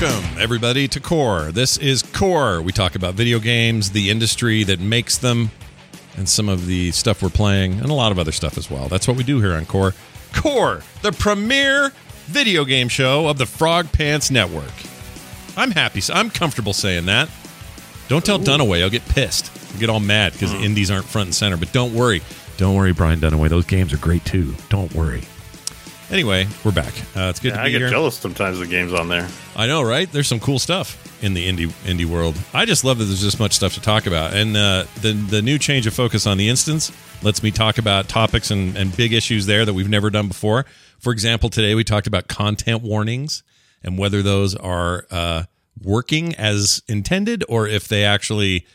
Welcome, everybody, to Core. This is Core. We talk about video games, the industry that makes them, and some of the stuff we're playing, and a lot of other stuff as well. That's what we do here on Core. Core, the premier video game show of the Frog Pants Network. I'm happy. I'm comfortable saying that. Don't tell Dunaway. I'll get pissed. I'll get all mad because hmm. indies aren't front and center. But don't worry. Don't worry, Brian Dunaway. Those games are great too. Don't worry. Anyway, we're back. Uh, it's good Yeah, to I get here. jealous sometimes of the games on there. I know, right? There's some cool stuff in the indie indie world. I just love that there's this much stuff to talk about, and uh, the the new change of focus on the instance lets me talk about topics and, and big issues there that we've never done before. For example, today we talked about content warnings and whether those are uh, working as intended or if they actually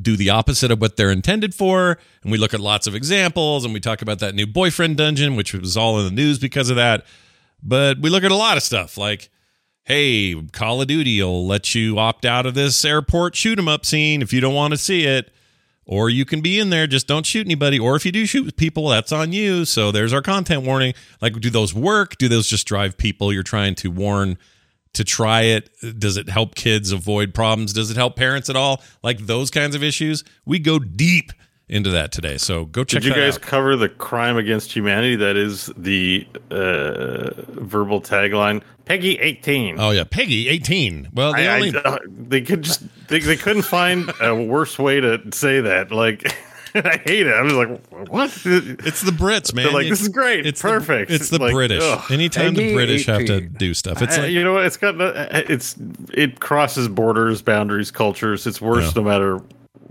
do the opposite of what they're intended for. And we look at lots of examples and we talk about that new boyfriend dungeon, which was all in the news because of that. But we look at a lot of stuff like, hey, Call of Duty will let you opt out of this airport shoot 'em up scene if you don't want to see it. Or you can be in there, just don't shoot anybody. Or if you do shoot people, that's on you. So there's our content warning. Like, do those work? Do those just drive people you're trying to warn to try it? Does it help kids avoid problems? Does it help parents at all? Like those kinds of issues. We go deep into that today. So go check out. Did you guys out. cover the crime against humanity that is the uh, verbal tagline? PEGI eighteen. Oh yeah, PEGI, eighteen. Well, the I- I- only uh, they could just they, they couldn't find a worse way to say that. Like I hate it. I was like, what? it's the Brits, man. They're like, You- this is great. It's the- perfect. it's the Like, British. ugh. Anytime the Peggy British have to do stuff, it's Uh, like you know what? It's got uh, it's it crosses borders, boundaries, cultures. It's worse Yeah. no matter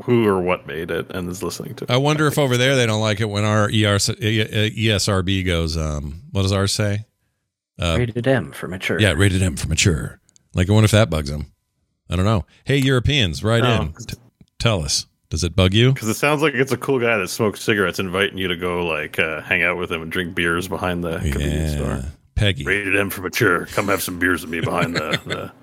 who or what made it and is listening to. it. I wonder if over there they don't like it when our ER, ESRB goes. Um, what does ours say? Rated M for mature. Yeah, rated M for mature. Like, I wonder if that bugs them. I don't know. Hey, Europeans, write No. in. T- tell us. Does it bug you? Because it sounds like it's a cool guy that smokes cigarettes, inviting you to go like uh, hang out with him and drink beers behind the convenience store. Peggy. Rated M for mature. Come have some beers with me behind the. the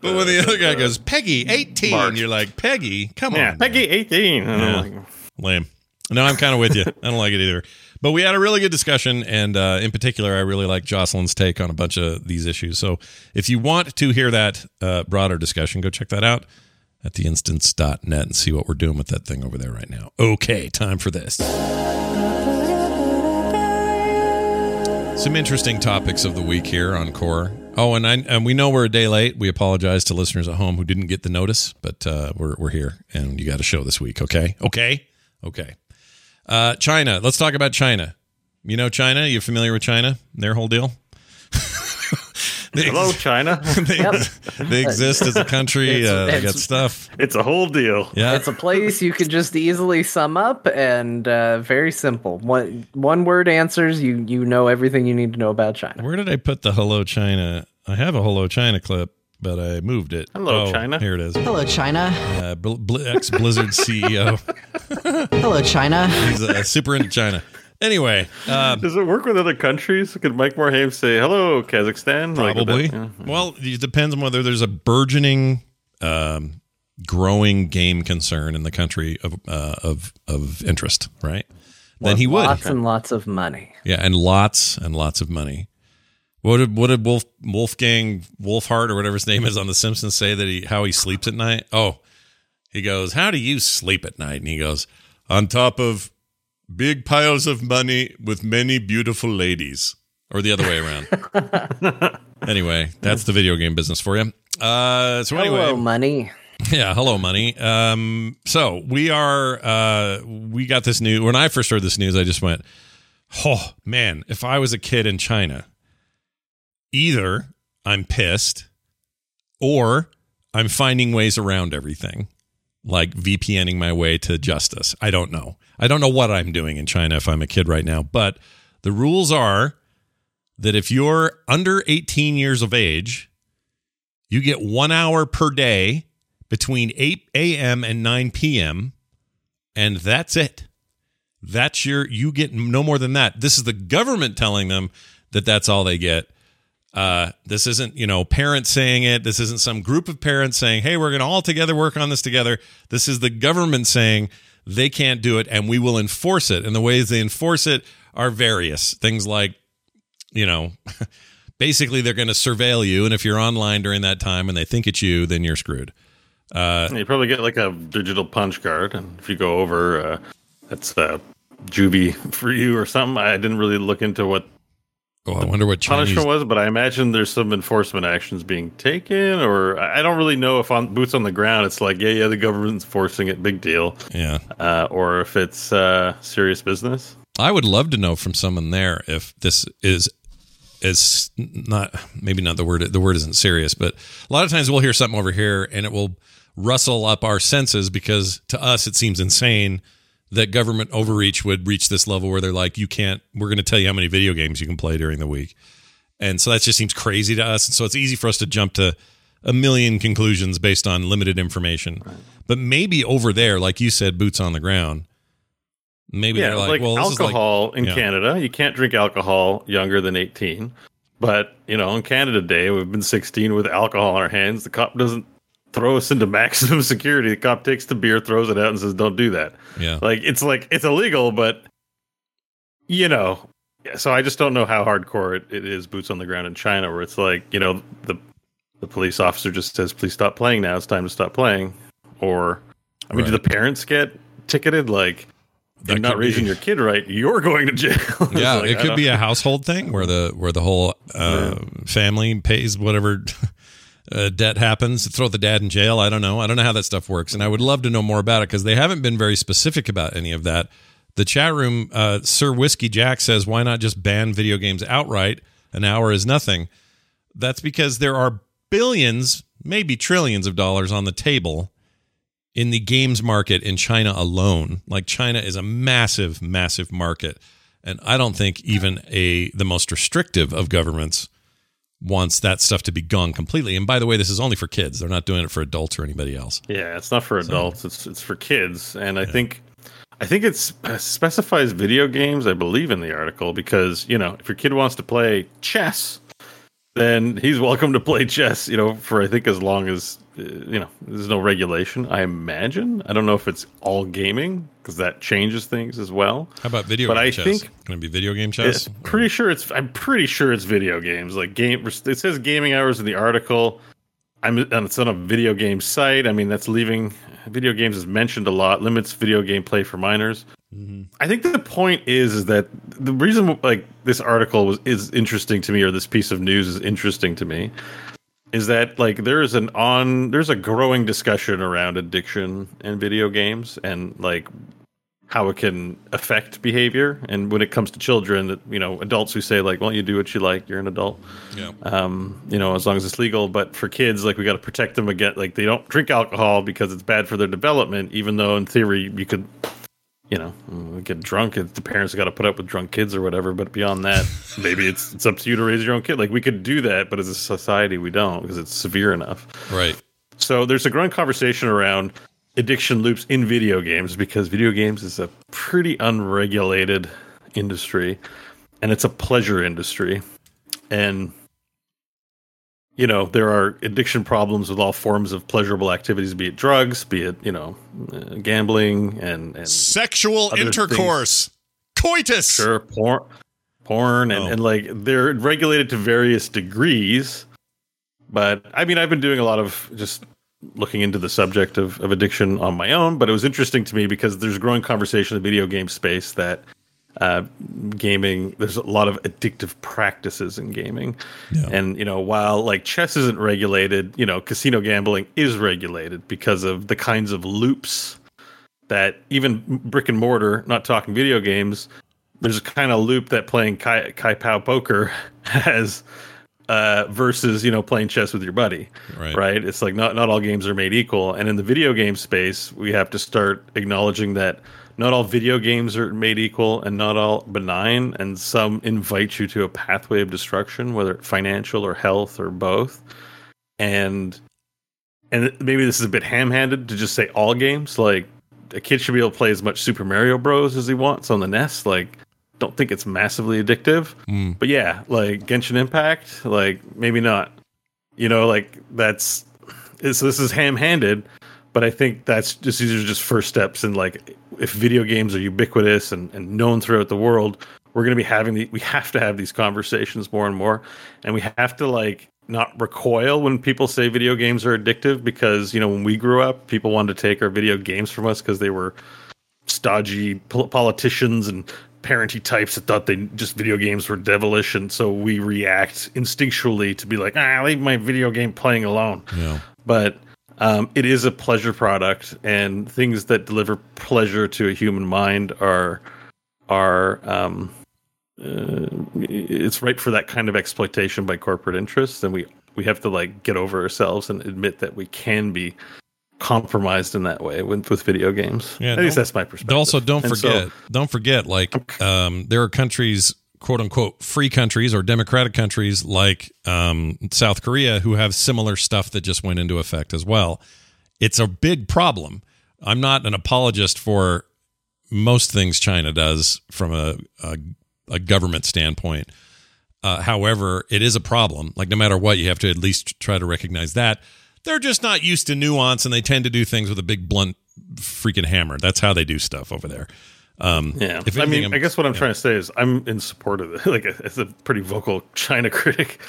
But when the other guy goes, PEGI, 18, March. you're like, Peggy, come yeah, on. PEGI eighteen. Yeah. Like, Lame. No, I'm kind of with you. I don't like it either. But we had a really good discussion, and uh, in particular, I really like Jocelyn's take on a bunch of these issues. So if you want to hear that uh, broader discussion, go check that out at theinstance.net and see what we're doing with that thing over there right now. Okay, time for this. Some interesting topics of the week here on Core. Oh, and I and we know we're a day late. We apologize to listeners at home who didn't get the notice, but uh, we're we're here, and you got a show this week. Okay, okay, okay. Uh, China. Let's talk about China. You know China. You familiar with China? Their whole deal. they, Hello, China. they, Yep. they exist as a country. It's- uh, they got it's- stuff. it's a whole deal. Yeah. It's a place you can just easily sum up and uh, very simple. One one word answers. You you know everything you need to know about China. Where did I put the Hello China? I have a Hello China clip, but I moved it. Hello, Oh, China. Here it is. Hello, China. Uh, Bl- Bl- ex Blizzard CEO. Hello, China. He's uh, super into China. Anyway, um, Does it work with other countries? Could Mike Morhaime say hello, Kazakhstan? Like, probably. that- yeah. Well, it depends on whether there's a burgeoning, um, growing game concern in the country of uh, of of interest, right? then he would. Lots and lots of money. Yeah, and lots and lots of money. What did what did Wolf Wolfgang Wolfhart or whatever his name is on The Simpsons say that he how he sleeps at night? Oh, he goes, "How do you sleep at night?" And he goes, "On top of big piles of money with many beautiful ladies," or the other way around. anyway, that's the video game business for you. Uh, so anyway, Hello, money. yeah, hello, money. Um, so we are. Uh, we got this news. When I first heard this news, I just went, "Oh man! If I was a kid in China, either I'm pissed, or I'm finding ways around everything, like VPNing my way to justice. I don't know. I don't know what I'm doing in China if I'm a kid right now. But the rules are that if you're under 18 years of age, you get one hour per day between 8 a.m. and 9 p.m. And that's it. That's your, you get no more than that. This is the government telling them that that's all they get. Uh, this isn't, you know, parents saying it. This isn't some group of parents saying, hey, we're going to all together work on this together. This is the government saying they can't do it and we will enforce it. And the ways they enforce it are various. Things like, you know, basically they're going to surveil you, and if you're online during that time and they think it's you, then you're screwed. Uh, You probably get like a digital punch card, and if you go over, uh, that's uh, juvie for you or something. I didn't really look into what oh, I wonder what Chinese. punishment was, but I imagine there's some enforcement actions being taken, or I I don't really know if on boots on the ground it's like, yeah, yeah, the government's forcing it, big deal, Yeah, uh, or if it's uh, serious business. I would love to know from someone there if this is is not maybe not the word the word isn't serious, but a lot of times we'll hear something over here and it will rustle up our senses because to us it seems insane that government overreach would reach this level where they're like, you can't. We're going to tell you how many video games you can play during the week, and so that just seems crazy to us. And so it's easy for us to jump to a million conclusions based on limited information. But maybe over there, like you said, boots on the ground. Maybe yeah, they're like, like, well, this is like alcohol in yeah. Canada, you can't drink alcohol younger than 18. But, you know, in Canada Day, we've been 16 with alcohol in our hands. The cop doesn't throw us into maximum security. The cop takes the beer, throws it out, and says, don't do that. yeah. Like, it's like, it's illegal, but, you know, so I just don't know how hardcore it, it is boots on the ground in China, where it's like, you know, the, the police officer just says, please stop playing now. It's time to stop playing. Or, I mean, do the parents get ticketed? Like, you're not could be- raising your kid right, you're going to jail. Yeah, like, it could be a household thing where the where the whole uh, family pays whatever uh, debt happens. Throw the dad in jail. I don't know. I don't know how that stuff works, and I would love to know more about it because they haven't been very specific about any of that. The chat room, uh, Sir Whiskey Jack says, "Why not just ban video games outright? An hour is nothing." That's because there are billions, maybe trillions of dollars on the table in the games market in China alone. Like China is a massive, massive market, and I don't think even a the most restrictive of governments wants that stuff to be gone completely. And by the way, this is only for kids; they're not doing it for adults or anybody else. Yeah, it's not for adults. It's it's for kids, and I think I think it specifies video games. I believe in the article because you know if your kid wants to play chess, then he's welcome to play chess. You know, for I think as long as Uh, you know there's no regulation. I imagine. I don't know if it's all gaming because that changes things as well. How about video But game I chess? think- going to be video game chess? Pretty sure it's. I'm pretty sure it's video games. Like game. It says gaming hours in the article. I'm. And it's on a video game site. I mean, that's leaving. Video games is mentioned a lot. Limits video game play for minors. Mm-hmm. I think the point is is that the reason like this article was is interesting to me, or this piece of news is interesting to me, is that like there is an on there's a growing discussion around addiction and video games and like how it can affect behavior. And when it comes to children that you know adults who say like well you do what you like you're an adult. Yeah. um you know as long as it's legal. But for kids like we got to protect them against like they don't drink alcohol because it's bad for their development even though in theory you could you know get drunk the parents got to put up with drunk kids or whatever but beyond that maybe it's it's up to you to raise your own kid like we could do that but as a society we don't because it's severe enough Right. so there's a growing conversation around addiction loops in video games because video games is a pretty unregulated industry and it's a pleasure industry. And you know, there are addiction problems with all forms of pleasurable activities, be it drugs, be it, you know, uh, gambling and and Sexual intercourse, coitus. sure porn porn and, Oh. and like they're regulated to various degrees but i mean i've been doing a lot of just looking into the subject of, of addiction on my own but it was interesting to me because there's a growing conversation in the video game space that uh, gaming there's a lot of addictive practices in gaming Yeah. and you know while like chess isn't regulated you know casino gambling is regulated because of the kinds of loops that even brick and mortar not talking video games there's a kind of loop that playing kai, Pai Gow poker has uh, versus you know playing chess with your buddy Right. right it's like not not all games are made equal and in the video game space we have to start acknowledging that not all video games are made equal and not all benign and some invite you to a pathway of destruction whether financial or health or both. And and maybe this is a bit ham-handed to just say all games like a kid should be able to play as much super mario bros. as he wants on the nes like don't think it's massively addictive. Mm. but yeah like genshin impact like maybe not. You know like that's it's, this is ham-handed but i think that's just these are just first steps and like if video games are ubiquitous and, and known throughout the world we're going to be having the we have to have these conversations more and more. And we have to like not recoil when people say video games are addictive because you know when we grew up people wanted to take our video games from us because they were stodgy pol- politicians and parenty types that thought they just video games were devilish. And so we react instinctually to be like ah leave my video game playing alone. Yeah. but um, it is a pleasure product, and things that deliver pleasure to a human mind are are um, uh, it's right for that kind of exploitation by corporate interests, and we we have to like get over ourselves and admit that we can be compromised in that way with, with video games. Yeah, At least that's my perspective. Also, don't And so- forget, don't forget, like um, there are countries, quote unquote, free countries or democratic countries like um, South Korea who have similar stuff that just went into effect as well. It's a big problem. I'm not an apologist for most things China does from a, a, a government standpoint. Uh, however, it is a problem. Like no matter what, you have to at least try to recognize that they're just not used to nuance, and they tend to do things with a big blunt freaking hammer. That's how they do stuff over there. Um, Yeah, if I mean, I'm- I guess what I'm yeah. trying to say is I'm in support of it. Like, as a pretty vocal China critic,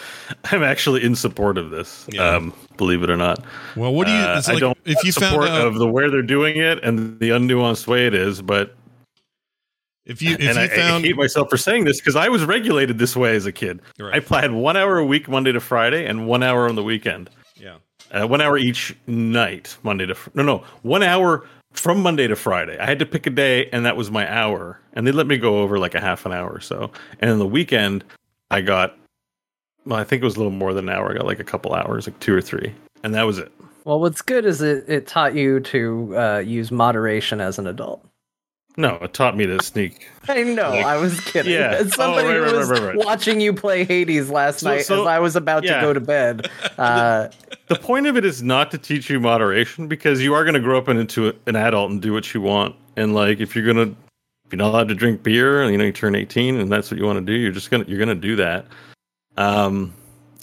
I'm actually in support of this. Yeah. Um, believe it or not. Well, what do you? Uh, it's I don't if you found support out of the where they're doing it and the unnuanced way it is, but if you if and you I, I found hate myself for saying this because I was regulated this way as a kid. Right. I had one hour a week Monday to Friday and one hour on the weekend. yeah Uh, one hour each night, Monday to no no one hour from Monday to Friday. I had to pick a day, and that was my hour. And they let me go over like a half an hour or so. And on the weekend, I got well, I think it was a little more than an hour. I got like a couple hours, like two or three, and that was it. Well, what's good is it, it taught you to uh, use moderation as an adult. No, it taught me to sneak. I know, Like- I was kidding. Yeah. As somebody Oh, right, right, was right, watching you play Hades last So- night so- as I was about yeah. to go to bed. Uh, The point of it is not to teach you moderation because you are going to grow up into an adult and do what you want. And like, if you're gonna, if you're not allowed to drink beer, you know, you turn 18 and that's what you want to do, you're just gonna you're gonna do that. Um,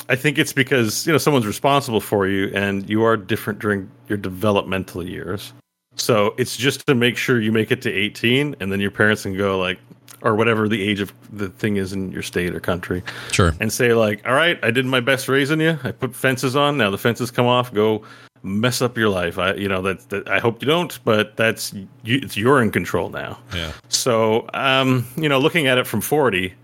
I think it's because you know someone's responsible for you, and you are different during your developmental years. So it's just to make sure you make it to 18, and then your parents can go like, or whatever the age of the thing is in your state or country sure and say like, "All right, I did my best raising you. I put fences on. Now the fences come off. Go mess up your life. I, you know, that, that I hope you don't, but that's you, it's you're in control now. yeah So, um, you know, looking at it from forty,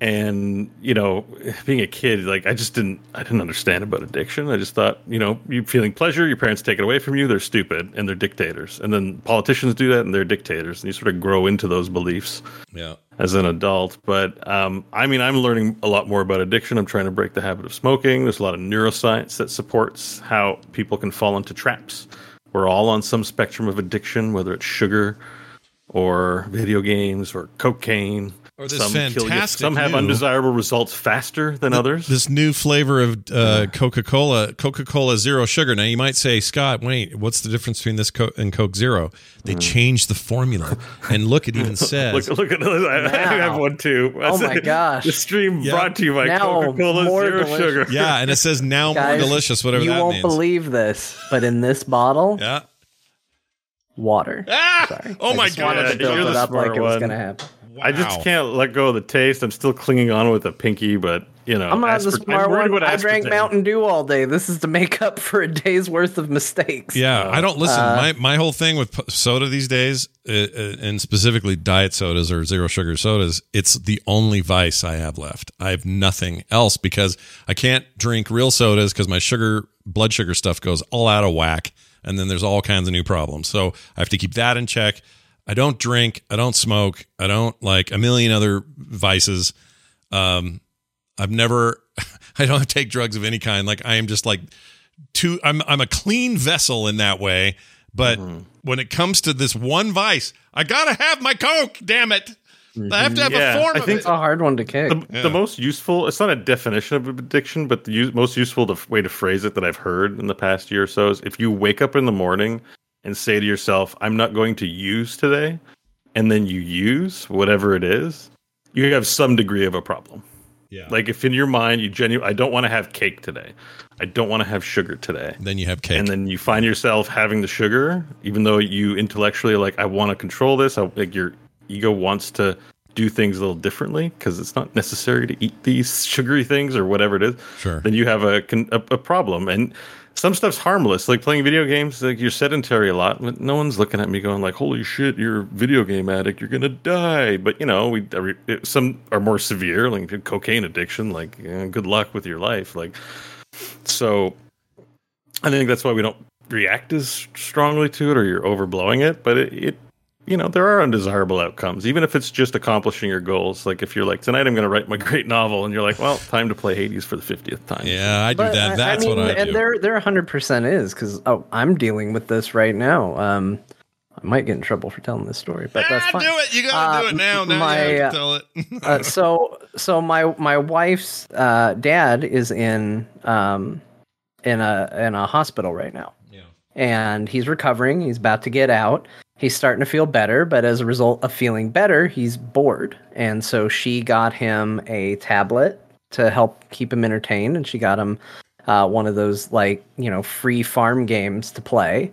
and you know, being a kid, like I just didn't, I didn't understand about addiction. I just thought, you know, you're feeling pleasure, your parents take it away from you. They're stupid and they're dictators, and then politicians do that and they're dictators, and you sort of grow into those beliefs yeah as an adult. But um, I mean, I'm learning a lot more about addiction. I'm trying to break the habit of smoking. There's a lot of neuroscience that supports how people can fall into traps. We're all on some spectrum of addiction, whether it's sugar or video games or cocaine. Or this kill you- fantastic Some have new- undesirable results faster than others. this new flavor of uh, Coca-Cola, Coca-Cola Zero Sugar. Now you might say, Scott, wait, what's the difference between this Co- and Coke Zero? They changed the formula, and look, it even says Look, look at this. I, I have one too. Oh my gosh. The stream Yeah. brought to you by Now Coca-Cola Zero delicious. Sugar. yeah, and it says now guys, more delicious, whatever you that won't means. believe this, but in this bottle, yeah. water. Ah! Sorry. Oh I my just wanted god! to build you're it the up like smart it was going to happen. I just can't let go of the taste. I'm still clinging on with a pinky, but you know, I'm not the smart one. I drank. Mountain Dew all day. This is to make up for a day's worth of mistakes. Yeah, I don't listen. Uh, my my whole thing with soda these days, uh, uh, and specifically diet sodas or zero sugar sodas, it's the only vice I have left. I have nothing else because I can't drink real sodas because my sugar blood sugar stuff goes all out of whack, and then there's all kinds of new problems. So I have to keep that in check. I don't drink. I don't smoke. I don't like a million other vices. Um, I've never. I don't take drugs of any kind. Like I am just like too. I'm I'm a clean vessel in that way. But Mm-hmm. when it comes to this one vice, I gotta have my coke. Damn it! I have to have Yeah, a form I of think it. It's a hard one to kick. The, Yeah. the most useful, it's not a definition of addiction, but the u- most useful to, way to phrase it that I've heard in the past year or so is if you wake up in the morning and say to yourself, I'm not going to use today, and then you use whatever it is, you have some degree of a problem. Yeah. Like if in your mind you genuinely, I don't want to have cake today, I don't want to have sugar today, then you have cake. and then you find yourself having the sugar, even though you intellectually like, I want to control this. I, like your ego wants to do things a little differently because it's not necessary to eat these sugary things or whatever it is, Sure. then you have a, a a problem. And some stuff's harmless, like playing video games. Like you're sedentary a lot, but no one's looking at me going like, "Holy shit, you're a video game addict. You're gonna die." But you know, we every, some are more severe, like cocaine addiction. Like, eh, good luck with your life. Like, so I think that's why we don't react as strongly to it, or you're overblowing it. But it, it you know, there are undesirable outcomes, even if it's just accomplishing your goals. Like if you're like, tonight I'm going to write my great novel, and you're like, well, time to play Hades for the 50th time. Yeah, I do But that. That's mean, what I do. and do. there there 100% is cuz oh, I'm dealing with this right now. Um I might get in trouble for telling this story, but that's Ah, fine. do it. You gotta do Uh, it now. Now my, you have uh, to tell it. uh, so so my my wife's uh, dad is in um in a in a hospital right now. Yeah. And he's recovering. He's about to get out. He's starting to feel better, but as a result of feeling better, he's bored. And so she got him a tablet to help keep him entertained, and she got him uh, one of those like you know free farm games to play.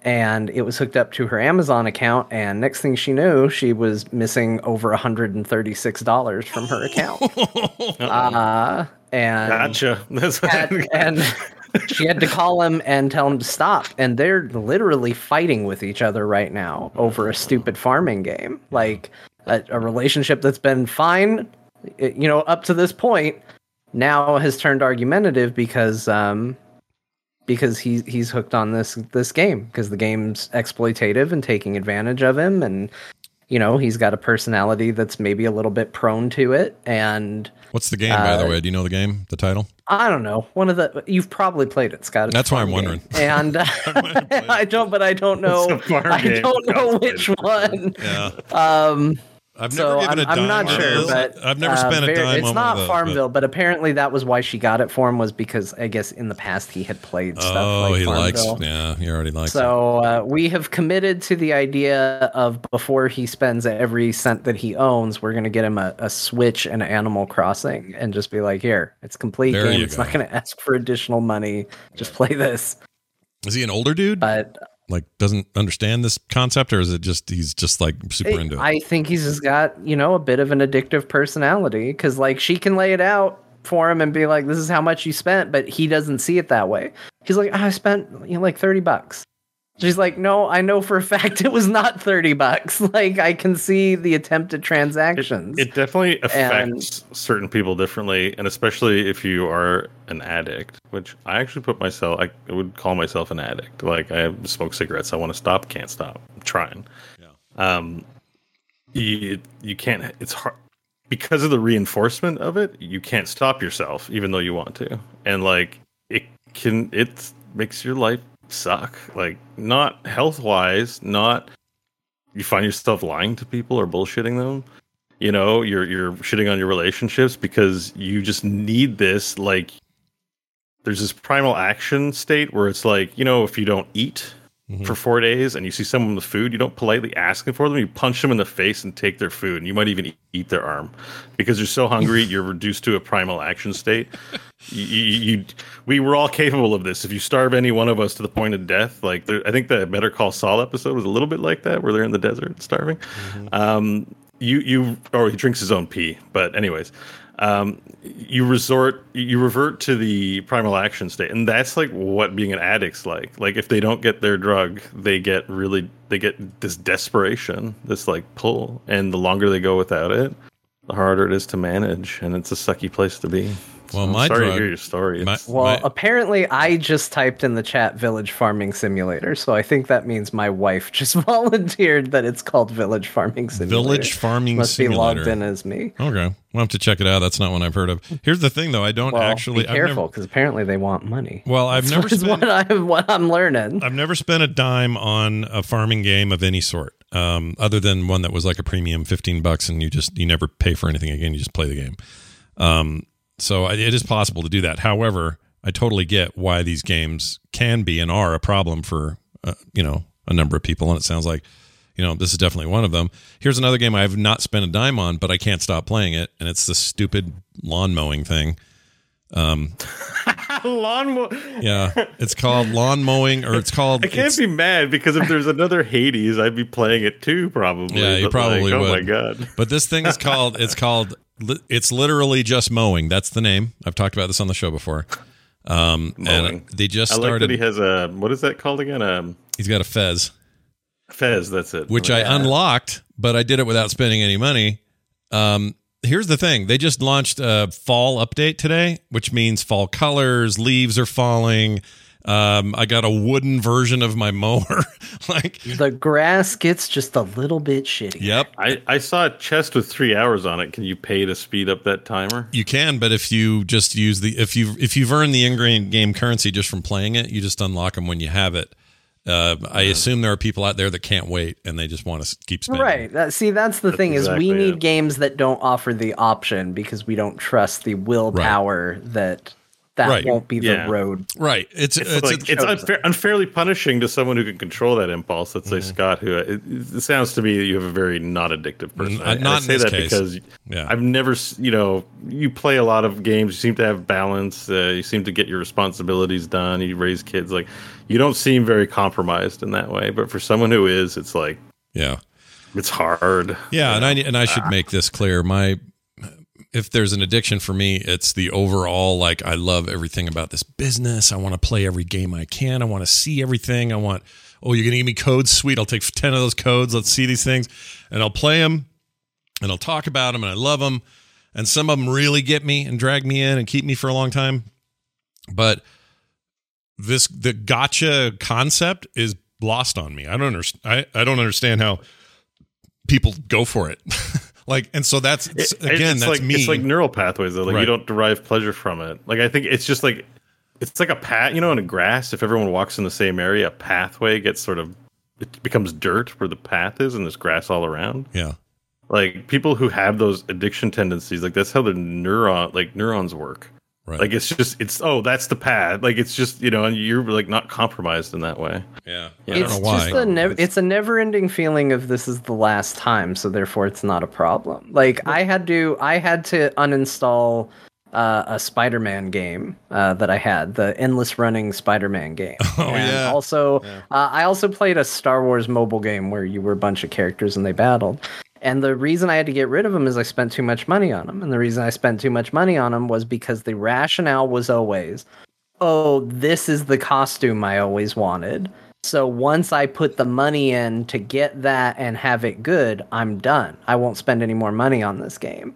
And it was hooked up to her Amazon account, and next thing she knew, she was missing over $136 from her account. uh, and Gotcha. That's and, and she had to call him and tell him to stop. And they're literally fighting with each other right now over a stupid farming game. Like a, a relationship that's been fine, you know, up to this point, now has turned argumentative because um, because he's he's hooked on this this game because the game's exploitative and taking advantage of him and you know he's got a personality that's maybe a little bit prone to it and What's the game, by the uh, way? Do you know the game? The title? I don't know. One of the you've probably played it, Scott. It's That's why I'm wondering. game. And uh, I don't, but I don't know. It's a farm I don't know which one. Yeah. Um, I've so never given I'm, a dime I'm not sure, but I've never uh, spent a dime It's on not one of those, Farmville, but. apparently that was why she got it for him was because I guess in the past he had played stuff oh, like he likes. Yeah, he already likes. it. So uh, we have committed to the idea of before he spends every cent that he owns, we're going to get him a, a Switch and Animal Crossing, and just be like, "Here, it's complete There game. It's go. not going to ask for additional money. Just play this." Is he an older dude? But like, doesn't understand this concept, or is it just he's just like super into it? I think he's just got you know a bit of an addictive personality because like she can lay it out for him and be like, "This is how much you spent," but he doesn't see it that way. He's like, "I spent you know like thirty bucks." She's like, "No, I know for a fact it was not thirty bucks. Like I can see the attempted transactions." it definitely And- affects certain people differently, and especially if you are an addict, which I actually put myself, I would call myself an addict. Like I smoke cigarettes, I want to stop, can't stop. I'm trying. Yeah. Um, you you can't. It's hard because of the reinforcement of it. You can't stop yourself, even though you want to, and like it can. It makes your life suck. Like not health wise, not you find yourself lying to people or bullshitting them you know you're you're shitting on your relationships because you just need this like there's this primal action state where it's like you know if you don't eat Mhm. for four days and you see someone with food you don't politely ask them for them. You punch them in the face and take their food. And you might even eat, their arm. Because you're so hungry you're reduced to a primal action state. You, you, you we were all capable of this. If you starve any one of us to the point of death like there, i think the better call saul episode was a little bit like that where they're in the desert starving. Um you you or he drinks his own pee. But anyways um you resort you revert to the primal action state and that's like what being an addict's like. Like if they don't get their drug they get really they get this desperation this like pull and the longer they go without it the harder it is to manage and it's a sucky place to be Well, So I'm my sorry drug- to hear your story my- well, my- apparently, I just typed in the chat "village farming simulator," so I think that means my wife just volunteered that it's called village farming simulator. Village farming must simulator. Must be logged in as me. Okay, we'll have to check it out. That's not one I've heard of. Here's the thing, though. I don't Well, actually. be I've never- careful because apparently they want money. well, I've never That's spent. what I'm what I'm learning. I've never spent a dime on a farming game of any sort, um, other than one that was like a premium, fifteen bucks, and you just you never pay for anything again. You just play the game. Um, so it is possible to do that. However, I totally get why these games can be and are a problem for uh, you know a number of people, and it sounds like you know this is definitely one of them. Here's another game I have not spent a dime on, but I can't stop playing it, and it's the stupid lawn mowing thing. Um, lawn. Mo- Yeah, it's called lawn mowing, or it's called. I can't be mad because if there's another Hades, I'd be playing it too, probably. Yeah, you probably like, would. Oh my god. But this thing is called. It's called. It's literally just mowing. That's the name. I've talked about this on the show before. Um, Mowing. and they just I like started. that he has a what is that called again? Um, he's got a fez, Fez. That's it. which I unlocked, but I did it without spending any money. Um, here's the thing: they just launched a fall update today, which means fall colors, leaves are falling. Um, I got a wooden version of my mower. like, The grass gets just a little bit shitty. yep, I, I saw a chest with three hours on it. Can you pay to speed up that timer? You can, but if you just use the if you if you've earned the in game currency just from playing it, you just unlock them when you have it. Uh, I assume there are people out there that can't wait and they just want to keep spending. Right. That, see, that's the thing is we need it. games that don't offer the option because we don't trust the willpower that that Right. won't be the Yeah. road. Right. It's It's, it's, like it's unfair, unfairly punishing to someone who can control that impulse. Let's say Mm-hmm. Scott, who it, it sounds to me that you have a very not addictive person. uh, I- and not I in say this that case. because Yeah. I've never, you know, you play a lot of games. You seem to have balance. Uh, you seem to get your responsibilities done. You raise kids. Like you don't seem very compromised in that way. But for someone who is, it's like yeah. it's hard. Yeah, and I and I should make this clear. My if there's an addiction for me, it's the overall like I love everything about this business. I want to play every game I can. I want to see everything. I want oh, you're gonna give me codes, sweet. I'll take ten of those codes. Let's see these things, and I'll play them, and I'll talk about them, and I love them. And some of them really get me and drag me in and keep me for a long time. But this the gotcha concept is lost on me. I don't understand. I, I don't understand how people go for it. like, and so that's It- again, it's that's like me. it's like neural pathways though. Like Right. you don't derive pleasure from it. Like I think it's just like it's like a path. You know, in a grass, if everyone walks in the same area, a pathway gets sort of it becomes dirt where the path is, and there's grass all around. yeah, Like people who have those addiction tendencies, like that's how the neuron like neurons work. Right. Like it's just it's oh that's the path. Like it's just you know, and you're like not compromised in that way. yeah. Yeah. I don't It's know why. just a never it's a never ending feeling of this is the last time, so therefore it's not a problem. Like I had to I had to uninstall uh, a Spider-Man game uh, that I had, the endless running Spider-Man game. Oh, and yeah. Also, uh, I also played a Star Wars mobile game where you were a bunch of characters and they battled. And the reason I had to get rid of them is I spent too much money on them. And the reason I spent too much money on them was because the rationale was always, oh, this is the costume I always wanted. So once I put the money in to get that and have it good, I'm done. I won't spend any more money on this game.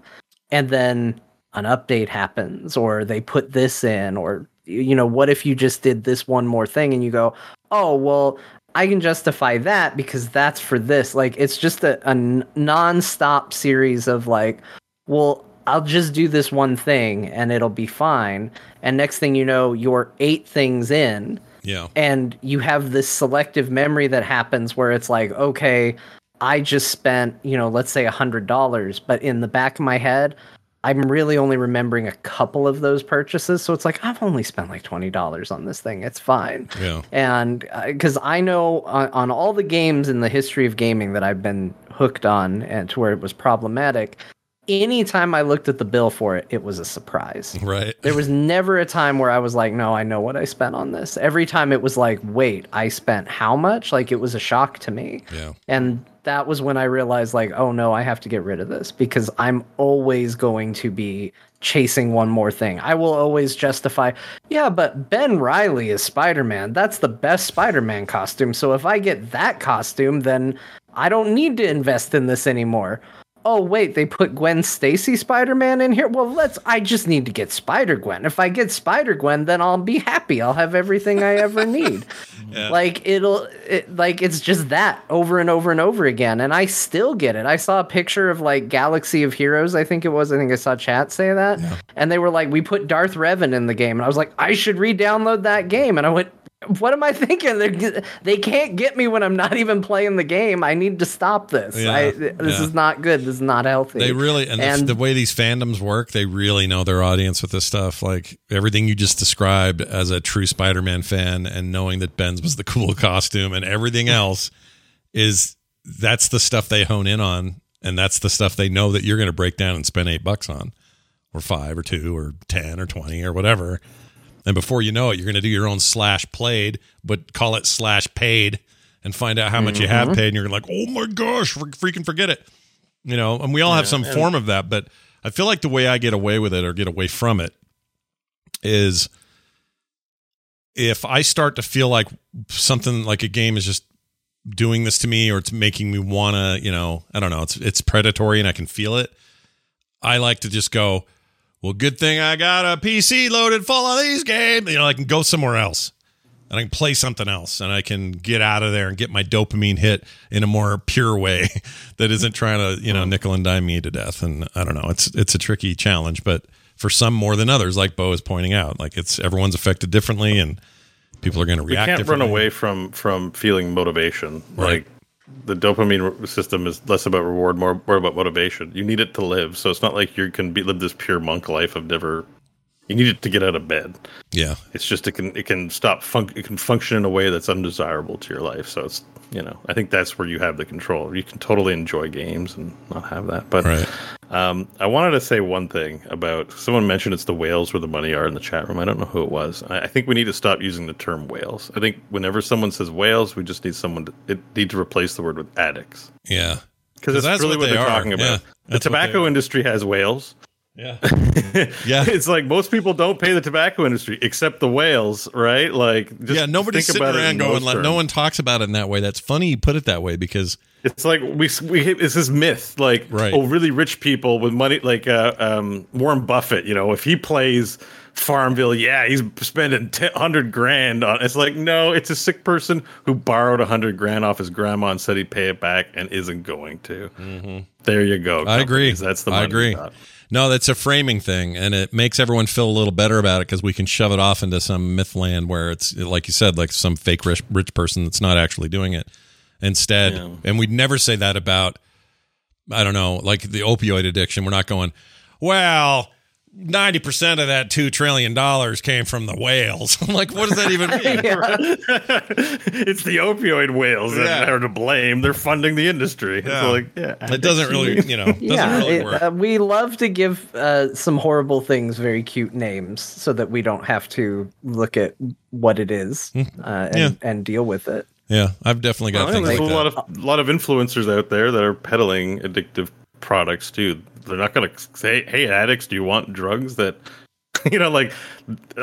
And then an update happens, or they put this in, or, you know, what if you just did this one more thing and you go, oh, well, I can justify that because that's for this. Like, it's just a non-stop series of like, well, I'll just do this one thing and it'll be fine. And next thing you know, you're eight things in yeah, and you have this selective memory that happens where it's like, okay, I just spent, you know, let's say a hundred dollars, but in the back of my head, I'm really only remembering a couple of those purchases. So it's like, I've only spent like $20 on this thing. It's fine. yeah. And uh, because I know on, on all the games in the history of gaming that I've been hooked on and to where it was problematic, anytime I looked at the bill for it, it was a surprise. Right. There was never a time where I was like, no, I know what I spent on this. Every time it was like, wait, I spent how much? Like it was a shock to me. Yeah. And that was when I realized, like, oh no, I have to get rid of this because I'm always going to be chasing one more thing. I will always justify, yeah, but Ben Riley is Spider Man. That's the best Spider Man costume. So if I get that costume, then I don't need to invest in this anymore. Oh wait, they put Gwen Stacy Spider Man in here. Well, let's. I just need to get Spider Gwen. If I get Spider Gwen, then I'll be happy. I'll have everything I ever need. Yeah. Like it'll, it, like it's just that over and over and over again, and I still get it. I saw a picture of like Galaxy of Heroes. I think it was. I think I saw chat say that, and they were like, "We put Darth Revan in the game," and I was like, "I should re-download that game," and I went. What am I thinking? They're, they can't get me when I'm not even playing the game. I need to stop this. Yeah, I, this yeah. is not good. This is not healthy. They really and, And- the, the way these fandoms work, they really know their audience with this stuff. Like everything you just described as a true Spider-Man fan, and knowing that Ben's was the cool costume, and everything else is that's the stuff they hone in on, and that's the stuff they know that you're going to break down and spend eight bucks on, or five, or two, or ten, or twenty, or whatever. And before you know it, you're going to do your own slash played, but call it slash paid and find out how much you have mm-hmm. paid. And you're like, oh my gosh, freaking forget it. You know, and we all have some form of that. But I feel like the way I get away with it or get away from it is if I start to feel like something like a game is just doing this to me or it's making me want to, you know, I don't know, it's it's predatory and I can feel it. I like to just go, well, good thing I got a PC loaded full of these games. You know, I can go somewhere else and I can play something else and I can get out of there and get my dopamine hit in a more pure way that isn't trying to, you know, nickel and dime me to death. And I don't know, it's it's a tricky challenge, but for some more than others, like Bo is pointing out, like it's everyone's affected differently and people are going to react. we can't run away from from feeling motivation. Right. Like the dopamine system is less about reward, more more about motivation. You need it to live, so it's not like you can be, live this pure monk life of never. You need it to get out of bed. Yeah, It's just it can it can stop fun- it can function in a way that's undesirable to your life. So it's you know I think that's where you have the control. You can totally enjoy games and not have that. But right. um, I wanted to say one thing about someone mentioned it's the whales where the money are in the chat room. I don't know who it was. I, I think we need to stop using the term whales. I think whenever someone says whales, we just need someone to it, need to replace the word with addicts Yeah, because that's really what what, they they're are. talking about. Yeah, the that's what they tobacco industry has whales. Yeah, yeah. It's like most people don't pay the tobacco industry except the whales, right? Like, just yeah, nobody's think sitting about around going. Like, no one talks about it in that way. That's funny you put it that way because It's like we we it's this myth, like Right. oh, really rich people with money, like uh, um, Warren Buffett. You know, if he plays Farmville, yeah, he's spending t- hundred grand on. It's like no, it's a sick person who borrowed a hundred grand off his grandma and said he'd pay it back and isn't going to. There you go. Mm-hmm. I agree. That's the I agree. No, that's a framing thing, and it makes everyone feel a little better about it because we can shove it off into some myth land where it's like you said, like some fake rich, rich person that's not actually doing it. Instead, Yeah. and we'd never say that about, I don't know, like the opioid addiction. We're not going, well, ninety percent of that two trillion dollars came from the whales. I'm like, what does that even mean? it's the opioid whales Yeah. that are to blame. They're funding the industry. Yeah. It's like, yeah, It doesn't really, you know, doesn't yeah, really it- work. uh, we love to give uh, some horrible things very cute names so that we don't have to look at what it is uh, and, Hmm. Yeah. and deal with it. yeah, I've definitely got Well, things like a that. lot of a lot of influencers out there that are peddling addictive products too. They're not going to say, "Hey, addicts, do you want drugs?" That you know, like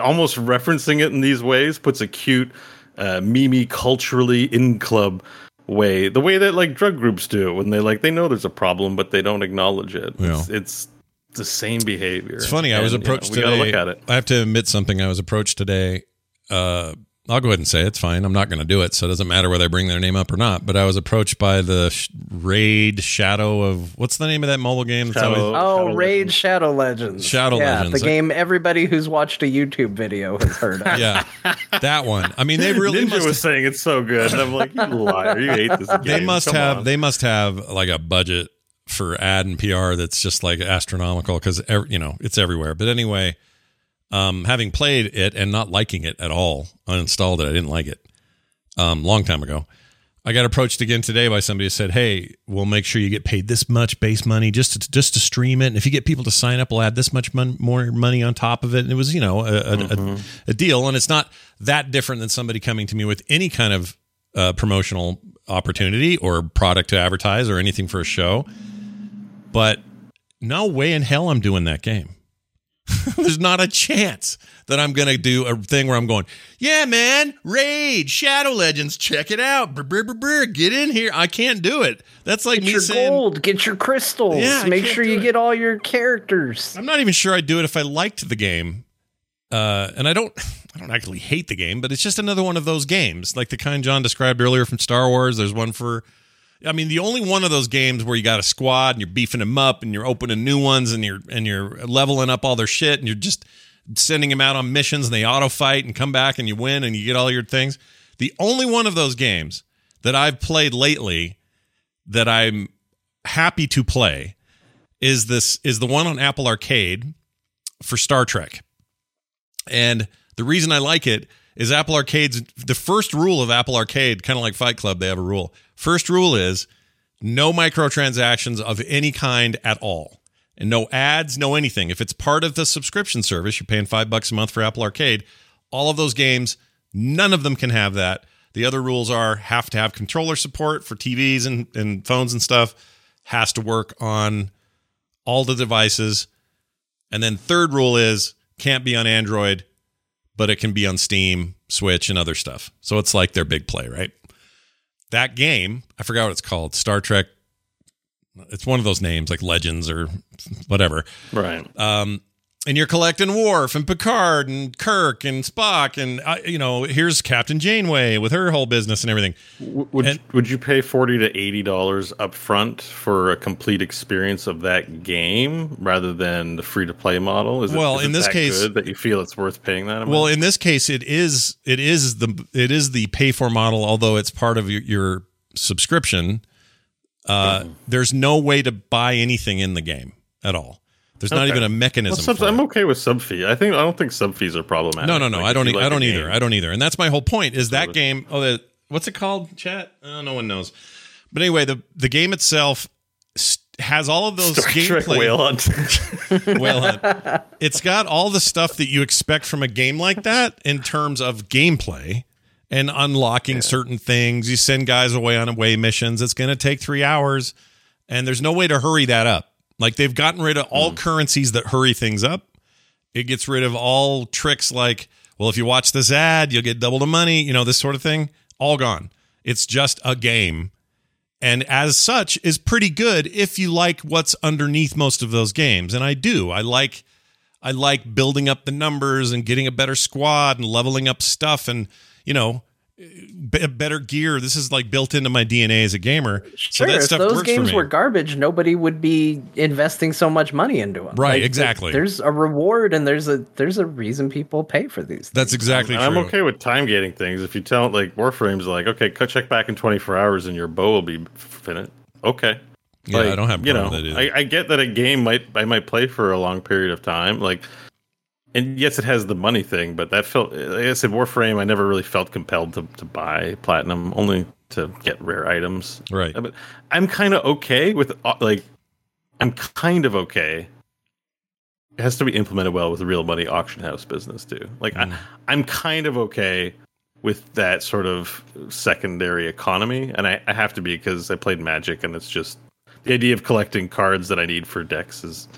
almost referencing it in these ways puts a cute, uh, mimi culturally in club way, the way that like drug groups do when they like they know there's a problem but they don't acknowledge it. It's, it's the same behavior. It's funny. I was And, approached we gotta today. look at it. I have to admit something. I was approached today. Uh, I'll go ahead and say it's fine. I'm not going to do it, so it doesn't matter whether I bring their name up or not. But I was approached by the sh- Raid Shadow of what's the name of that mobile game? That's Shadow- always, Oh, Shadow Raid Legends. Shadow Legends. Shadow yeah, Legends. The game everybody who's watched a YouTube video has heard of. yeah, that one. I mean, they really Ninja must. was saying it's so good, and I'm like, you liar! You hate this game. they must Come have. on. They must have like a budget for ad and PR that's just like astronomical because you know it's everywhere. But anyway, um, having played it and not liking it at all, uninstalled it. I didn't like it. Um, long time ago. I got approached again today by somebody who said, "Hey, we'll make sure you get paid this much base money just to just to stream it, and if you get people to sign up, we'll add this much mon- more money on top of it." And it was, you know, a, a, a, a deal, and it's not that different than somebody coming to me with any kind of uh, promotional opportunity or product to advertise or anything for a show. But no way in hell I'm doing that game. There's not a chance that I'm going to do a thing where I'm going, yeah, man, Raid, Shadow Legends, check it out. Brr, brr, brr, brr, get in here. I can't do it. That's like Get me your saying, gold, get your crystals, Yeah, make sure you it. get all your characters. I'm not even sure I'd do it if I liked the game. Uh, and I don't, I don't actually hate the game, but it's just another one of those games, like the kind John described earlier from Star Wars. There's one for, I mean, the only one of those games where you got a squad and you're beefing them up and you're opening new ones and you're and you're leveling up all their shit and you're just sending them out on missions and they auto fight and come back and you win and you get all your things. The only one of those games that I've played lately that I'm happy to play is this is the one on Apple Arcade for Star Trek. And the reason I like it is Apple Arcade's the first rule of Apple Arcade, kind of like Fight Club, they have a rule. First rule is no microtransactions of any kind at all. And no ads, no anything. If it's part of the subscription service, you're paying five bucks a month for Apple Arcade, All of those games, none of them can have that. The other rules are have to have controller support for TVs and, and phones and stuff, has to work on all the devices. And then third rule is can't be on Android, but it can be on Steam, Switch, and other stuff. So it's like their big play, right? That game, I forgot what it's called, Star Trek. It's one of those names like Legends or whatever. Right. Um, and you're collecting Worf and Picard and Kirk and Spock and uh, you know here's Captain Janeway with her whole business and everything. W- Would And- would you pay forty to eighty dollars up front for a complete experience of that game rather than the free to play model? Is Well, is in it this that case- good that you feel it's worth paying that amount? Well, in this case, it is it is the it is the pay for model, although it's part of your, your subscription. Uh, Mm-hmm. There's no way to buy anything in the game at all. There's not even a well, mechanism. for. I'm okay with sub fee. I think I don't think sub fees are problematic. No, no, no. Like, I don't. like I don't either. game- I don't either. And that's my whole point. Is that game? Oh, the what's it called? Chat? Oh, no one knows. But anyway, the the game itself has all of those Star gameplay. Whale Hunt. Whale Hunt. It's got all the stuff that you expect from a game like that in terms of gameplay and unlocking certain things. You send guys away on away missions. It's going to take three hours, and there's no way to hurry that up. Like they've gotten rid of all hmm. currencies that hurry things up. It gets rid of all tricks like, well, if you watch this ad, you'll get double the money, you know, this sort of thing. All gone. It's just a game. And as such is pretty good if you like what's underneath most of those games. And I do. I like I like building up the numbers and getting a better squad and leveling up stuff and, you know, better gear. This is like built into my DNA as a gamer. Sure, so that if those works for games me. were garbage, nobody would be investing so much money into them. Right, exactly. There's a reward, and there's a there's a reason people pay for these. That's things. exactly And true. I'm okay with time gating things. If you tell like Warframe's like, okay, cut check back in 24 hours and your bow will be finished. Okay. Yeah, Like, I don't have you know. with that. I, I get that a game might I might play for a long period of time, like, and yes, it has the money thing, but that felt like I said Warframe. I never really felt compelled to to buy platinum, only to get rare items. Right. But I'm kind of okay with uh, like, I'm kind of okay. It has to be implemented well with the real money auction house business too. Like Mm. I, I'm kind of okay with that sort of secondary economy, and I, I have to be because I played Magic, and it's just the idea of collecting cards that I need for decks is.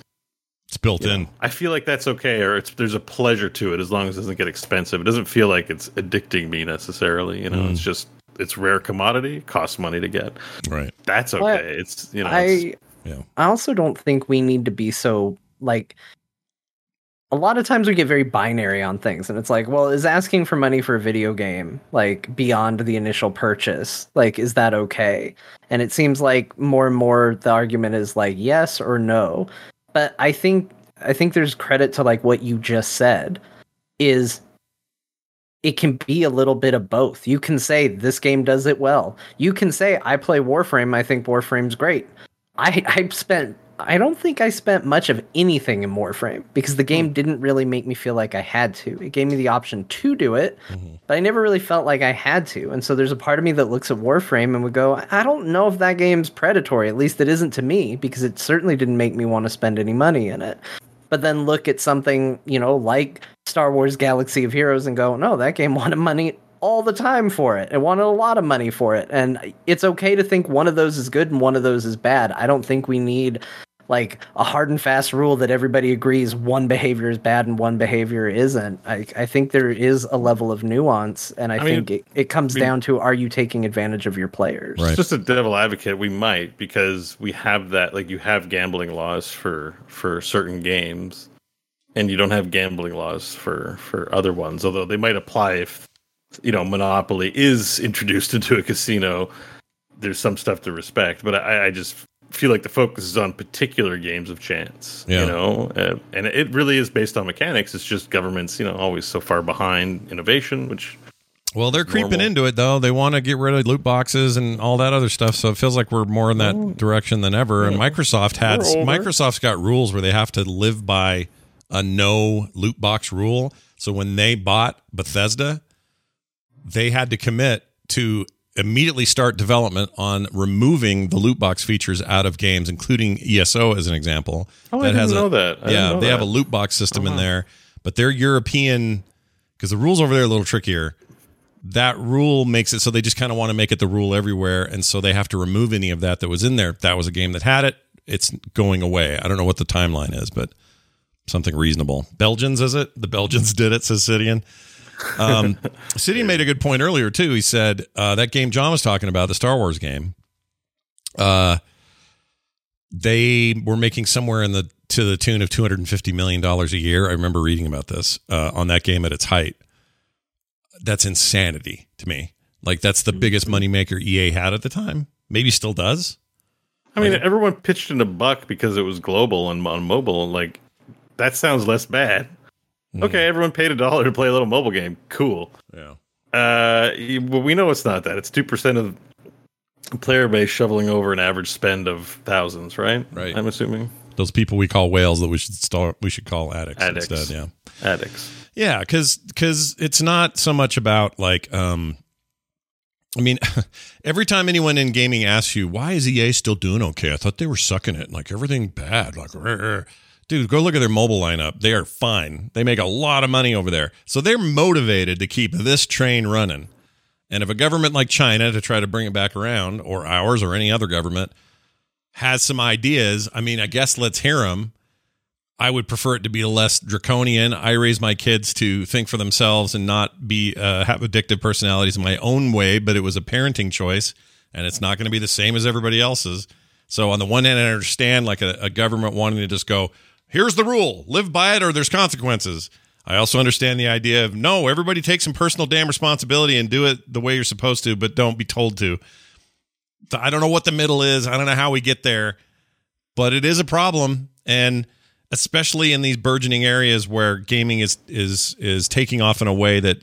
It's built you know, in. I feel like that's okay, or it's there's a pleasure to it as long as it doesn't get expensive. It doesn't feel like it's addicting me necessarily. You know, Mm. it's just it's rare commodity, costs money to get. Right. That's okay. Well, it's you know, it's, I Yeah. I also don't think we need to be so like a lot of times we get very binary on things and it's like well is asking for money for a video game like beyond the initial purchase like is that okay and it seems like more and more the argument is like yes or no but i think i think there's credit to like what you just said is it can be a little bit of both. You can say this game does it well. You can say i play warframe. I think warframe's great. I I spent I don't think I spent much of anything in Warframe because the game hmm. didn't really make me feel like I had to. It gave me the option to do it, mm-hmm. but I never really felt like I had to. And so there's a part of me that looks at Warframe and would go, I don't know if that game's predatory. At least it isn't to me because it certainly didn't make me want to spend any money in it. But then look at something, you know, like Star Wars Galaxy of Heroes and go, no, that game wanted money all the time for it. It wanted a lot of money for it. And it's okay to think one of those is good and one of those is bad. I don't think we need like a hard and fast rule that everybody agrees one behavior is bad and one behavior isn't. I, I think there is a level of nuance, and I, I mean, think it, it comes I mean- down to are you taking advantage of your players? Right. just a devil advocate. We might because we have that. Like you have gambling laws for for certain games, and you don't have gambling laws for for other ones. Although they might apply if you know Monopoly is introduced into a casino. There's some stuff to respect, but I, I just feel like the focus is on particular games of chance. Yeah. You know, uh, and it really is based on mechanics. It's just governments, you know, always so far behind innovation, which Well, they're creeping normal. into it though. They want to get rid of loot boxes and all that other stuff. So it feels like we're more in that Oh. direction than ever. And Microsoft had Microsoft's got rules where they have to live by a no loot box rule. So when they bought Bethesda, they had to commit to immediately start development on removing the loot box features out of games, including ESO as an example. Oh, I didn't know that. I yeah, know they have a loot box system Oh, in there, but they're European because the rules over there are a little trickier. That rule makes it so they just kind of want to make it the rule everywhere, and so they have to remove any of that that was in there. That was a game that had it, it's going away. I don't know what the timeline is, but something reasonable. Belgians, is it? The Belgians did it, says Sidian. Um, Sidian made a good point earlier too. He said uh, that game John was talking about, the Star Wars game. Uh, they were making somewhere in the to the tune of two hundred and fifty million dollars a year. I remember reading about this uh, on that game at its height. That's insanity to me. Like that's the biggest moneymaker EA had at the time. Maybe still does. I mean, everyone pitched in a buck because it was global and on mobile. Like, that sounds less bad. Okay, everyone paid a dollar to play a little mobile game. Cool. Yeah. Uh, well, we know it's not that. It's two percent of player base shoveling over an average spend of thousands, right? Right. I'm assuming Those people we call whales that we should start we should call addicts, Addicts. instead. Yeah. addicts. Yeah, because because it's not so much about like um I mean, every time anyone in gaming asks you why is EA still doing okay, I thought they were sucking it, like everything bad, like. Dude, go look at their mobile lineup. They are fine. They make a lot of money over there, so they're motivated to keep this train running. And if a government like China to try to bring it back around, or ours, or any other government has some ideas, I mean, I guess let's hear them. I would prefer it to be less draconian. I raise my kids to think for themselves and not be uh, have addictive personalities in my own way. But it was a parenting choice, and it's not going to be the same as everybody else's. So on the one hand, I understand like a, a government wanting to just go, "Here's the rule, live by it, or there's consequences." I also understand the idea of no, everybody take some personal damn responsibility and do it the way you're supposed to, but don't be told to. I don't know what the middle is. I don't know how we get there, but it is a problem, and especially in these burgeoning areas where gaming is is is taking off in a way that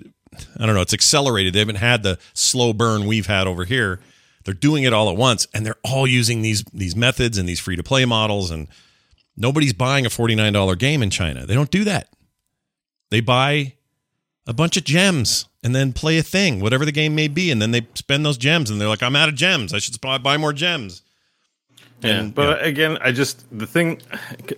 I don't know, it's accelerated. They haven't had the slow burn we've had over here. They're doing it all at once, and they're all using these these methods and these free to play models. And nobody's buying a forty nine dollar game in China. They don't do that. They buy a bunch of gems and then play a thing, whatever the game may be, and then they spend those gems, and they're like, "I'm out of gems. I should buy more gems." Yeah, And, but again, I just the thing,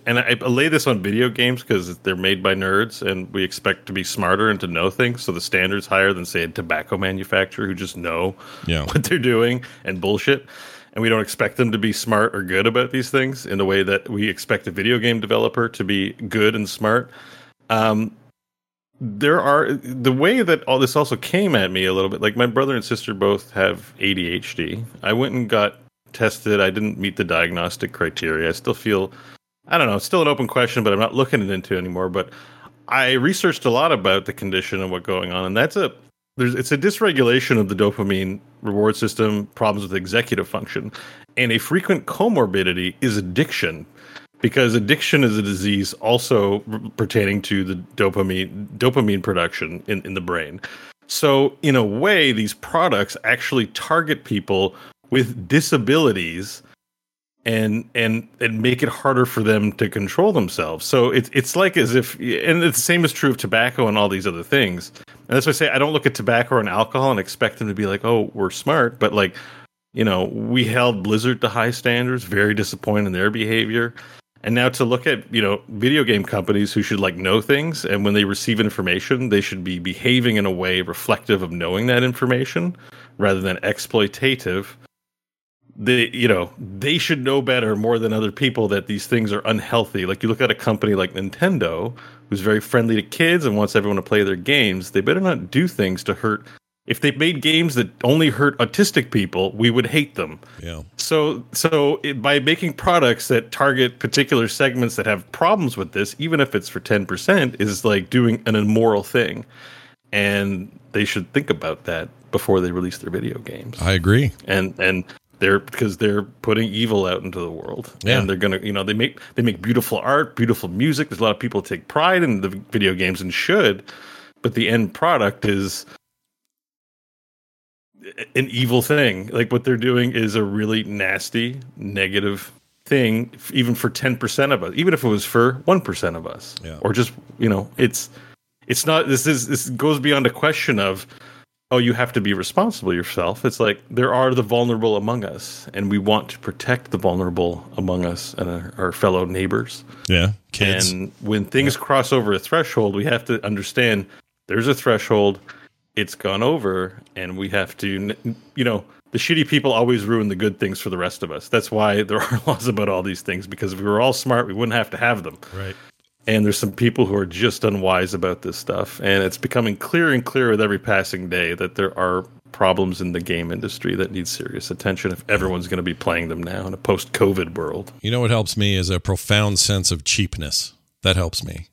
and I, I lay this on video games because they're made by nerds, and we expect to be smarter and to know things. So the standards higher than say a tobacco manufacturer who just know Yeah. what they're doing and bullshit. And we don't expect them to be smart or good about these things in the way that we expect a video game developer to be good and smart. Um, there are the way that all this also came at me a little bit. Like my brother and sister both have ADHD. I went and got tested. I didn't meet the diagnostic criteria. I still feel, I don't know, it's still an open question, but I'm not looking it into anymore. But I researched a lot about the condition and what going on, and that's a there's it's a dysregulation of the dopamine reward system, problems with executive function, and a frequent comorbidity is addiction. Because addiction is a disease also pertaining to the dopamine dopamine production in, in the brain. So, in a way, these products actually target people with disabilities and and and make it harder for them to control themselves. So it's it's like as if and the same is true of tobacco and all these other things. And that's why I say I don't look at tobacco and alcohol and expect them to be like, oh, we're smart, but like, you know, we held Blizzard to high standards, very disappointed in their behavior. And now to look at, you know, video game companies who should like know things and when they receive information, they should be behaving in a way reflective of knowing that information rather than exploitative they you know they should know better more than other people that these things are unhealthy. Like you look at a company like nintendo who's very friendly to kids and wants everyone to play their games they better not do things to hurt. If they made games that only hurt autistic people we would hate them. Yeah. so so it, by making products that target particular segments that have problems with this even if it's for 10% is like doing an immoral thing. And they should think about that before they release their video games. I agree. and and they're because they're putting evil out into the world. Yeah. and they're gonna you know they make they make beautiful art beautiful music. There's a lot of people take pride in the video games and should. But the end product is an evil thing. Like what they're doing is a really nasty negative thing even for 10% of us even if it was for 1% of us. Yeah. or just you know it's it's not this is this goes beyond a question of oh you have to be responsible yourself it's like there are the vulnerable among us and we want to protect the vulnerable among us and our, our fellow neighbors Yeah. Kids. and when things cross over a threshold we have to understand there's a threshold. It's gone over, and we have to, you know, the shitty people always ruin the good things for the rest of us. That's why there are laws about all these things because if we were all smart, we wouldn't have to have them. Right. And there's some people who are just unwise about this stuff, and it's becoming clearer and clearer with every passing day that there are problems in the game industry that need serious attention if everyone's going to be playing them now in a post-COVID world. You know what helps me is a profound sense of cheapness. That helps me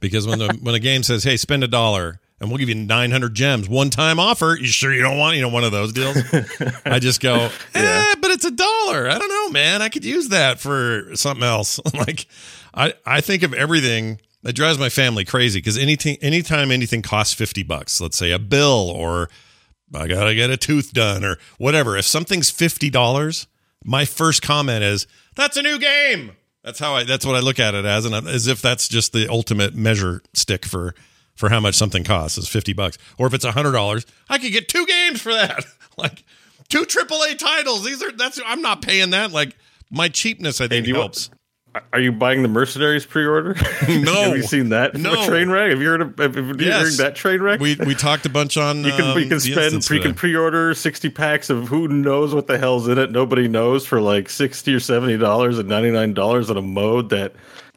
because when the when a game says, "Hey, spend a dollar," and we'll give you 900 gems one time offer. You sure you don't want you know one of those deals? I just go, eh, Yeah. but it's a dollar. I don't know, man. I could use that for something else. like, I I think of everything that drives my family crazy because anything anytime anything costs 50 bucks, let's say a bill or I gotta get a tooth done or whatever. If something's fifty dollars, my first comment is that's a new game. That's how I. That's what I look at it as, and as if that's just the ultimate measure stick for for how much something costs is fifty bucks. Or if it's a hundred dollars, I could get two games for that. like two AAA titles. These are that's. I'm not paying that. Like my cheapness, I think do you want- helps. Are you buying the Mercenaries pre-order? No. have you seen that? No. Train wreck. Have you heard of? Have you Yes. heard that train wreck? we we talked a bunch on. You can um, you can spend you can pre-order sixty packs of who knows what the hell's in it. Nobody knows for like sixty or seventy dollars and ninety nine dollars on a mode that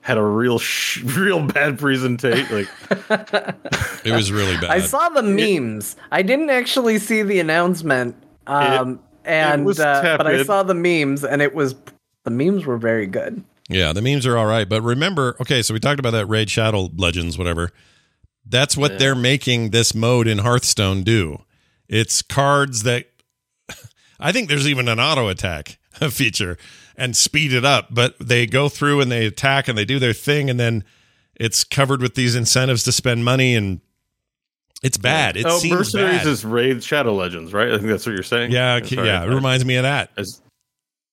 had a real sh- real bad presentation. Like It was really bad. I saw the memes. I didn't actually see the announcement. Um, and was uh, but I saw the memes, and it was the memes were very good. Yeah, the memes are all right, but remember, okay, so we talked about that Raid Shadow Legends, whatever. That's what they're making this mode in Hearthstone do. It's cards that I think there's even an auto attack feature and speed it up, but they go through and they attack and they do their thing, and then it's covered with these incentives to spend money, and it's bad. It oh, seems Mercenaries bad. is Raid Shadow Legends, right? I think that's what you're saying. yeah, sorry. yeah, it reminds me of that. As-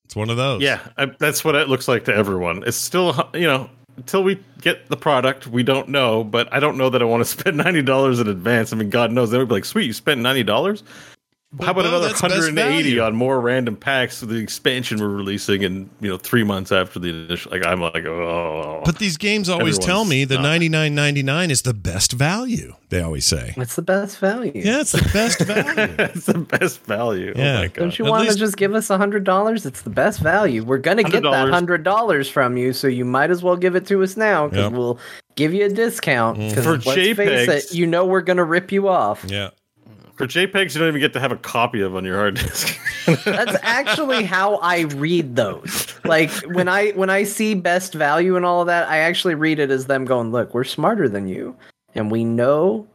It's one of those. Yeah, I, that's what it looks like to everyone. It's still, you know, until we get the product, we don't know. But I don't know that I want to spend ninety dollars in advance. I mean, God knows they would be like, "Sweet, you spent ninety dollars." How about Bo, another 180 on more random packs of the expansion we're releasing, in you know, three months after the initial? Like, I'm like, oh, But these games always tell me the ninety nine ninety nine is the best value. They always say. It's the best value. Yeah, it's the best value. it's the best value. Oh yeah. Oh my god! Don't you At want to just give us a hundred dollars? It's the best value. We're gonna get that $100. from you, so you might as well give it to us now because Yep. we'll give you a discount. Mm. Because For let's face JPEGs. it, you know we're gonna rip you off. yeah. For JPEGs, you don't even get to have a copy of on your hard disk. That's actually how I read those. Like when I when I see best value and all of that, I actually read it as them going, "Look, we're smarter than you, and we know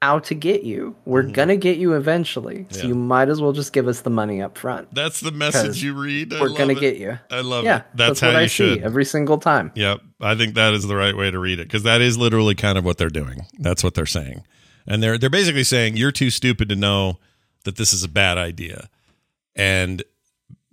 how to get you. We're gonna get you eventually. So Mm-hmm. Yeah. you might as well just give us the money up front. That's the message you read. I we're love gonna it. get you." I love Yeah, it. That's, how what you I should. see every single time. Yep. I think that is the right way to read it because that is literally kind of what they're doing. That's what they're saying. And they're they're basically saying you're too stupid to know that this is a bad idea. And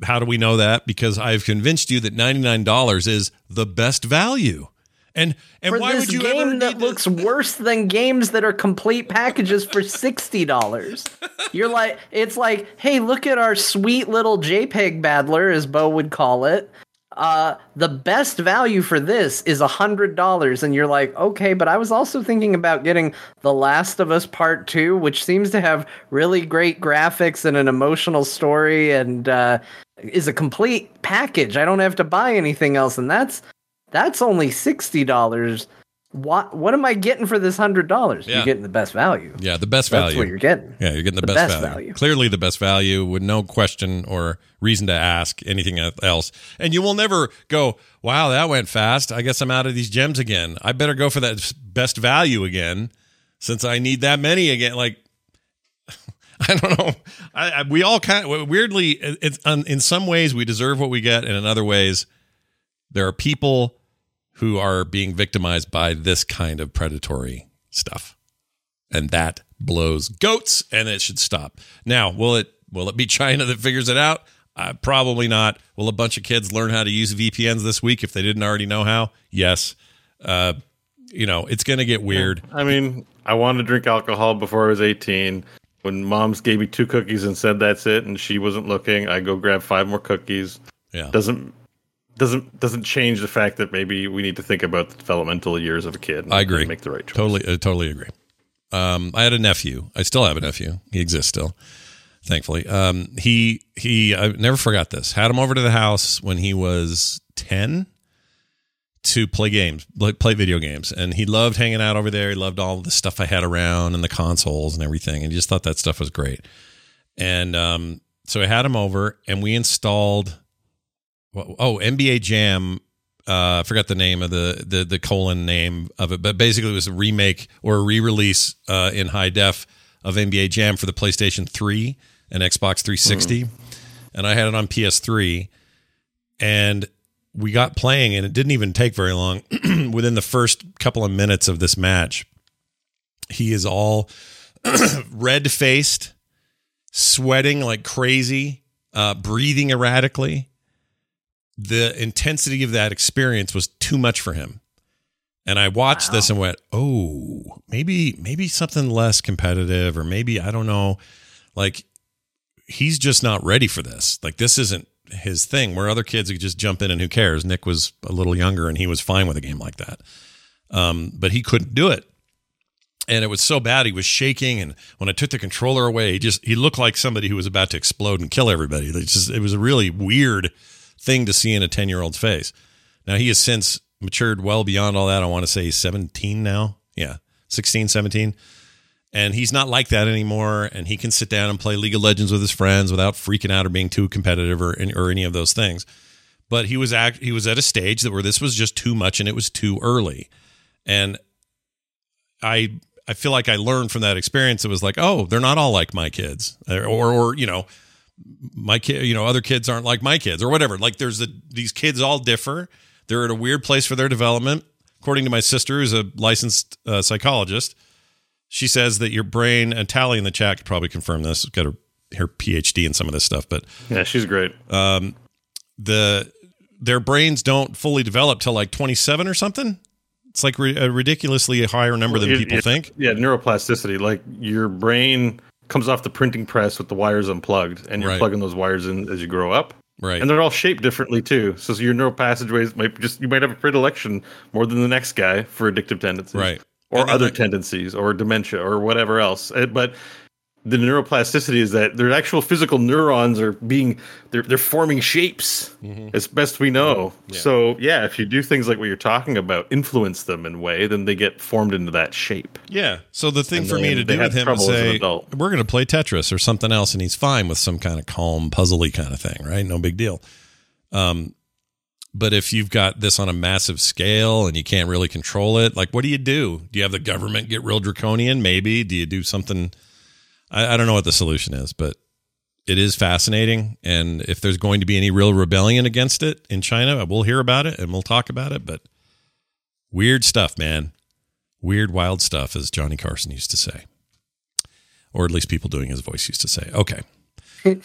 how do we know that? Because I've convinced you that $99 is the best value. And and For why this would you game ever that looks worse than games that are complete packages for sixty dollars. You're like, it's like, hey, look at our sweet little JPEG battler, as Bo would call it. Uh, the best value for this is a hundred dollars, and you're like, okay, but I was also thinking about getting The Last of Us Part Two, which seems to have really great graphics and an emotional story, and uh, is a complete package. I don't have to buy anything else, and that's that's only sixty dollars. What what am I getting for this hundred dollars? Yeah. You're getting the best value. Yeah, the best value. That's what you're getting. Yeah, you're getting the, The best, best value. value. Clearly, the best value with no question or reason to ask anything else. And you will never go, wow, that went fast. I guess I'm out of these gems again. I better go for that best value again since I need that many again. Like, I don't know. I, I, we all kind of weirdly, it's um, in some ways we deserve what we get, and in other ways, there are people who are being victimized by this kind of predatory stuff. And that blows goats and it should stop. Now will it will it be china that figures it out? Uh, probably not. Will a bunch of kids learn how to use vpns this week if they didn't already know how? Yes. Uh, you know it's going to get weird. I mean, I wanted to drink alcohol before I was 18. When moms gave me two cookies and said that's it, and she wasn't looking, I go grab five more cookies. yeah. Doesn't doesn't doesn't change the fact that maybe we need to think about the developmental years of a kid. and I agree. Make the right choice. totally uh, totally agree Um, I had a nephew. I still have a nephew. He exists still, thankfully. Um, he he. I never forgot this. Had him over to the house when he was ten to play games, like play video games, and he loved hanging out over there. He loved all the stuff I had around and the consoles and everything, and he just thought that stuff was great. And um, so I had him over, and we installed. Oh, NBA Jam uh, I forgot the name of the, the the colon name of it, but basically it was a remake or a re-release uh, in high def of NBA Jam for the PlayStation 3 and Xbox 360, mm. and I had it on PS3, and we got playing, and it didn't even take very long. Within the first couple of minutes of this match, he is all red faced, sweating like crazy, uh, breathing erratically the intensity of that experience was too much for him. And I watched wow. this and went, "Oh, maybe maybe something less competitive or maybe I don't know. Like he's just not ready for this. Like this isn't his thing. Where other kids could just jump in and who cares? Nick was a little younger and he was fine with a game like that. Um, but he couldn't do it. And it was so bad he was shaking and when I took the controller away, he just he looked like somebody who was about to explode and kill everybody. It just it was a really weird thing to see in a 10 year old's face. Now, he has since matured well beyond all that. I want to say he's 17 now. Yeah, 16, 17. And he's not like that anymore. And he can sit down and play League of Legends with his friends without freaking out or being too competitive or, or any of those things. But he was act, he was at a stage that where this was just too much and it was too early. And I I feel like I learned from that experience. It was like, oh, they're not all like my kids, or, or you know, my kid, you know, other kids aren't like my kids or whatever. Like there's a, these kids all differ. They're at a weird place for their development. According to my sister, who's a licensed uh, psychologist, she says that your brain and Tally in the chat could probably confirm this. Got her her PhD in some of this stuff, but yeah, she's great. Um, the their brains don't fully develop till like 27 or something. It's like a ridiculously higher number than people think. Yeah, neuroplasticity. Like your brain comes off the printing press with the wires unplugged, and you're right. plugging those wires in as you grow up. Right. And they're all shaped differently too. So your neural passageways might just you might have a predilection more than the next guy for addictive tendencies. Right. Or other like, tendencies or dementia or whatever else. Eh, but the neuroplasticity is that their actual physical neurons are being they're they're forming shapes mm-hmm. as best we know. Yeah. So yeah, if you do things like what you're talking about, influence them in a way, then they get formed into that shape. Yeah. So the thing and for me to do with him is say we're going to play Tetris or something else, and he's fine with some kind of calm, puzzly kind of thing, right? No big deal. Um, but if you've got this on a massive scale and you can't really control it, like what do you do? Do you have the government get real draconian? Maybe. Do you do something? I, I don't know what the solution is, but it is fascinating. And if there's going to be any real rebellion against it in China, we'll hear about it and we'll talk about it. But weird stuff, man. Weird, wild stuff, as Johnny Carson used to say. Or at least people doing his voice used to say. Okay.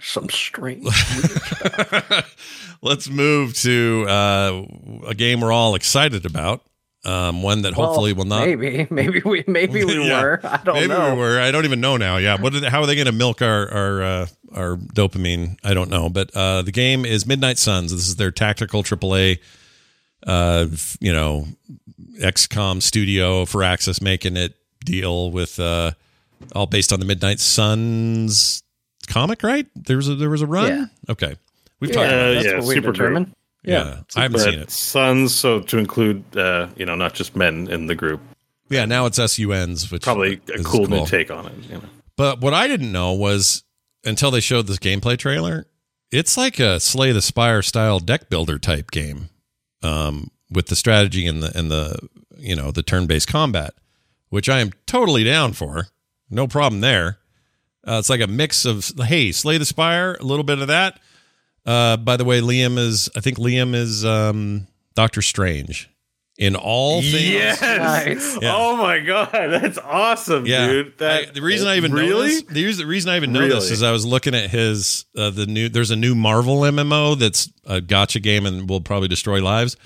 Some strange. Let's move to uh, a game we're all excited about um, one that hopefully well, will not. Maybe, maybe we, maybe we yeah, were. I don't maybe know. We were. I don't even know now. Yeah, what? Are they, how are they going to milk our our uh, our dopamine? I don't know. But uh, the game is Midnight Suns. This is their tactical AAA. Uh, you know, XCOM studio Firaxis making it deal with uh, all based on the Midnight Suns comic, right? There was a there was a run. Yeah. Okay, we've yeah, talked about that. Yeah, super determined. Yeah, yeah I haven't seen it. Sons, so to include, uh, you know, not just men in the group. Yeah, now it's SUNs, which probably a cool, cool, new take on it. You know. But what I didn't know was until they showed this gameplay trailer, it's like a Slay the Spire style deck builder type game, um, with the strategy and the and the you know the turn based combat, which I am totally down for. No problem there. Uh, it's like a mix of hey, Slay the Spire, a little bit of that uh, by the way, Liam is. I think Liam is um, Doctor Strange in all things. Yes. Nice. Yeah. Oh my god, that's awesome, yeah. dude. That, I, the reason I even really? know this, the, the reason I even know really? this is I was looking at his uh, the new. There's a new Marvel MMO that's a gacha game and will probably destroy lives.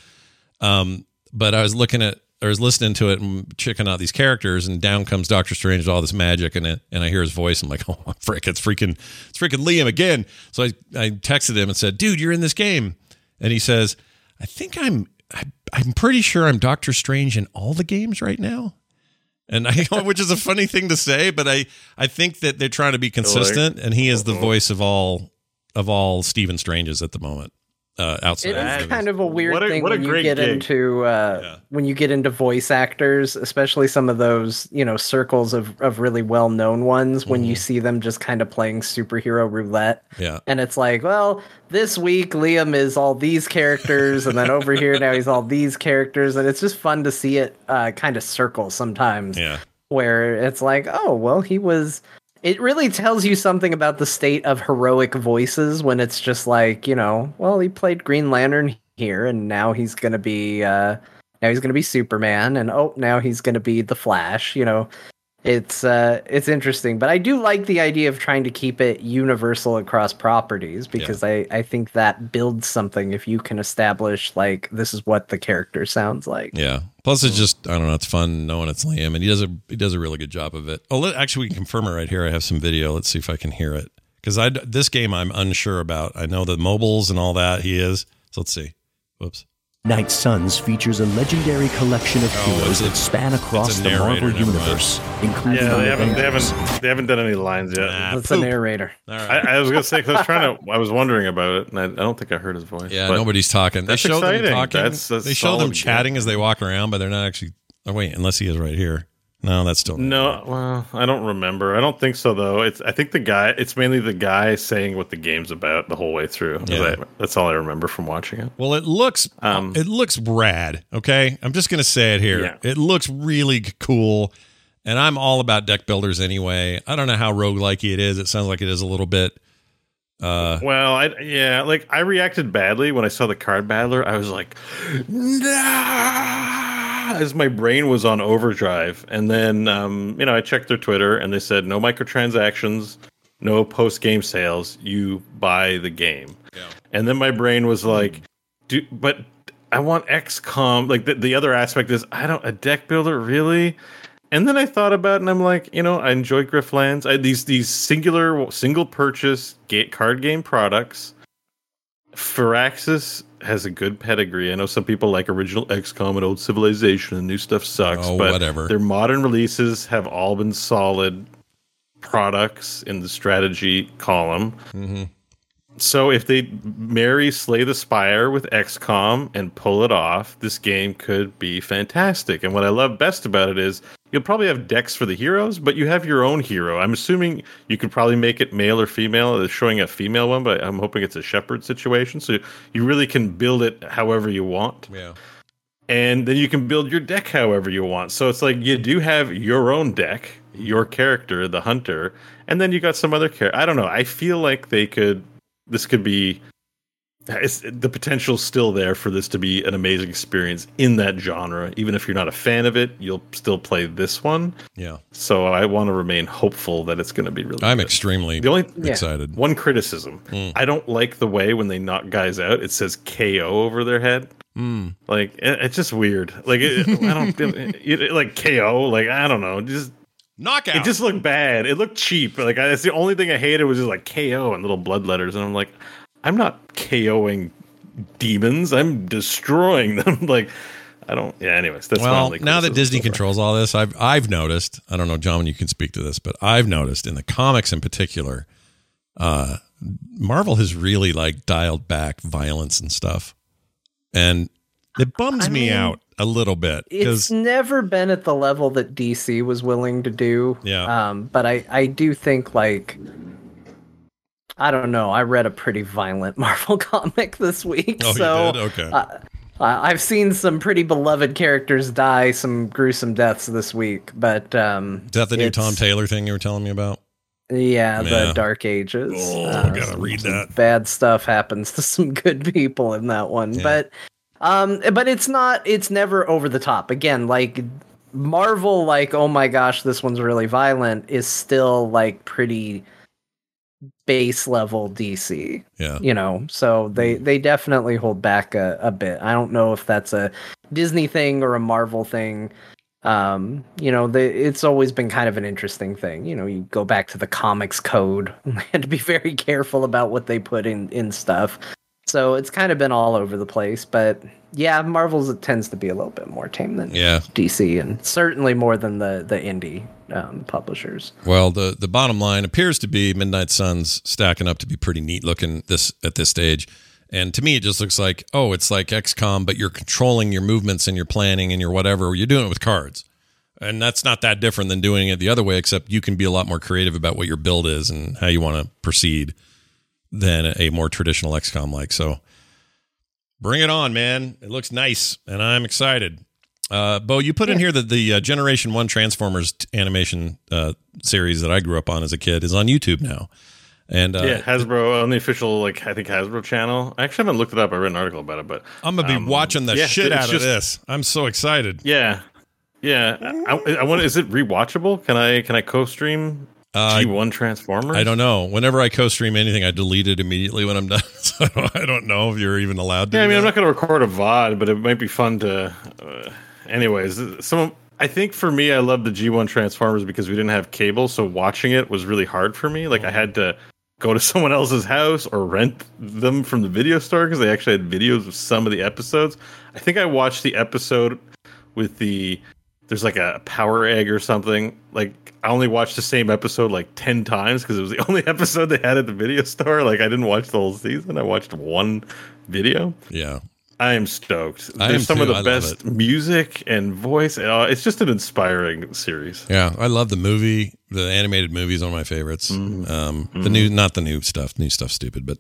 Um, but I was looking at I was listening to it and checking out these characters, and down comes Doctor Strange with all this magic, and it, and I hear his voice. I'm like, oh frick, it's freaking, it's freaking Liam again. So I, I texted him and said, dude, you're in this game, and he says, I think I'm, I, I'm pretty sure I'm Doctor Strange in all the games right now. And I, which is a funny thing to say, but I, I think that they're trying to be consistent, and he is the voice of all of all Stephen Stranges at the moment. Uh, outside, It of is movies. kind of a weird What a- thing what a when you great get gig. into uh, Yeah. when you get into voice actors, especially some of those you know circles of of really well known ones. When Mm-hmm. you see them just kind of playing superhero roulette, yeah, and it's like, well, this week Liam is all these characters, and then over here now he's all these characters, and it's just fun to see it uh, kind of circle sometimes yeah, where it's like, oh, well, he was. It really tells you something about the state of heroic voices when it's just like, you know, well, he played Green Lantern here, and now he's gonna be, uh, now he's gonna be Superman, and oh, now he's gonna be the Flash. You know, it's uh, it's interesting, but I do like the idea of trying to keep it universal across properties because I I think that builds something if you can establish like this is what the character sounds like. yeah. Plus, it's just I don't know. It's fun knowing it's Liam, and he does a he does a really good job of it. Oh, let, actually, we can confirm it right here. I have some video. Let's see if I can hear it because I this game I'm unsure about. I know the mobiles and all that he is. So let's see. Whoops. Night Suns features a legendary collection of Oh, heroes that span across the Marvel universe, including Yeah, they haven't, they haven't, they haven't done any lines yet. Nah, That's the poop. narrator. All right. I, I was gonna say 'cause I was trying to, I was wondering about it, and I, I don't think I heard his voice. Yeah, but- nobody's talking. They That's show them talking. That's a they show them chatting game. as they walk around, but they're not actually. Oh wait, unless he is right here. No, that's still No, well, I don't remember. I don't think so though. It's I think the guy. It's mainly the guy saying what the game's about the whole way through. Yeah. I- that's all I remember from watching it. Well, it looks Um, it looks rad. Okay, I'm just gonna say it here. Yeah. It looks really cool, and I'm all about deck builders anyway. I don't know how roguelike it is. It sounds like it is a little bit. Uh, Well, I yeah, like I reacted badly when I saw the card battler. I was like, nah, as my brain was on overdrive. And then, um, you know, I checked their Twitter and they said no microtransactions, no post game sales. You buy the game. And then my brain was like, do, but I want XCOM. Like the, the other aspect is, I don't, a deck builder, really? And then I thought about it and I'm like, you know, I enjoy Griftlands. I, these these singular single purchase ga- card game products. Firaxis has a good pedigree. I know some people like original XCOM and old Civilization and new stuff sucks, Oh, but whatever. their modern releases have all been solid products in the strategy column. mhm. So if they marry Slay the Spire with XCOM and pull it off, this game could be fantastic. And what I love best about it is you'll probably have decks for the heroes, but you have your own hero. I'm assuming you could probably make it male or female. It's showing a female one, but I'm hoping it's a Shepard situation. So you really can build it however you want. Yeah. And then you can build your deck however you want. So it's like you do have your own deck, your character, the hunter, and then you got some other character. I don't know. I feel like they could. This could be. It's, the potential's still there for this to be an amazing experience in that genre. Even if you're not a fan of it, you'll still play this one. Yeah. So I want to remain hopeful that it's going to be really. I'm good. extremely The only Yeah. excited. one criticism. Hmm. I don't like the way when they knock guys out, it says KO over their head. Mm. Like it, it's just weird. Like it, I don't it, like KO. Like I don't know. Just Knockout. it just looked bad. It looked cheap. Like I, that's the only thing I hated was just like KO and little blood letters. And I'm like, I'm not KOing demons. I'm destroying them. like I don't. Yeah. Anyways, that's my well, only now that Disney so controls all this, I've I've noticed. I don't know, John, you can speak to this, but I've noticed in the comics in particular, uh, Marvel has really like dialed back violence and stuff, and it bums I me mean, out a little bit It's never been at the level that DC was willing to do. Yeah. Um, but I, I do think like I don't know. I read a pretty violent Marvel comic this week, oh, so okay. uh, I've seen some pretty beloved characters die some gruesome deaths this week. But um, Is that the new Tom Taylor thing you were telling me about? Yeah, Yeah. the Dark Ages. Oh, Uh, gotta some- read that. Bad stuff happens to some good people in that one, Yeah. but um, but it's not. It's never over the top. Again, like Marvel, like oh my gosh, this one's really violent, is still like pretty base level DC Yeah. you know? So they they definitely hold back a, a bit. I don't know if that's a disney thing or a marvel thing. Um you know they, it's always been kind of an interesting thing. You know you go back to the comics code. And had to be very careful about what they put in in stuff. So it's kind of been all over the place, but yeah, Marvel's it tends to be a little bit more tame than Yeah. DC, and certainly more than the the indie um, publishers. Well, the the bottom line appears to be Midnight Suns stacking up to be pretty neat looking this at this stage. And to me, it just looks like oh, it's like XCOM, but you're controlling your movements and your planning and your whatever. You're doing it with cards, and that's not that different than doing it the other way. Except you can be a lot more creative about what your build is and how you want to proceed than a more traditional XCOM like. So, bring it on, man! It looks nice, and I'm excited. Uh, Bo, you put in here that the uh, Generation One Transformers t- animation uh, series that I grew up on as a kid is on YouTube now, and uh, yeah, Hasbro on the official like I think Hasbro channel. I actually haven't looked it up. I read an article about it, but I'm gonna be um, watching the yeah, shit it's out of this. I'm so excited. Yeah, yeah. I, I want. Is it rewatchable? Can I can I co-stream Uh, G1 Transformers? I don't know. Whenever I co-stream anything, I delete it immediately when I'm done. So I don't know if you're even allowed to. Yeah, I do mean, I'm not going to record a VOD, but it might be fun to. Uh, anyways, some. I think for me, I love the G1 Transformers because we didn't have cable, so watching it was really hard for me. Like I had to go to someone else's house or rent them from the video store because they actually had videos of some of the episodes. I think I watched the episode with the there's like a power egg or something. Like I only watched the same episode like ten times because it was the only episode they had at the video store. Like I didn't watch the whole season. I watched one video. Yeah, I am stoked. I There's am some too. of the I best music and voice. Uh, it's just an inspiring series. yeah. I love the movie. The animated movie is one of my favorites. Mm-hmm. Um, the new, not the new stuff. New stuff, stupid, but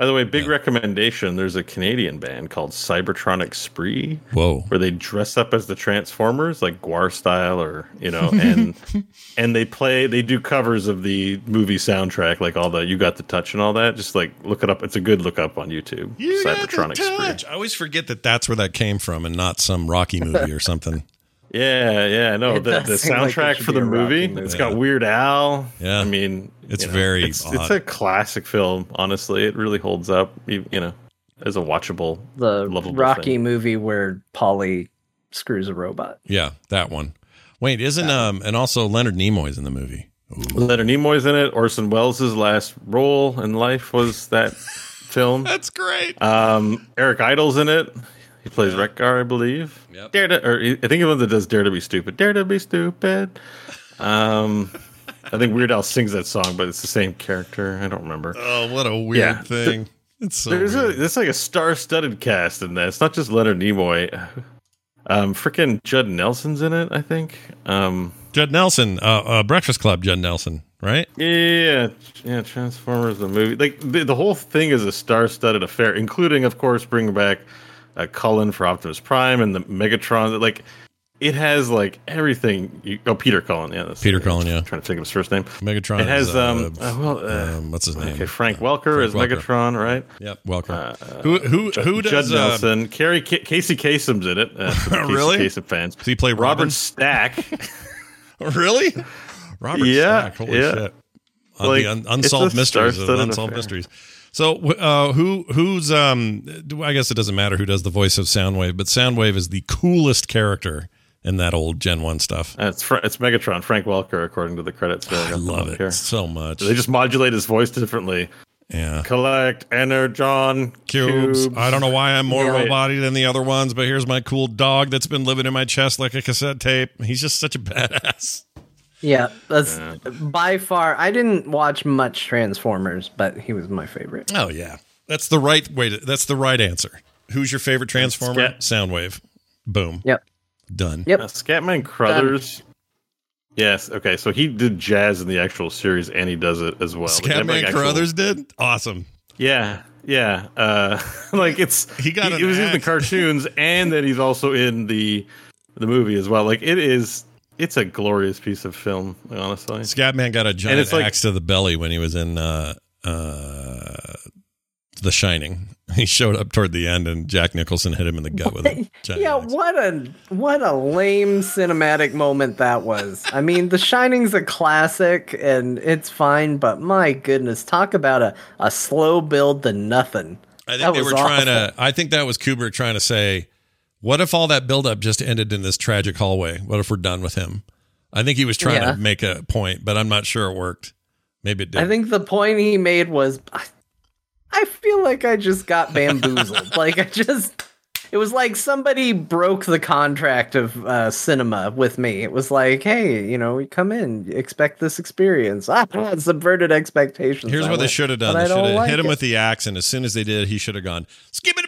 By the way, big recommendation. There's a Canadian band called Cybertronic Spree. whoa, where they dress up as the Transformers, like Gwar style, or you know, and and they play, they do covers of the movie soundtrack, like all the "You Got the Touch" and all that. Just like look it up; it's a good look up on YouTube. You got the Cybertronic touch. Spree. I always forget that that's where that came from, and not some Rocky movie or something. Yeah, yeah, no, It the, the seem like soundtrack for the movie. movie. It's got Weird Al. Yeah. I mean, It's you know, very It's, odd. it's a classic film. Honestly, it really holds up. You, you know, as a watchable. The Lovable Rocky thing. movie where Paulie screws a robot. Yeah, that one. Wait, isn't um and also Leonard Nimoy's in the movie. Leonard Nimoy's in it. Orson Welles' last role in life was that film. That's great. Um, Eric Idle's in it. He plays Wreck-Gar, I believe. Yep. Dare to, or I think he's the one that does Dare to Be Stupid. Dare to Be Stupid. Um, I think Weird Al sings that song, but it's the same character. I don't remember. oh, what a weird Yeah. thing. It's so There's a weird. there's like a star-studded cast in that. It's not just Leonard Nimoy. Um, freaking Judd Nelson's in it. I think. Um, Judd Nelson, uh, uh, Breakfast Club. Judd Nelson, right? Yeah, yeah, Transformers the movie. Like the, the whole thing is a star-studded affair, including, of course, bringing back uh, Cullen for Optimus Prime and the Megatron. Like it has like everything. You, oh, Peter Cullen, yeah, Peter Cullen, yeah. I'm trying to think of his first name. Megatron. It has is, uh, um, uh, well, uh, um, what's his name? okay, Frank Welker is Welker. Megatron, right? Yep, Welker. who who who Judd does uh, Nelson, Carrie Ca- Casey Kasem's in it. Uh, Casey Really? Kasem fans. Does he play Robert Stack. really? Robert Yeah, Stack. Holy yeah. shit. On Like, the un- unsolved mysteries of unsolved mysteries. So uh, who who's um I guess it doesn't matter who does the voice of Soundwave, but Soundwave is the coolest character in that old Gen 1 stuff. Uh, it's it's Megatron, Frank Welker, according to the credits. I love it Here. so much. They just modulate his voice differently. yeah. Collect energon Cubes. cubes. I don't know why I'm more Yeah. robotic than the other ones, but here's my cool dog that's been living in my chest like a cassette tape. He's just such a badass. Yeah, that's by far. I didn't watch much Transformers, but he was my favorite. Oh yeah, that's the right way. To, that's the right answer. Who's your favorite Transformer? Scat- Soundwave. Boom. Yep. Done. Yep. Uh, Scatman Crothers. Yes. Okay. So he did jazz in the actual series, and he does it as well. Like, they have, like, Scatman actual- did awesome. Yeah. Yeah. Uh, like it's He got He, it was in the cartoons, and then he's also in the the movie as well. Like it is. It's a glorious piece of film. Honestly. Scatman got a giant it's like- axe to the belly when he was in uh, uh, The Shining. He showed up toward the end, and Jack Nicholson hit him in the gut with a giant Yeah, axe. what a what a lame cinematic moment that was. I mean, The Shining's a classic and it's fine, but my goodness, talk about a, a slow build to nothing. I think That they was were trying awful. to. I think that was Kubrick trying to say, "What if all that buildup just ended in this tragic hallway? What if we're done with him?" I think he was trying Yeah. to make a point, but I'm not sure it worked. Maybe it did. I think the point he made was I feel like I just got bamboozled. like I just it was like somebody broke the contract of uh, cinema with me. It was like, hey, you know, we come in, expect this experience. Ah, subverted expectations. Here's I what they should have done. "But They should have like hit him it." with the axe, and as soon as they did, he should have gone skip it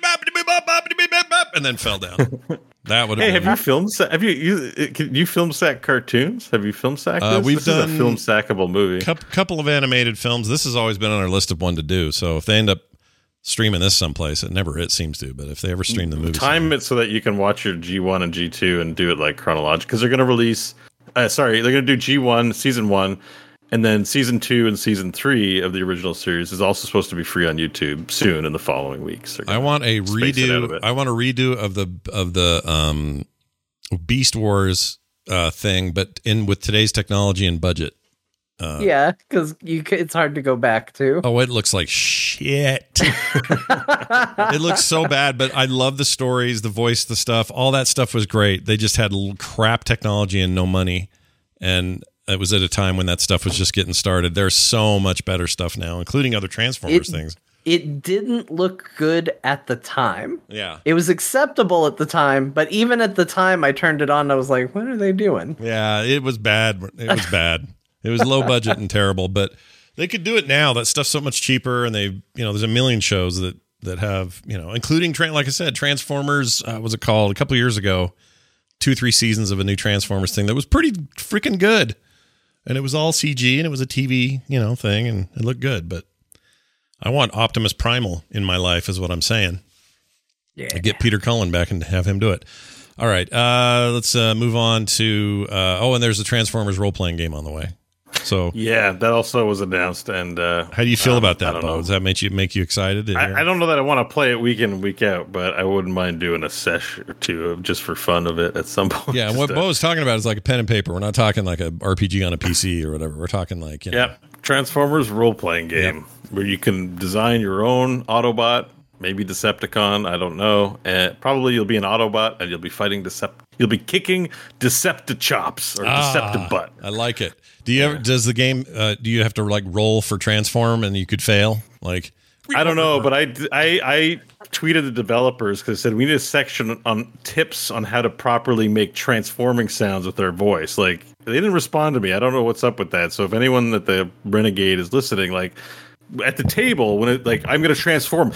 and then fell down. That would have. Hey, been, have you filmed? Have you you can you film sack cartoons? Have you film sack? Uh, we've This is done- a film sackable movie. couple, couple of animated films. This has always been on our list of one to do. So if they end up streaming this someplace, it never it seems to, but if they ever stream the movie, Time it so that you can watch your G one and G two and do it like chronological because they're going to release. Uh, sorry, they're going to do G one season one, and then season two and season three of the original series is also supposed to be free on YouTube soon in the following weeks. I want a space it out a redo. I want a redo of the of the um, Beast Wars uh, thing, but in with today's technology and budget. yeah, because you it's hard to go back to. Oh, it looks like shit. it looks so bad, but I love the stories, the voice, the stuff. All that stuff was great. They just had crap technology and no money. And it was at a time when that stuff was just getting started. There's so much better stuff now, including other Transformers It- things. It didn't look good at the time. Yeah. It was acceptable at the time, but even at the time, I turned it on. I was like, "What are they doing?" Yeah, it was bad. It was bad. It was low budget and terrible, but they could do it now. That stuff's so much cheaper, and they, you know, there's a million shows that that have, you know, including. Like I said, Transformers. Uh, was it called a couple years ago? Two, three seasons of a new Transformers thing that was pretty freaking good, and it was all CG and it was a TV, you know, thing, and it looked good. But I want Optimus Primal in my life, is what I'm saying. Yeah. Get Peter Cullen back and have him do it. All right, uh, let's uh, move on to. Uh, oh, and there's a Transformers role playing game on the way. So, Yeah, that also was announced, and uh, how do you feel um, about that? Bo? Does that make you make you excited? I, I don't know that I want to play it week in week out, but I wouldn't mind doing a sesh or two of just for fun of it at some point. Yeah, and what to- Bo is talking about is like a pen and paper. We're not talking like a RPG on a PC or whatever. We're talking like you know, Yep. Transformers role playing game where you can design your own Autobot, maybe Decepticon, I don't know. And probably you'll be an Autobot and you'll be fighting Decept you'll be kicking Deceptichops or Ah, Deceptibutt. I like it. Do you ever? Does the game? Uh, do you have to like roll for transform and you could fail? Like I don't know, but I, I, I tweeted the developers because I said we need a section on tips on how to properly make transforming sounds with their voice. Like they didn't respond to me. I don't know what's up with that. So if anyone at the Renegade is listening, like at the table when it like I'm gonna transform.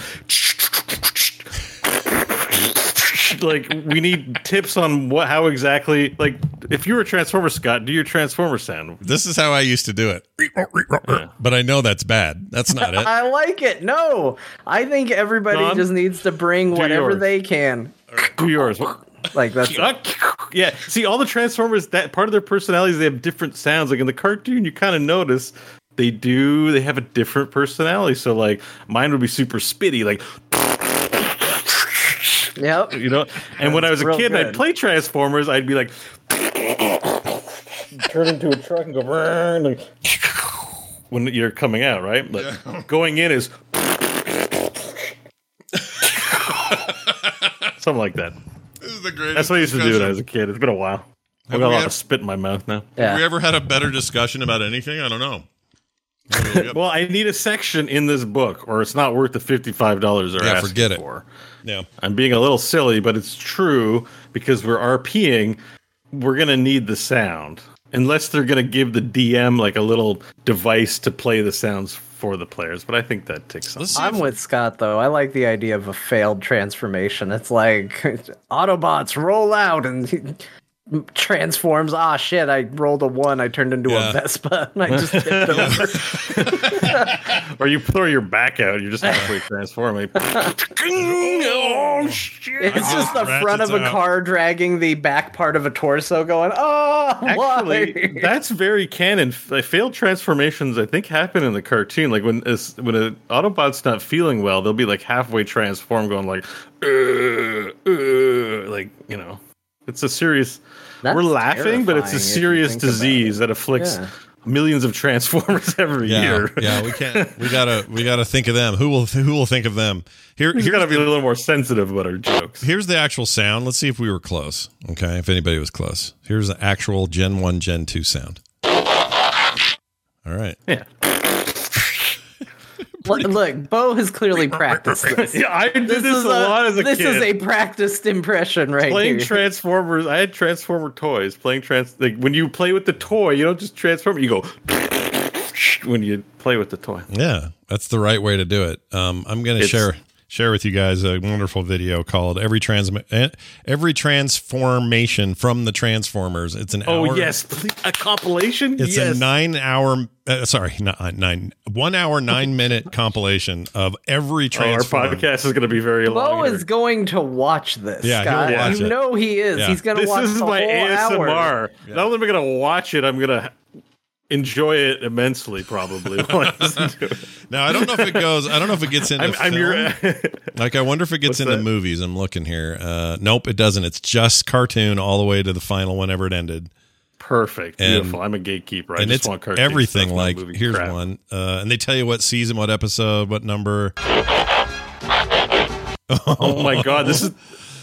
Like we need tips on what how exactly like if you were a transformer Scott do your transformer sound this is how I used to do it, but I know that's bad. That's not it. I like it. No, I think everybody Don, just needs to bring whatever yours. they can. do yours Like that's yeah. See, all the Transformers that part of their personalities, they have different sounds. Like in the cartoon, you kind of notice they do. They have a different personality. So like mine would be super spitty, like yep. you know. And when I was a kid, and I'd play Transformers. I'd be like turn into a truck and go burn. like when you're coming out, right? But going in is something like that. This is the greatest. That's what I used to do when I was a kid. It's been a while. I've got a lot ever- of spit in my mouth now. Have we ever had a better discussion about anything? I don't know. Well, I need a section in this book, or it's not worth the fifty-five dollars they're Yeah, asking forget it. for. Yeah. I'm being a little silly, but it's true because we're RPing. We're gonna need the sound, unless they're gonna give the DM like a little device to play the sounds for the players. But I think that takes some. I'm with Scott though. I like the idea of a failed transformation. It's like Autobots roll out and he transforms. Ah, shit! I rolled a one. I turned into Yeah. a Vespa. And I just tipped over. or you throw your back out, you're just halfway transforming. oh shit! It's just the front of a out. car dragging the back part of a torso, going, "Oh, Actually, why?" that's very canon. F- Failed transformations, I think, happen in the cartoon. Like when a, when an Autobot's not feeling well, they'll be like halfway transformed, going like, "Uh, uh," like you know, it's a serious. That's we're laughing, but it's a serious disease that afflicts Yeah. millions of Transformers every Yeah, year. yeah, we can't. We gotta, we gotta think of them. Who will, who will think of them? Here, We here's got to be a little more sensitive about our jokes. here's the actual sound. Let's see if we were close. Okay, if anybody was close. Here's the actual Gen One, Gen Two sound. All right, Yeah. Look, look, Bo has clearly practiced this. Yeah, I did this, is a lot as a this kid. is a practiced impression right playing here. Transformers. I had Transformer toys. Playing trans like when you play with the toy, you don't just transform. You go when you play with the toy. Yeah, that's the right way to do it. Um, I'm going to share share with you guys a wonderful video called "Every Trans Every Transformation from the Transformers." It's an Oh hour, yes, please, a compilation. It's yes. a nine hour, uh, sorry, not nine, one hour, nine minute compilation of every Oh, our podcast is going to be very Bo long. here. is going to watch this. Yeah, he'll Scott. watch you it. know he is. Yeah. He's going to watch. this is the my whole ASMR. hour. Not only am I going to watch it, I'm going to enjoy it immensely. Probably. while I listen to it. Now I don't know if it goes. I don't know if it gets into I'm, I'm your. Like I wonder if it gets into that? movies. I'm looking here. Uh, nope, it doesn't. It's just cartoon all the way to the final whenever it ended. Perfect. And- Beautiful. I'm a gatekeeper. I and just it's want cartoon everything. stuff, Like here's crap. one, uh, and they tell you what season, what episode, what number. Oh my god, this is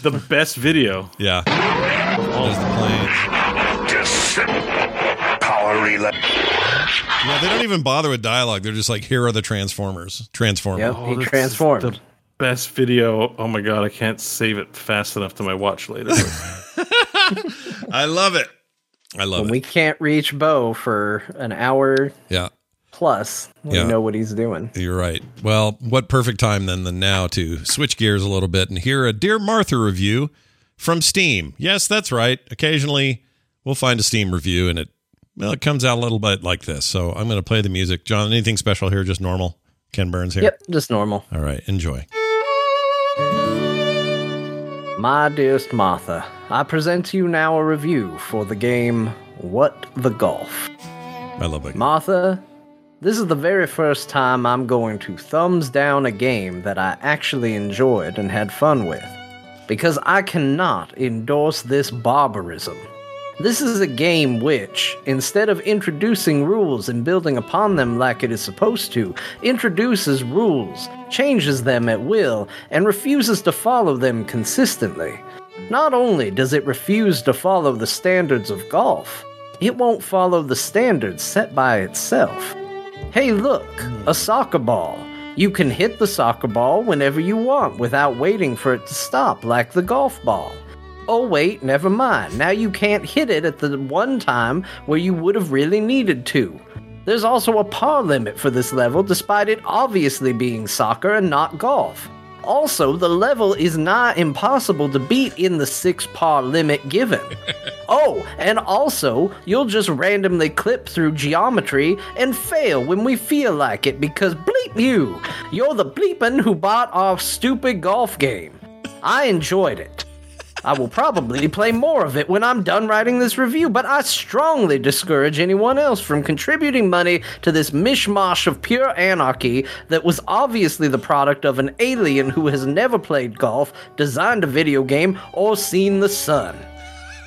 the best video. Yeah, there's the planes. Power relay. No, they don't even bother with dialogue. They're just like, here are the Transformers. Transform. Yep, Oh, he this transformed. the best video. Oh my god, I can't save it fast enough to my watch later. I love it. I love it. When it. we can't reach Bo for an hour yeah. plus, we Yeah. know what he's doing. You're right. Well, what perfect time then than now to switch gears a little bit and hear a Dear Martha review from Steam. Yes, that's right. Occasionally we'll find a Steam review and it well, it comes out a little bit like this. So I'm going to play the music. John, anything special here? Just normal. Ken Burns here. Yep, just normal. All right. Enjoy. My dearest Martha, I present to you now a review for the game What the Golf. I love it. Martha, this is the very first time I'm going to thumbs down a game that I actually enjoyed and had fun with. Because I cannot endorse this barbarism. This is a game which, instead of introducing rules and building upon them like it is supposed to, introduces rules, changes them at will, and refuses to follow them consistently. Not only does it refuse to follow the standards of golf, it won't follow the standards set by itself. Hey, look, a soccer ball. You can hit the soccer ball whenever you want without waiting for it to stop, like the golf ball. Oh, wait, never mind. Now you can't hit it at the one time where you would have really needed to. There's also a par limit for this level, despite it obviously being soccer and not golf. Also, the level is not impossible to beat in the six par limit given. Oh, and also, you'll just randomly clip through geometry and fail when we feel like it because bleep you! You're the bleepin' who bought our stupid golf game. I enjoyed it. I will probably play more of it when I'm done writing this review, but I strongly discourage anyone else from contributing money to this mishmash of pure anarchy that was obviously the product of an alien who has never played golf, designed a video game, or seen the sun.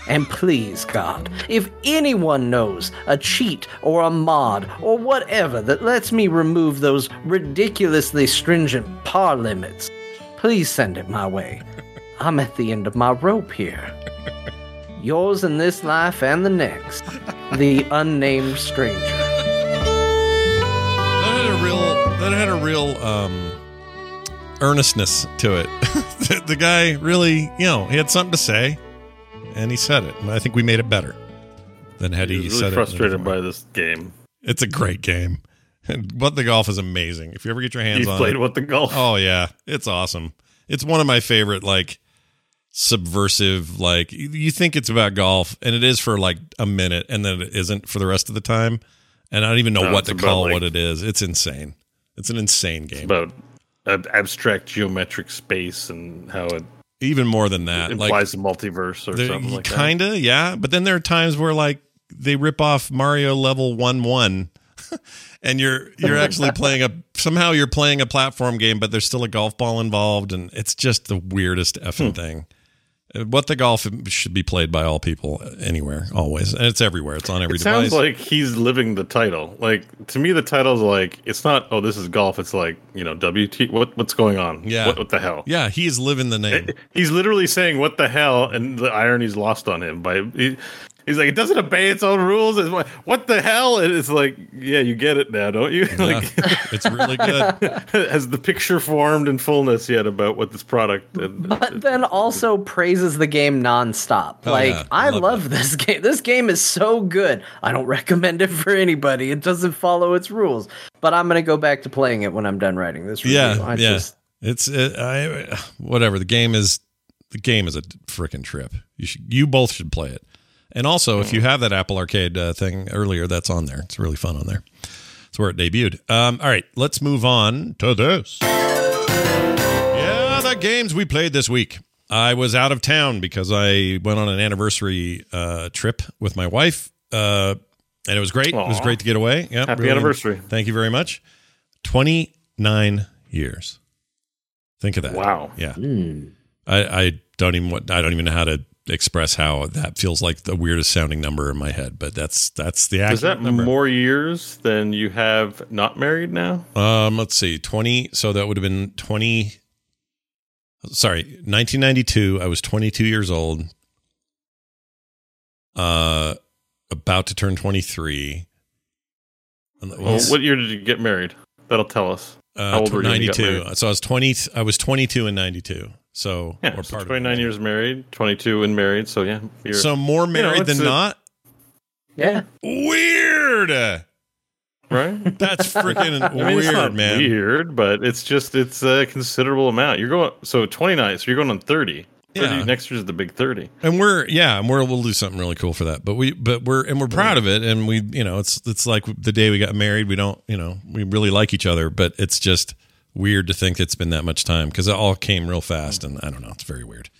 And please, God, if anyone knows a cheat or a mod or whatever that lets me remove those ridiculously stringent par limits, please send it my way. I'm at the end of my rope here. Yours in this life and the next, the unnamed stranger. That had a real that had a real um earnestness to it. the, the guy really, you know, he had something to say and he said it. And I think we made it better than had he He's said really it. frustrated by this game. It's a great game. And What the Golf is amazing. If you ever get your hands You've on played it. with the golf. Oh yeah, it's awesome. It's one of my favorite like subversive like you- think it's about golf and it is for like a minute and then it isn't for the rest of the time. And I don't even know No, what to call like- what it is. It's insane. It's an insane game. about abstract geometric space and how it even more than that. Like implies the multiverse or something like that. kinda, yeah. But then there are times where like they rip off Mario level one one, and you're you're actually playing a somehow you're playing a platform game, but there's still a golf ball involved, and it's just the weirdest Hmm. effing thing. Uh, What the golf should be played by all people anywhere, always, and it's everywhere. It's on every It device. sounds like he's living the title. Like to me, the title's like it's not. Oh, this is golf. It's like you know, WT. What what's going on? Yeah. What, what the hell? yeah, he is living the name. He's literally saying what the hell, and the irony's lost on him. By he, He's like, it doesn't obey its own rules. It's like, what the hell? And it's like, yeah, you get it now, don't you? like, it's really good. has the picture formed in fullness yet about what this product? And, but then also praises the game nonstop. Oh, like yeah. I I love love, this game. This game is so good. I don't recommend it for anybody. It doesn't follow its rules. But I'm gonna go back to playing it when I'm done writing this review. Yeah, I yeah. just It's it, I whatever. The game is the game is a freaking trip. You should you both should play it. And also, if you have that Apple Arcade uh, thing earlier, that's on there. It's really fun on there. It's where it debuted. Um, all right, let's move on to this. Yeah, the games we played this week. I was out of town because I went on an anniversary uh, trip with my wife, uh, and it was great. It was great to get away. Yeah, Happy anniversary. Thank you very much. Twenty nine years. Think of that. Wow. Yeah. I, I don't even what I don't even know how to express how that feels like the weirdest sounding number in my head, but that's that's the Is that number. more years than you have not married now? Um, let's see, twenty. So that would have been twenty. Sorry, nineteen ninety two. I was twenty two years old. Uh, about to turn twenty three. Well, what year did you get married? That'll tell us. uh, how old were you when you got So I was twenty. I was twenty two and ninety two. So Yeah, or so part 29 it. years married, 22 and married. So yeah, you're, So more married it's than a- not. yeah. Weird. right. That's freaking I mean, weird, it's not man. weird, but it's just it's a considerable amount. You're going so 29, so you're going on 30. 30 Yeah. Next year's the big 30. And we're yeah, and we're we'll do something really cool for that. But we but we're and we're proud of it. And we you know it's it's like the day we got married. We don't you know we really like each other, but it's just weird to think it's been that much time because it all came real fast. And I don't know, it's very weird.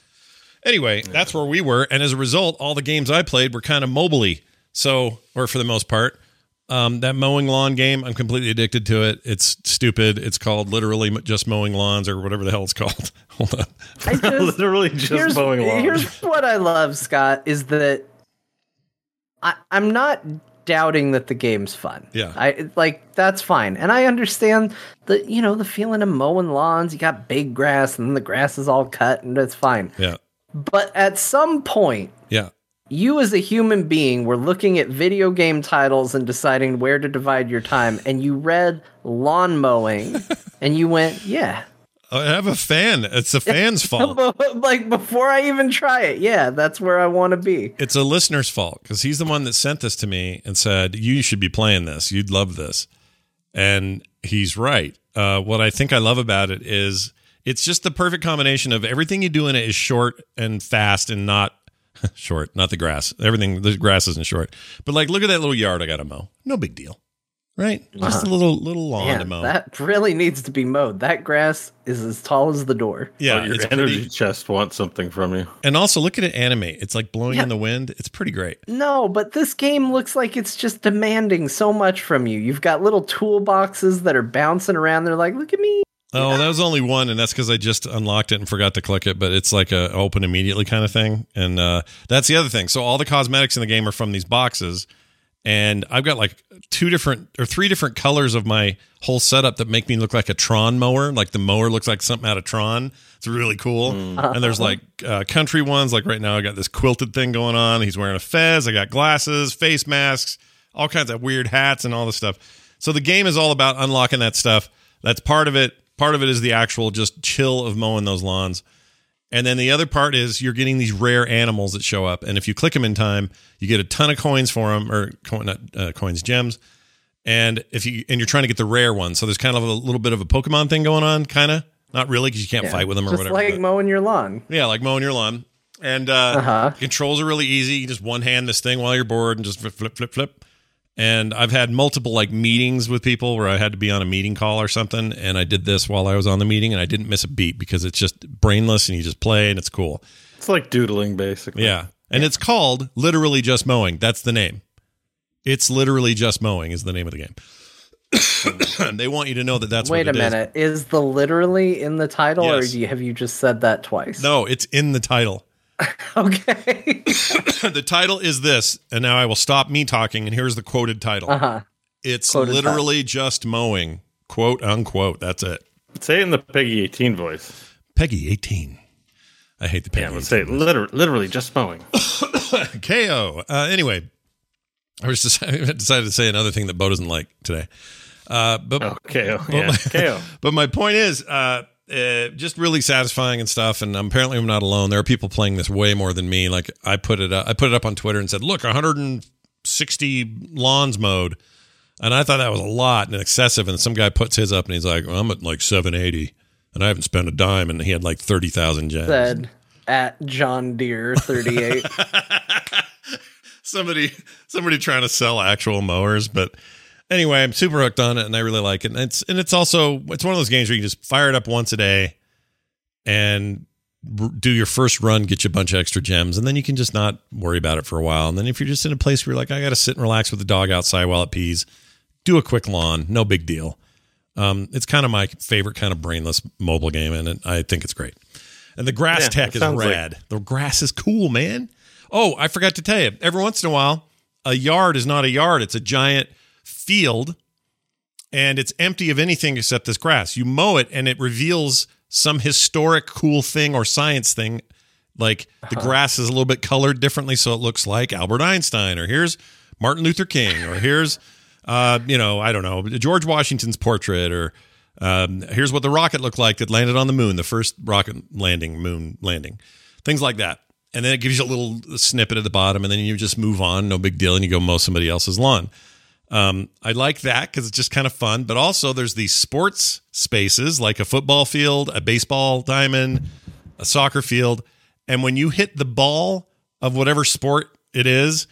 Anyway, that's where we were, and as a result, all the games I played were kind of mobily. So, or for the most part, um, that mowing lawn game, I'm completely addicted to it. It's stupid. It's called literally just mowing lawns or whatever the hell it's called. Hold on. Just, Literally just here's, mowing lawns. here's what I love, Scott, is that I, I'm not doubting that the game's fun. Yeah. I like that's fine. And I understand the you know, the feeling of mowing lawns, you got big grass and then the grass is all cut and it's fine. Yeah, But at some point, yeah. you as a human being were looking at video game titles and deciding where to divide your time and you read lawn mowing and you went, yeah. I have a fan. It's the fan's fault. like before I even try it, yeah, that's where I want to be. It's a listener's fault because he's the one that sent this to me and said, You should be playing this. You'd love this. And he's right. Uh, what I think I love about it is it's just the perfect combination of everything you do in it is short and fast and not short, not the grass. Everything, the grass isn't short. But like, look at that little yard I got to mow. No big deal. Right? Just a little, little lawn to mow. that really needs to be mowed. That grass is as tall as the door. yeah. Oh, your it's energy pretty. chest wants something from you. And also look at it animate. It's like blowing Yeah. in the wind. It's pretty great. No, but this game looks like it's just demanding so much from you. You've got little toolboxes that are bouncing around. They're like, look at me. Oh, that was only one, and that's because I just unlocked it and forgot to click it. But it's like a open immediately kind of thing, and uh, that's the other thing. So all the cosmetics in the game are from these boxes, and I've got like two different or three different colors of my whole setup that make me look like a Tron mower. Like the mower looks like something out of Tron. It's really cool. And there's like uh, country ones. Like right now, I got this quilted thing going on. He's wearing a fez. I got glasses, face masks, all kinds of weird hats, and all this stuff. So the game is all about unlocking that stuff. That's part of it. Part of it is the actual just chill of mowing those lawns. And then the other part is you're getting these rare animals that show up, and if you click them in time, you get a ton of coins for them, or coin, not uh, coins, gems. And if you and you're trying to get the rare ones, so there's kind of a little bit of a Pokemon thing going on, kind of not really because you can't fight with them or just whatever. like but- mowing your lawn. yeah, like mowing your lawn. And uh, Uh-huh. controls are really easy. You just one hand this thing while you're bored and just flip, flip, flip, flip. And I've had multiple like meetings with people where I had to be on a meeting call or something, and I did this while I was on the meeting, and I didn't miss a beat because it's just brainless and you just play and it's cool. It's like doodling, basically. Yeah, and it's called literally just mowing. That's the name. It's literally just mowing is the name of the game. They want you to know that that's Wait what a minute. Is the literally in the title, or Yes. do you, have you just said that twice? No, it's in the title. Okay. the title is this, and now I will stop me talking. And here's the quoted title. uh-huh. It's Quoted literally just mowing, quote unquote. That's it. Say it in the PEGI 18 voice. PEGI eighteen. I hate the PEGI. Yeah, let's say 18. it liter- literally just mowing. KO. Uh, anyway, I was just I decided to say another thing that Bo doesn't like today. Uh, but Oh, KO. Yeah, KO. but my point is, uh, uh, just really satisfying and stuff. And apparently, I'm not alone. There are people playing this way more than me. Like I put it, up, I put it up on Twitter and said, "Look, 160 lawns mode," and I thought that was a lot and excessive. And some guy puts his up and he's like, well, "I'm at like 780, and I haven't spent a dime." And he had like 30,000 gems. Said at John Deere 38. somebody somebody trying to sell actual mowers but anyway i'm super hooked on it and i really like it. And it's and it's also it's one of those games where you can just fire it up once a day and do your first run get you a bunch of extra gems and then you can just not worry about it for a while. And then if you're just in a place where you're like i gotta sit and relax with the dog outside while it pees do a quick lawn no big deal. Um, it's kind of my favorite kind of brainless mobile game and it, i think it's great. And the grass Yeah, tech is sounds like- rad. The grass is cool man. Oh, I forgot to tell you. Every once in a while, a yard is not a yard, it's a giant field and it's empty of anything except this grass. You mow it and it reveals some historic cool thing or science thing. Like the grass is a little bit colored differently so it looks like Albert Einstein or here's Martin Luther King or here's uh, you know, I don't know, George Washington's portrait or um, here's what the rocket looked like that landed on the moon, the first rocket landing, moon landing, things like that. And then it gives you a little snippet at the bottom, and then you just move on, no big deal, and you go mow somebody else's lawn. Um, I like that because it's just kind of fun. But also, there's these sports spaces like a football field, a baseball diamond, a soccer field, and when you hit the ball of whatever sport it is,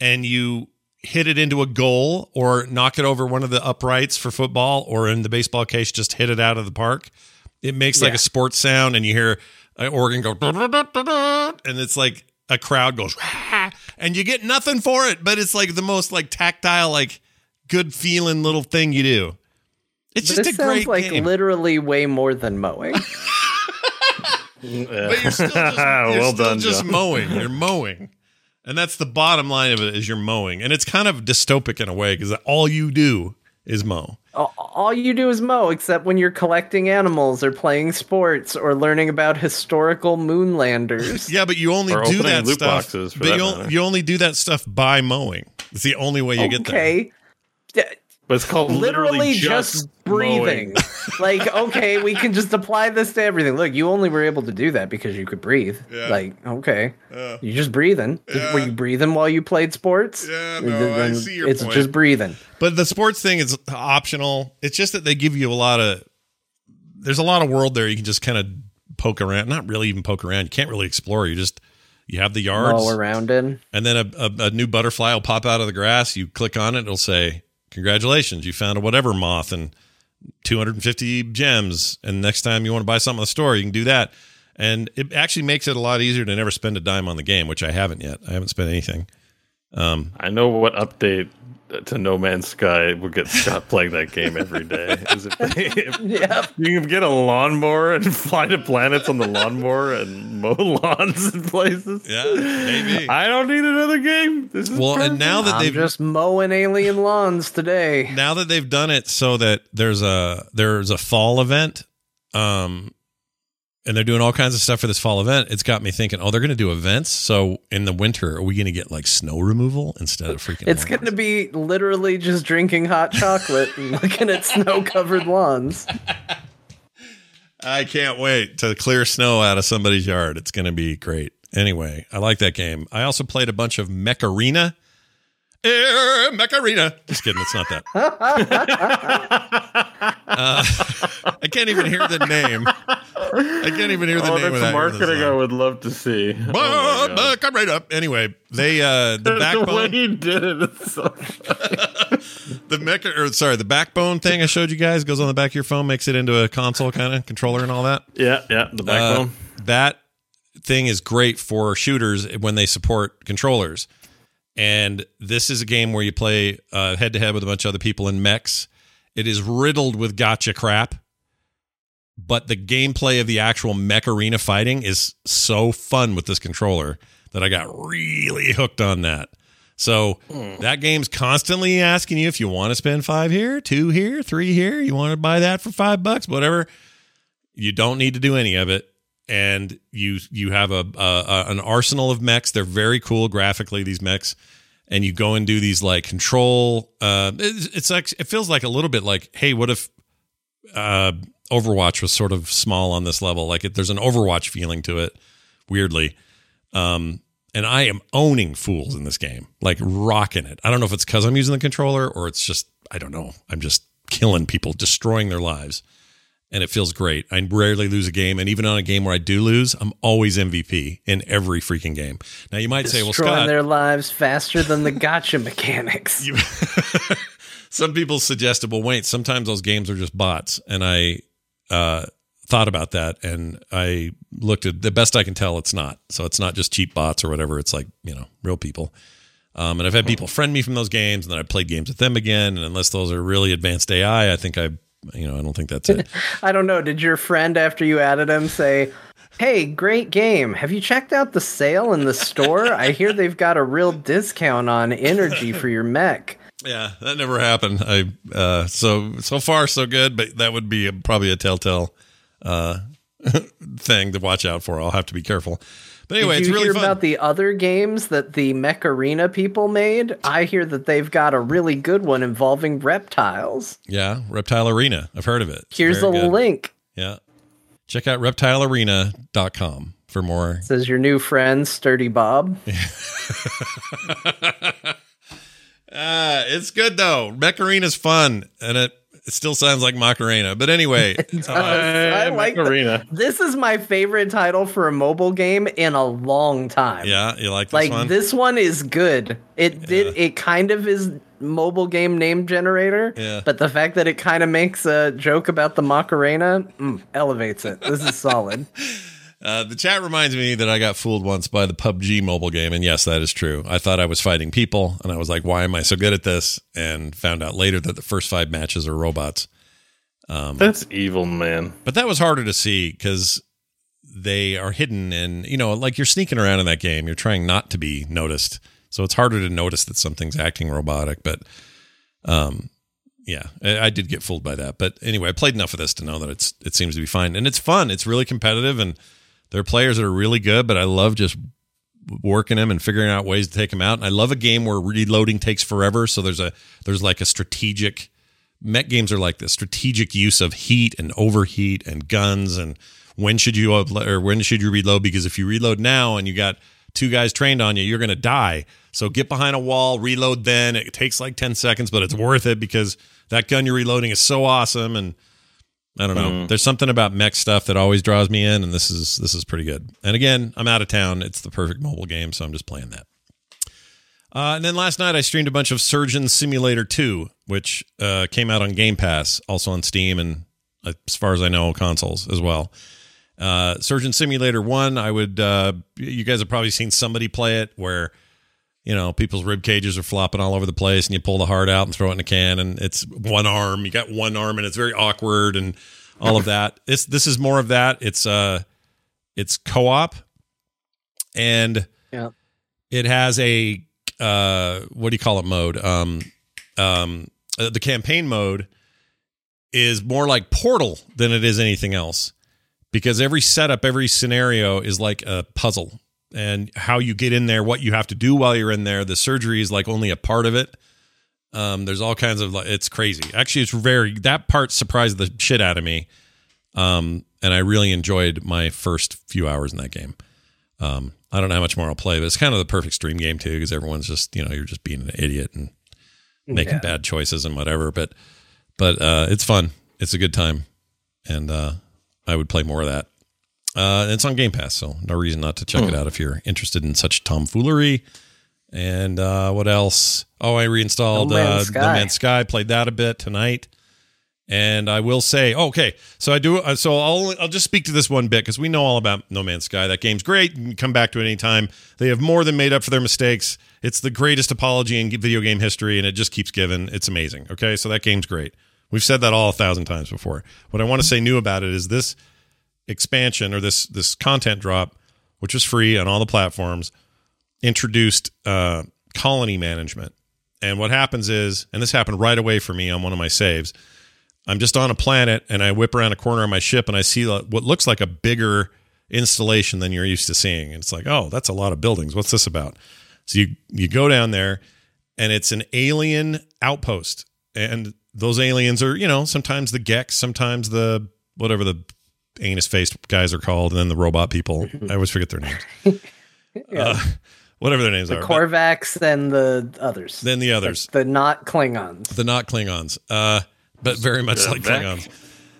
and you hit it into a goal or knock it over one of the uprights for football, or in the baseball case, just hit it out of the park, it makes like Yeah. a sports sound, and you hear an organ go, and it's like a crowd goes, and you get nothing for it, but it's like the most like tactile, like good feeling little thing you do. It's But just this a great like game. literally way more than mowing. but you're still just, you're well still done, just Joe. mowing. You're mowing. And that's the bottom line of it is you're mowing. And it's kind of dystopic in a way because all you do is mow. all, all you do is mow, except when you're collecting animals or playing sports or learning about historical moonlanders. Yeah, but you only Or do that loot stuff. boxes, but that you, on- you only do that stuff by mowing. It's the only way you get there. okay. Yeah, But it's called literally just, breathing. like, okay, we can just apply this to everything. Look, you only were able to do that because you could breathe. Yeah. Like, okay, Yeah. you just breathing. Yeah. Were you breathing while you played sports? Yeah, no, I see your It's point. just breathing. But the sports thing is optional. It's just that they give you a lot of. There's a lot of world there. You can just kind of poke around. Not really even poke around. You can't really explore. You just you have the yards, Mow around in. and then a, a, a new butterfly will pop out of the grass. You click on it. It'll say, "Congratulations, you found a whatever moth and 250 gems." And next time you want to buy something in the store, you can do that. And it actually makes it a lot easier to never spend a dime on the game, which I haven't yet. I haven't spent anything. Um, I know what update to No Man's Sky will get Scott playing that game every day. Is if, if Yeah. you can get a lawnmower and fly to planets on the lawnmower and mow lawns in places. yeah, maybe. I don't need another game. This is well, and now that I'm they've just mowing alien lawns today. now that they've done it so that there's a there's a fall event um and they're doing all kinds of stuff for this fall event it's got me thinking oh they're going to do events. So in the winter are we going to get like snow removal instead of freaking It's going to be literally just drinking hot chocolate and looking at snow covered lawns. i can't wait to clear snow out of somebody's yard. It's going to be great. Anyway i like that game. I also played a bunch of mech arena Air Mech Arena. Just kidding. It's not that. Uh, I can't even hear the name. I can't even hear the Oh, name of that's that. marketing I would love to see. Oh my Bah, God. bah, come right up. Anyway, they uh the the way backbone he did it is so the mecha or sorry, the backbone thing I showed you guys goes on the back of your phone, makes it into a console kind of controller and all that. Yeah, yeah, the backbone. Uh, that thing is great for shooters when they support controllers. And this is a game where you play head to head with a bunch of other people in mechs. It is riddled with gacha crap, but the gameplay of the actual mech arena fighting is so fun with this controller that I got really hooked on that. So hmm. that game's constantly asking you if you want to spend five here, two here, three here. You want to buy that for five bucks, whatever. You don't need to do any of it and you you have a, a, an arsenal of mechs. They're very cool graphically. These mechs, and you go and do these like control. Uh, it's, it's like it feels like a little bit like, hey, what if uh, Overwatch was sort of small on this level? Like it, there's an Overwatch feeling to it, weirdly. Um, and I am owning fools in this game, like rocking it. I don't know if it's because I'm using the controller or it's just I don't know. I'm just killing people, destroying their lives, and it feels great. I rarely lose a game, and even on a game where I do lose, I'm always MVP in every freaking game. Now you might say, "Well, Destroying Scott, their lives faster than the gacha mechanics. you, some people suggested, well, wait, sometimes those games are just bots. And I uh, thought about that and I looked at the best I can tell, it's not. So it's not just cheap bots or whatever. It's like, you know, real people. Um, and I've had people friend me from those games and then I played games with them again. And unless those are really advanced AI, I think I, you know, I don't think that's it. I don't know. Did your friend, after you added him, say, Hey, great game. Have you checked out the sale in the store? I hear they've got a real discount on energy for your mech. yeah, that never happened. I, uh, so, so far so good, but that would be a, probably a telltale, uh, thing to watch out for. I'll have to be careful. But anyway, Did it's you really hear fun. about the other games that the Mech Arena people made? I hear that they've got a really good one involving reptiles. Yeah, Reptile Arena. I've heard of it. It's Here's a good. link. Yeah. Check out reptilearena.com for more. It says your new friend, Sturdy Bob. Uh, it's good though. Mech Arena's fun and it, it still sounds like Macarena. But anyway, uh, I Hey, like the- Macarena. This is my favorite title for a mobile game in a long time. yeah, you like this like one? this one is good. It did it kind of is mobile game name generator, Yeah. but the fact that it kind of makes a joke about the Macarena mm, elevates it. This is solid. Uh, the chat reminds me that I got fooled once by the PUBG mobile game, and yes, that is true. I thought I was fighting people, and I was like, "Why am I so good at this?" And found out later that the first five matches are robots. That's evil, man. But that was harder to see because they are hidden, and you know, like you're sneaking around in that game, you're trying not to be noticed, so it's harder to notice that something's acting robotic. But, um, yeah, I, I did get fooled by that. But anyway, I played enough of this to know that it's it seems to be fine, and it's fun. It's really competitive, and there are players that are really good. But I love just working them and figuring out ways to take them out. And I love a game where reloading takes forever. So there's a there's like a strategic mech games are like this strategic use of heat and overheat and guns and when should you or when should you reload because if you reload now and you got two guys trained on you you're going to die so get behind a wall reload then it takes like 10 seconds but it's worth it because that gun you're reloading is so awesome and I don't know. There's something about mech stuff that always draws me in, and this is this is pretty good. And again, I'm out of town. It's the perfect mobile game, so I'm just playing that. Uh, and then last night I streamed a bunch of Surgeon Simulator 2, which uh, came out on Game Pass, also on Steam, and uh, as far as I know, consoles as well. Uh, Surgeon Simulator 1, I would, uh, you guys have probably seen somebody play it where, you know, people's rib cages are flopping all over the place and you pull the heart out and throw it in a can and it's one arm, you got one arm and it's very awkward and all of that. This, this is more of that. It's, uh, it's co-op and Yeah. it has a uh what do you call it mode um um uh, the campaign mode is more like portal than it is anything else because every setup every scenario is like a puzzle and how you get in there what you have to do while you're in there the surgery is like only a part of it um there's all kinds of like it's crazy actually it's very that part surprised the shit out of me um and i really enjoyed my first few hours in that game um, I don't know how much more I'll play, but it's kind of the perfect stream game too, because everyone's just you know you're just being an idiot and making Yeah. bad choices and whatever. But but uh, it's fun. It's a good time, and uh, I would play more of that. Uh, it's on Game Pass, so no reason not to check it out if you're interested in such tomfoolery. And uh, what else? Oh, I reinstalled No Man's uh, Sky. No Man's Sky. Played that a bit tonight. And I will say, okay, so I do. uh, So I'll I'll just speak to this one bit because we know all about No Man's Sky. That game's great. You can come back to it anytime. They have more than made up for their mistakes. It's the greatest apology in video game history, and it just keeps giving. It's amazing. Okay, so that game's great. We've said that all a thousand times before. What I want to say new about it is this expansion or this this content drop, which was free on all the platforms, introduced uh, colony management. And what happens is, and this happened right away for me on one of my saves. I'm just on a planet and I whip around a corner of my ship and I see what looks like a bigger installation than you're used to seeing. And it's like, oh, that's a lot of buildings. What's this about? So you you go down there, and it's an alien outpost, and those aliens are you know sometimes the Gex, sometimes the whatever the anus faced guys are called, and then the robot people. I always forget their names. uh, whatever their names The are. But Korvax and the others. then the others, the not Klingons. the not Klingons, uh, but very much The like Vec. Klingons.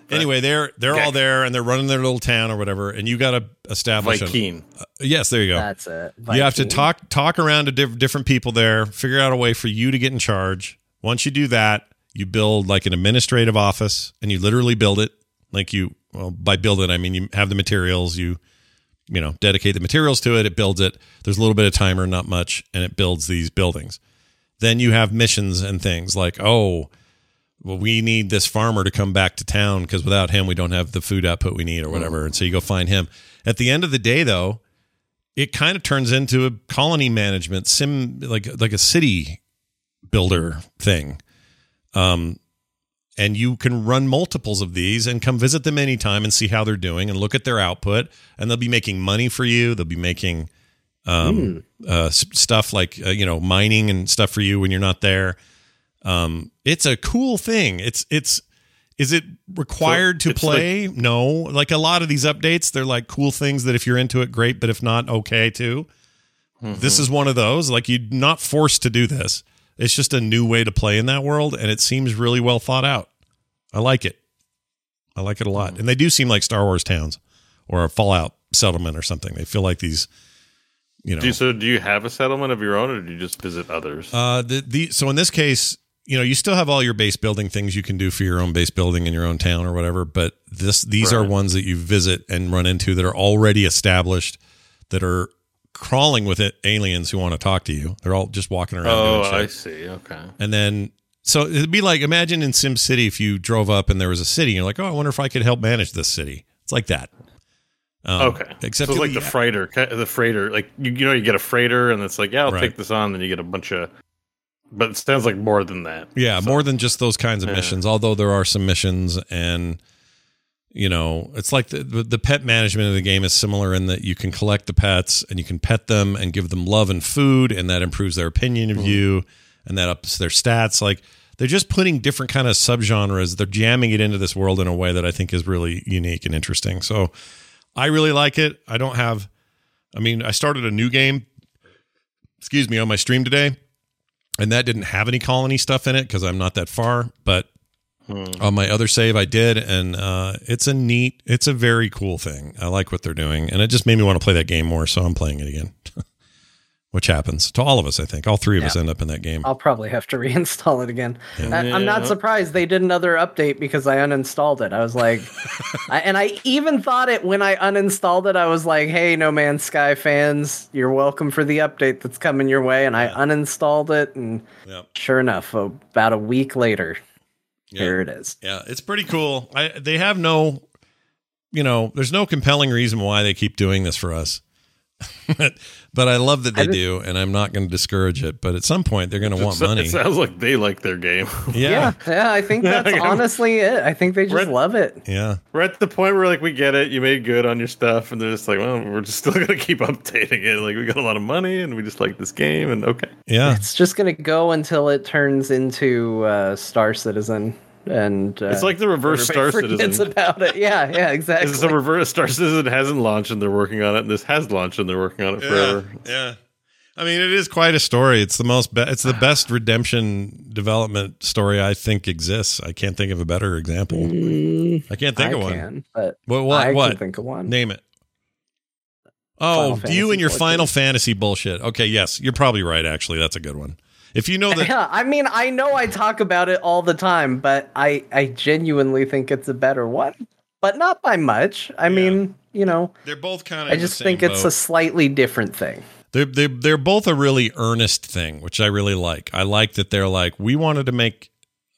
Anyway, they're they're all there and they're running their little town or whatever, and you got to establish. a- Vy'keen. yes, there you go. That's it. You have to talk talk around to diff- different people there, figure out a way for you to get in charge. Once you do that, you build like an administrative office, and you literally build it. Like you, well, by build it, I mean you have the materials. You, you know, dedicate the materials to it. It builds it. There's a little bit of timer, not much, and it builds these buildings. Then you have missions and things like, oh, well, we need this farmer to come back to town because without him, we don't have the food output we need or whatever. And so you go find him. At the end of the day, though, it kind of turns into a colony management sim, like like a city builder thing. Um, and you can run multiples of these and come visit them anytime and see how they're doing and look at their output. And they'll be making money for you. They'll be making um, uh, stuff like uh, you know mining and stuff for you when you're not there. Um, it's a cool thing. It's it's is it required So to play? no. Like a lot of these updates, they're like cool things that if you're into it, great. But if not, okay too. This is one of those. Like you're not forced to do this. It's just a new way to play in that world, and it seems really well thought out. I like it. I like it a lot, and they do seem like Star Wars towns or a Fallout settlement or something. They feel like these, you know. Do you, so do you have a settlement of your own, or do you just visit others? Uh, the the so in this case, you know, you still have all your base building things you can do for your own base building in your own town or whatever. But this these are ones that you visit and run into that are already established, that are crawling with it aliens who want to talk to you. They're all just walking around. oh, I see. Okay. And then so it'd be like imagine in Sim City if you drove up and there was a city, and you're like, oh, I wonder if I could help manage this city. It's like that. Um, Okay. Except so it's like the freighter, the freighter. Like you, you know, you get a freighter, and it's like, yeah, I'll Right. take this on. Then you get a bunch of, but it sounds like more than that. Yeah, So- more than just those kinds of Yeah. missions. Although there are some missions, and you know, it's like the the pet management of the game is similar in that you can collect the pets and you can pet them and give them love and food, and that improves their opinion of hmm. you, and that ups their stats. Like they're just putting different kind of subgenres. They're jamming it into this world in a way that I think is really unique and interesting. So I really like it. I don't have. I mean, I started a new game. Excuse me on my stream today and that didn't have any colony stuff in it because I'm not that far. But on my other save, I did, and uh, it's a neat, it's a very cool thing. I like what they're doing, and it just made me want to play that game more. So I'm playing it again, which happens to all of us. I think all three of us end up in that game. I'll probably have to reinstall it again. I, I'm not surprised they did another update because I uninstalled it. I was like, I, and I even thought it when I uninstalled it. I was like, "Hey, No Man's Sky fans, you're welcome for the update that's coming your way." And I uninstalled it, and Yep. sure enough, about a week later, Yeah. here it is. Yeah, it's pretty cool. I they have no, you know, there's no compelling reason why they keep doing this for us. but, but I love that they just- do, and I'm not going to discourage it. But at some point, they're going to want It money. sounds like they like their game. Yeah, yeah, I think that's I'm- honestly it. I think they just Red- love it. yeah. We're at the point where like we get it, you made good on your stuff, and they're just like, well, we're just still gonna keep updating it. Like we got a lot of money, and we just like this game, and okay. Yeah. It's just gonna go until it turns into uh, Star Citizen, and uh, It's like the reverse Star everybody forgets Citizen. about it. Yeah, yeah, exactly. This is the reverse Star Citizen hasn't launched, and they're working on it. And this has launched, and they're working on it forever. Yeah. I mean, it is quite a story. It's the most, be- it's the best redemption development story I think exists. I can't think of a better example. I can't think I of one. can, but What? What? I what? can think of one. Name it. Oh, Final you Fantasy and your 14. Final Fantasy bullshit. Okay, yes, you're probably right. Actually, that's a good one. If you know that, Yeah, I mean, I know I talk about it all the time, but I I genuinely think it's a better one, but not by much. I mean, you know, they're both kind of. I just think it's a slightly different thing. They're, they're, they're both a really earnest thing, which I really like. I like that they're like, we wanted to make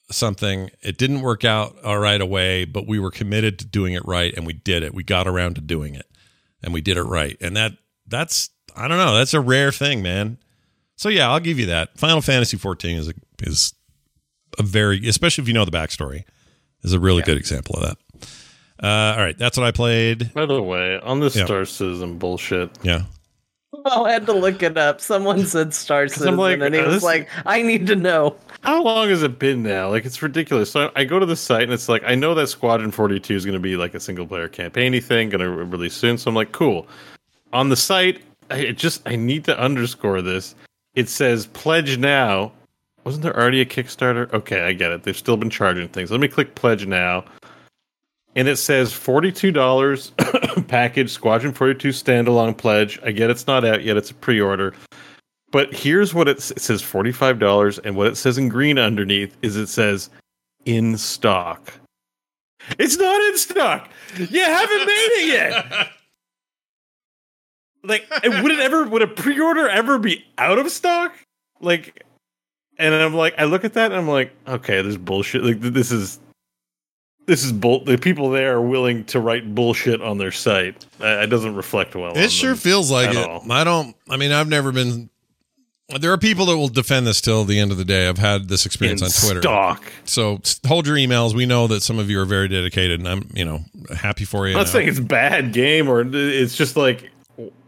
something. It didn't work out all right away, but we were committed to doing it right and we did it. We got around to doing it and we did it right. And that, that's, I don't know, that's a rare thing, man. So yeah, I'll give you that. Final Fantasy 14 is a, is a very, especially if you know the backstory, is a really good example of that. Uh, all right, that's what I played. By the way, on this Yeah. Star Citizen bullshit, Yeah. Oh, I had to look it up. Someone said Star Citizen, like, and he was this- like, "I need to know." how long has it been now? Like it's ridiculous. So I go to the site and it's like I know that Squadron 42 is going to be like a single player campaigny thing, going to release soon. So I'm like, cool. On the site, I just I need to underscore this. It says pledge now. Wasn't there already a Kickstarter? Okay, I get it. They've still been charging things. Let me click pledge now. And it says $42 package Squadron 42 standalone pledge. I get it's not out yet. It's a pre-order. But here's what it, it says $45 and what it says in green underneath is it says in stock. It's not in stock. You haven't made it yet. like would it ever would a pre-order ever be out of stock? Like and I'm like I look at that and I'm like, okay, this is bullshit. Like this is this is bull. The people there are willing to write bullshit on their site. Uh, it doesn't reflect well. on It sure feels like it. all. I don't. I mean, I've never been. There are people that will defend this till the end of the day. I've had this experience in on Twitter. stock. So hold your emails. We know that some of you are very dedicated, and I'm, you know, happy for you. I'm not saying it's bad game or it's just like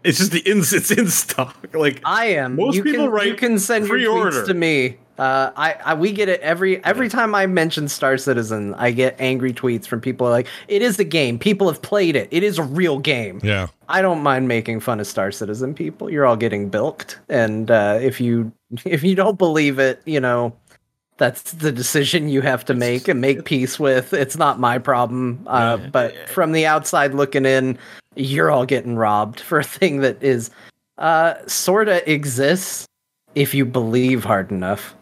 it's just the in, it's in stock. Like I am. Most you people can, write You can send pre-order. tweets to me. Uh, I, I we get it every every time I mention Star Citizen. I get angry tweets from people like, "It is a game. People have played it. It is a real game." Yeah. I don't mind making fun of Star Citizen people. You're all getting bilked, and uh, if you if you don't believe it, you know that's the decision you have to make and make peace with. It's not my problem. Uh, but from the outside looking in, you're all getting robbed for a thing that is uh, sorta exists if you believe hard enough.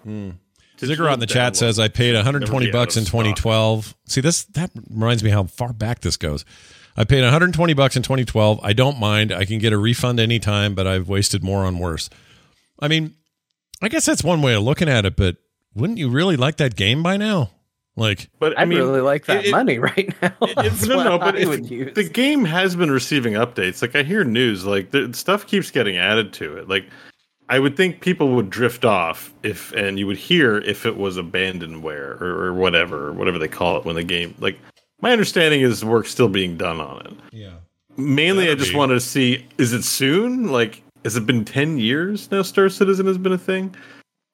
Ziggurat in the chat says I paid 120 Never be out bucks of in stock. 2012. See this that reminds me how far back this goes. I paid 120 bucks in 2012. I don't mind. I can get a refund anytime, but I've wasted more on worse. I mean, I guess that's one way of looking at it, but wouldn't you really like that game by now? Like, but I I mean, really like that it- it- money right now. It's, no, no, but I if- the game has been receiving updates. Like I hear news, like the stuff keeps getting added to it. Like I would think people would drift off if, and you would hear if it was abandonware or, or whatever, or whatever they call it when the game. Like my understanding is work's still being done on it. yeah. Mainly, I just be. wanted to see: is it soon? Like, has it been ten years now? Star Citizen has been a thing.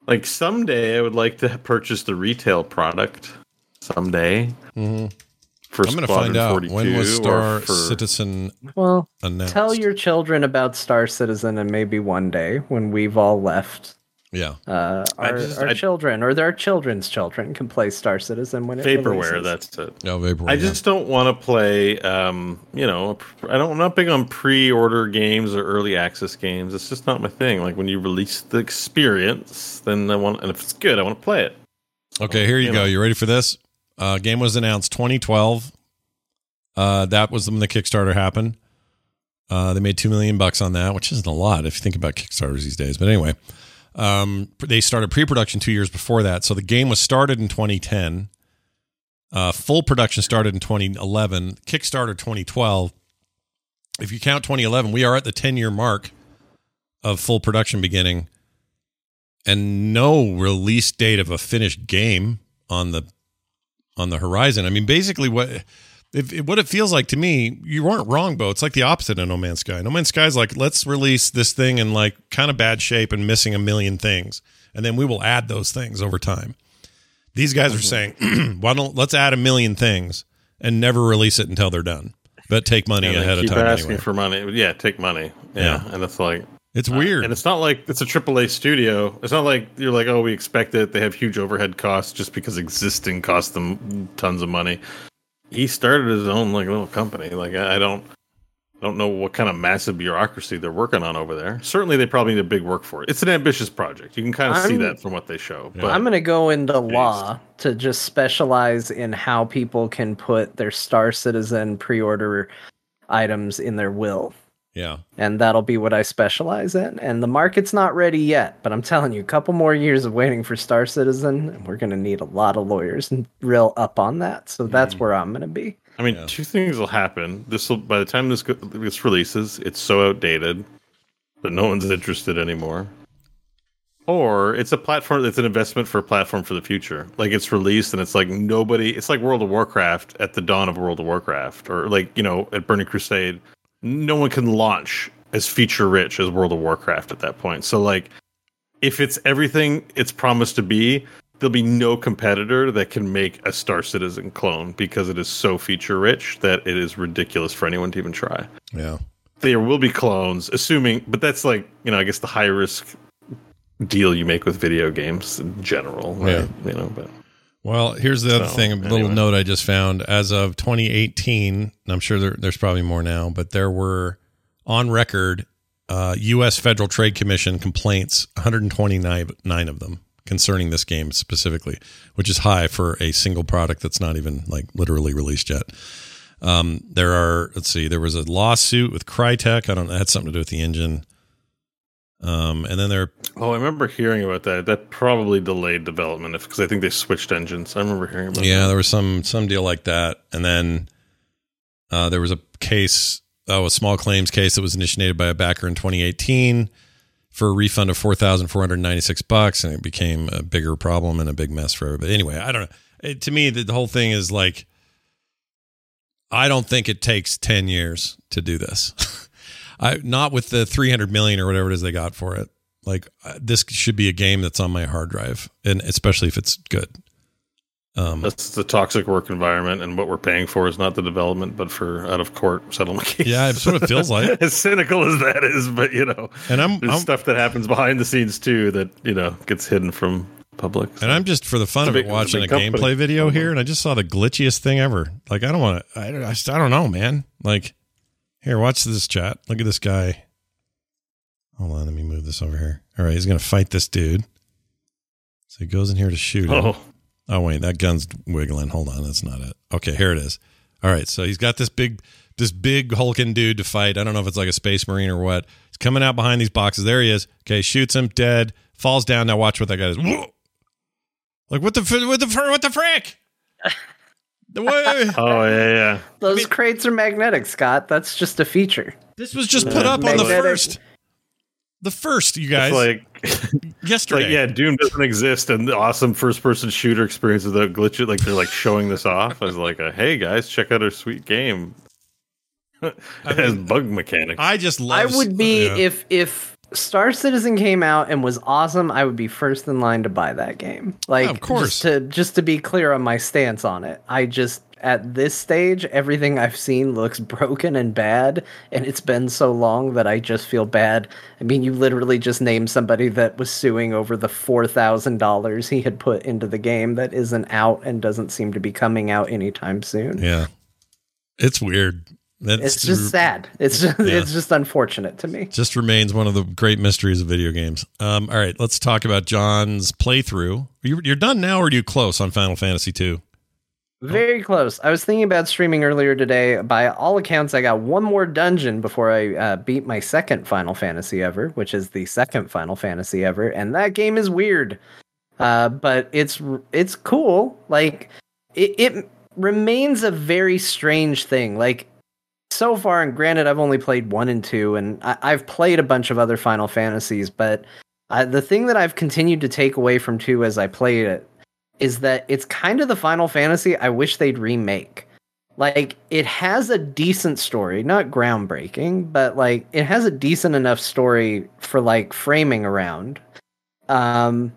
Like someday, I would like to purchase the retail product. Someday, Mhm. for I'm going to find out when was Star for, Citizen well, announced. tell your children about Star Citizen, and maybe one day when we've all left, Yeah. uh, our, just- our I- chilldren or their children's children can play Star Citizen when it vaporware. releases. That's it. No, Vaporware. I yeah. just don't want to play. Um, you know, I don't. I'm not big on pre-order games or early access games. It's just not my thing. Like when you release the experience, then I want, and if it's good, I want to play it. Okay, here you, you go. know. You ready for this? Uh, game was announced 2012. Uh, that was when the Kickstarter happened. Uh, they made two million bucks on that, which isn't a lot if you think about Kickstarters these days. But anyway, um, they started pre-production two years before that, so the game was started in 2010. Uh, full production started in 2011. Kickstarter 2012. If you count 2011, we are at the 10-year mark of full production beginning, and no release date of a finished game on the on the horizon. I mean, basically, what if, what it feels like to me, you weren't wrong, Bo. It's like the opposite of No Man's Sky. No Man's Sky is like, let's release this thing in like kind of bad shape and missing a million things, and then we will add those things over time. These guys are mm-hmm. saying, why don't let's add a million things and never release it until they're done, but take money they ahead of time asking anyway. for money. Yeah, take money. Yeah, Yeah. and it's like it's uh, weird. And it's not like it's a AAA studio. It's not like you're like, oh, we expect it. They have huge overhead costs just because existing costs them tons of money. He started his own like little company. Like I I don't, I don't know what kind of massive bureaucracy they're working on over there. Certainly, they probably need a big work for it. It's an ambitious project. You can kind of see I'm- that from what they show. Yeah. But I'm going to go into law to just specialize in how people can put their Star Citizen pre-order items in their will. Yeah. And that'll be what I specialize in. And the market's not ready yet, but I'm telling you, a couple more years of waiting for Star Citizen, and we're going to need a lot of lawyers and real up on that. So that's mm. where I'm going to be. I mean, Yeah. two things will happen. This will by the time this go- this releases, it's so outdated that no one's interested anymore. or it's a platform that's an investment for a platform for the future. Like it's released and it's like nobody. It's like World of Warcraft at the dawn of World of Warcraft, or like you know at Burning Crusade. No one can launch as feature rich as World of Warcraft at that point. So like, if it's everything it's promised to be, there'll be no competitor that can make a Star Citizen clone because it is so feature rich that it is ridiculous for anyone to even try Yeah. there will be clones, assuming, but that's like, you know, I guess the high risk deal you make with video games in general. Right? Yeah. You know, but Well, here's the other So, thing. A little anyway. note I just found. As of 2018, and I'm sure there, there's probably more now, but there were on record uh, U.S. Federal Trade Commission complaints, 129 nine of them concerning this game specifically, which is high for a single product that's not even like literally released yet. Um, there are, let's see, there was a lawsuit with Crytek. I don't know, that had something to do with the engine. Um, and then there, oh, I remember hearing about that. That probably delayed development because I think they switched engines. I remember hearing about Yeah, there was some some deal like that, and then uh, there was a case, oh, a small claims case that was initiated by a backer in 2018 for a refund of four thousand four hundred ninety six bucks, and it became a bigger problem and a big mess for everybody. Anyway, I don't know. It, to me, the, the whole thing is like, I don't think it takes ten years to do this. I not with the three hundred million or whatever it is they got for it. Like uh, this should be a game that's on my hard drive, and especially if it's good. Um, That's the toxic work environment, and what we're paying for is not the development, but for out of court settlement cases. Yeah, it sort of feels like. as cynical as that is, but you know, And I'm, there's I'm stuff that happens behind the scenes too that you know gets hidden from public. and I'm just for the fun of it watching a, a gameplay video here, and I just saw the glitchiest thing ever. Like I don't want to. I, don't- I, I don't know, man. Like here, watch this chat. Look at this guy. Hold on, let me move this over here. All right, he's gonna fight this dude. So he goes in here to shoot him. oh, Oh wait, that gun's wiggling. Hold on, that's not it. Okay, here it is. All right, so he's got this big, this big hulking dude to fight. I don't know if it's like a space marine or what. He's coming out behind these boxes. There he is. Okay, shoots him, dead. Falls down. Now watch what that guy does. Like what the what the what the frick? The way- oh yeah, yeah. Those crates are magnetic, Scott. That's just a feature. this was just put up on the first, the first. You guys, It's like yesterday. like yeah, Doom doesn't exist, and the awesome first-person shooter experience without glitches. Like they're like showing this off as like a hey guys, check out our sweet game. it has bug mechanics. I just love I would be yeah. if if Star Citizen came out and was awesome. I would be first in line to buy that game. Like, of course. just to just to be clear on my stance on it. I just at this stage, everything I've seen looks broken and bad, and it's been so long that I just feel bad. I mean, you literally just named somebody that was suing over the four thousand dollars he had put into the game that isn't out and doesn't seem to be coming out anytime soon. Yeah, it's weird. That's It's just sad. It's just Yeah. it's just unfortunate to me. just remains one of the great mysteries of video games. Um, all right, let's talk about John's playthrough. You're, you're done now, or are you close on Final Fantasy two? Very close. I was thinking about streaming earlier today. By all accounts, I got one more dungeon before I uh, beat my second Final Fantasy ever, which is the second Final Fantasy ever, and that game is weird. Uh, but it's it's cool. Like it, it remains a very strange thing. Like so far, and granted, I've only played one and two, and I, I've played a bunch of other Final Fantasies, but the thing that I've continued to take away from two as I played it is that it's kind of the Final Fantasy I wish they'd remake. Like it has a decent story, not groundbreaking, but like it has a decent enough story for like framing around. Um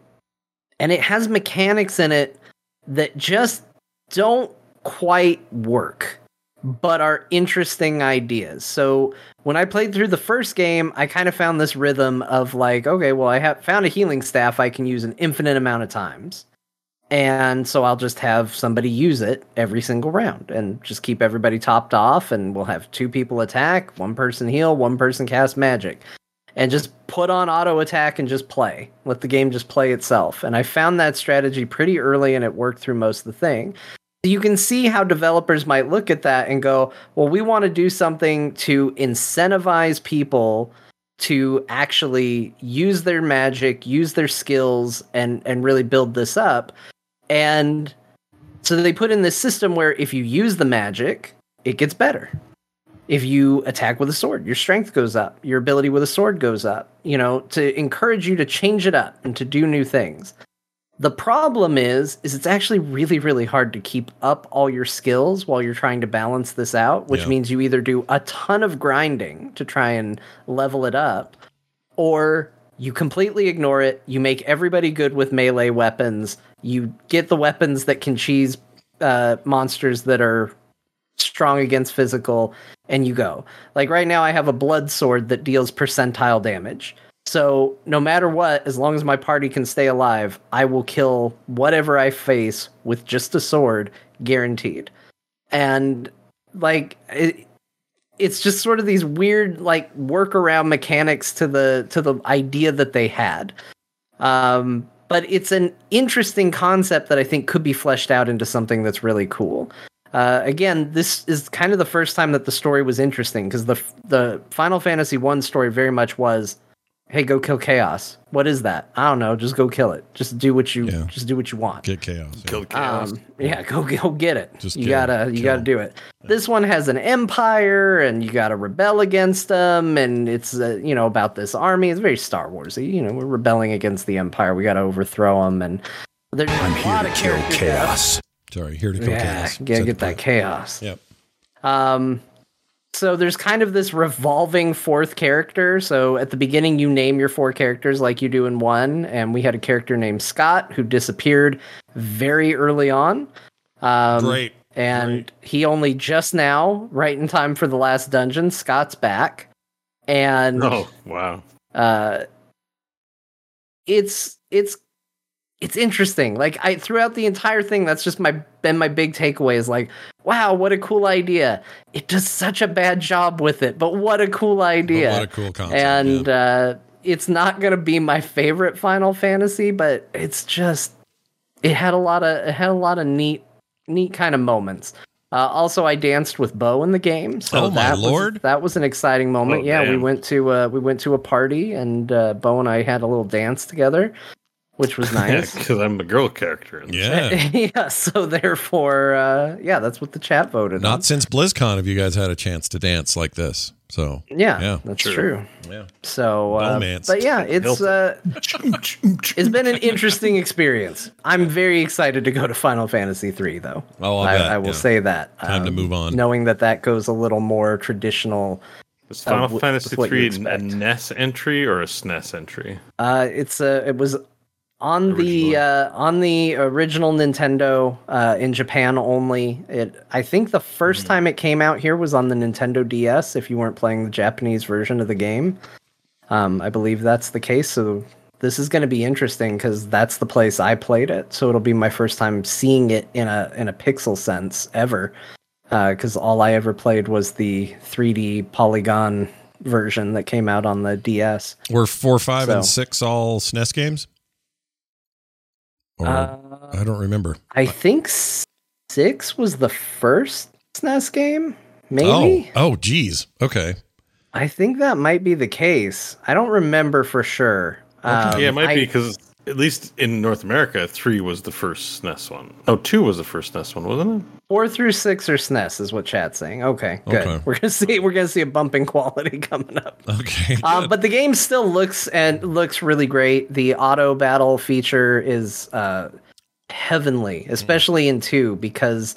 and it has mechanics in it that just don't quite work but are interesting ideas. So when I played through the first game, I kind of found this rhythm of like, okay, well, I have found a healing staff I can use an infinite amount of times. And so I'll just have somebody use it every single round and just keep everybody topped off. And we'll have two people attack, one person heal, one person cast magic. And just put on auto attack and just play. Let the game just play itself. And I found that strategy pretty early and it worked through most of the thing you can see how developers might look at that and go, well, we want to do something to incentivize people to actually use their magic, use their skills, and and really build this up. And so they put in this system where if you use the magic, it gets better. if you attack with a sword, your strength goes up, your ability with a sword goes up, you know, to encourage you to change it up and to do new things. The problem is is it's actually really really hard to keep up all your skills while you're trying to balance this out, which Yeah. means you either do a ton of grinding to try and level it up or you completely ignore it, you make everybody good with melee weapons, you get the weapons that can cheese uh, monsters that are strong against physical and you go. Like right now I have a blood sword that deals percentile damage. So no matter what, as long as my party can stay alive, I will kill whatever I face with just a sword, guaranteed. And like it, it's just sort of these weird like workaround mechanics to the to the idea that they had. Um, but it's an interesting concept that I think could be fleshed out into something that's really cool. Uh, again, this is kind of the first time that the story was interesting because the the Final Fantasy one story very much was, "Hey, go kill chaos." What is that? I don't know. Just go kill it. Just do what you Yeah. just do what you want. Get chaos. yeah. Kill chaos. Um, yeah, go go get it. Just you gotta you kill. gotta do it. This one has an empire, and you gotta rebel against them, and it's uh, you know about this army. It's very Star Warsy. You know, we're rebelling against the empire. We gotta overthrow them, and there's I'm a here lot to of kill character chaos. Sorry, here to kill Yeah, chaos. gotta get that pro- chaos. Yep. Um, so there's kind of this revolving fourth character. So at the beginning, you name your four characters like you do in one, and we had a character named Scott who disappeared very early on. Um, Great. and he only just now, right in time for the last dungeon, Scott's back, and Oh wow. uh it's it's it's interesting like i throughout the entire thing that's just my been my big takeaway is like wow what a cool idea it does such a bad job with it but what a cool idea But what a cool concept. and yeah. uh it's not gonna be my favorite final fantasy but it's just it had a lot of it had a lot of neat neat kind of moments uh, also, I danced with Bo in the game. So Oh, my that was- lord. that was an exciting moment. Oh, yeah, we went to uh, we went to a party, and uh, Bo and I had a little dance together, which was nice. because I'm the girl character. in yeah. yeah, so therefore, uh, yeah, that's what the chat voted on. Not since BlizzCon have you guys had a chance to dance like this. So Yeah, Yeah, that's true. true. yeah. So, uh, but yeah, it's uh, it's been an interesting experience. I'm very excited to go to Final Fantasy three, though. Oh, I'll I, will yeah. say that. um, Time to move on. knowing that that goes a little more traditional. Is Final w- Fantasy with what you three a expect. NES entry or a SNES entry? Uh, it's a it was on the uh, on the original Nintendo uh, in Japan only. It I think the first time it came out here was on the Nintendo DS. If you weren't playing the Japanese version of the game, um, I believe that's the case. So this is going to be interesting because that's the place I played it. So it'll be my first time seeing it in a in a pixel sense ever. Because all I ever played was the 3D polygon version that came out on the DS. Were four, five, and six all SNES games? Or Uh, I don't remember. I think six was the first SNES game. Maybe. Oh, oh, geez. Okay. I think that might be the case. I don't remember for sure. Um, yeah, it might I- be because at least in North America, three was the first SNES one. Oh, two was the first SNES one, wasn't it? Four through six are SNES, is what chat's saying. Okay, good. Okay. We're gonna see. We're gonna see a bump in quality coming up. Okay. Um, but the game still looks and looks really great. The auto battle feature is uh, heavenly, especially in two because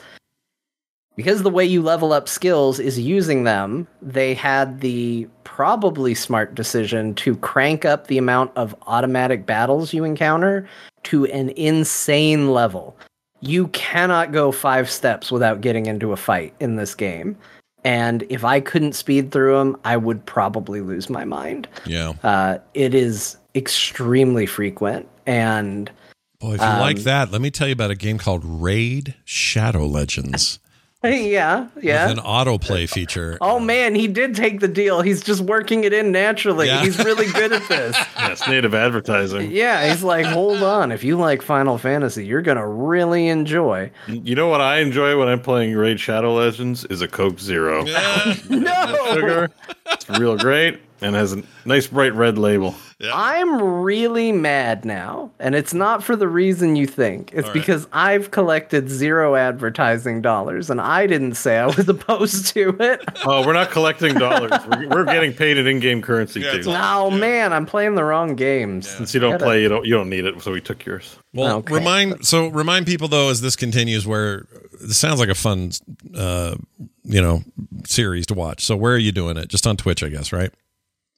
because the way you level up skills is using them. They had the probably smart decision to crank up the amount of automatic battles you encounter to an insane level. You cannot go five steps without getting into a fight in this game. And if I couldn't speed through them, I would probably lose my mind. yeah. Uh, it is extremely frequent, and Boy, if you um, like that, let me tell you about a game called Raid Shadow Legends yeah, yeah. with an autoplay feature. Oh man, he did take the deal. He's just working it in naturally. Yeah. He's really good at this. Yes, native advertising. yeah, he's like, hold on. If you like Final Fantasy, you're gonna really enjoy. You know what I enjoy when I'm playing Raid Shadow Legends is a Coke Zero. Yeah. No, Sugar. It's real great. And has a nice bright red label. I'm really mad now, and it's not for the reason you think. It's All right. because I've collected zero advertising dollars, and I didn't say I was opposed to it. Oh, we're not collecting dollars. we're, we're getting paid in in-game currency Yeah, it's too. all- Oh man, I'm playing the wrong games. Since you don't Gotta- play, you don't you don't need it, so we took yours. Well, Okay. remind so remind people though as this continues where this sounds like a fun, uh, you know, series to watch. So where are you doing it? Just on Twitch, I guess, right?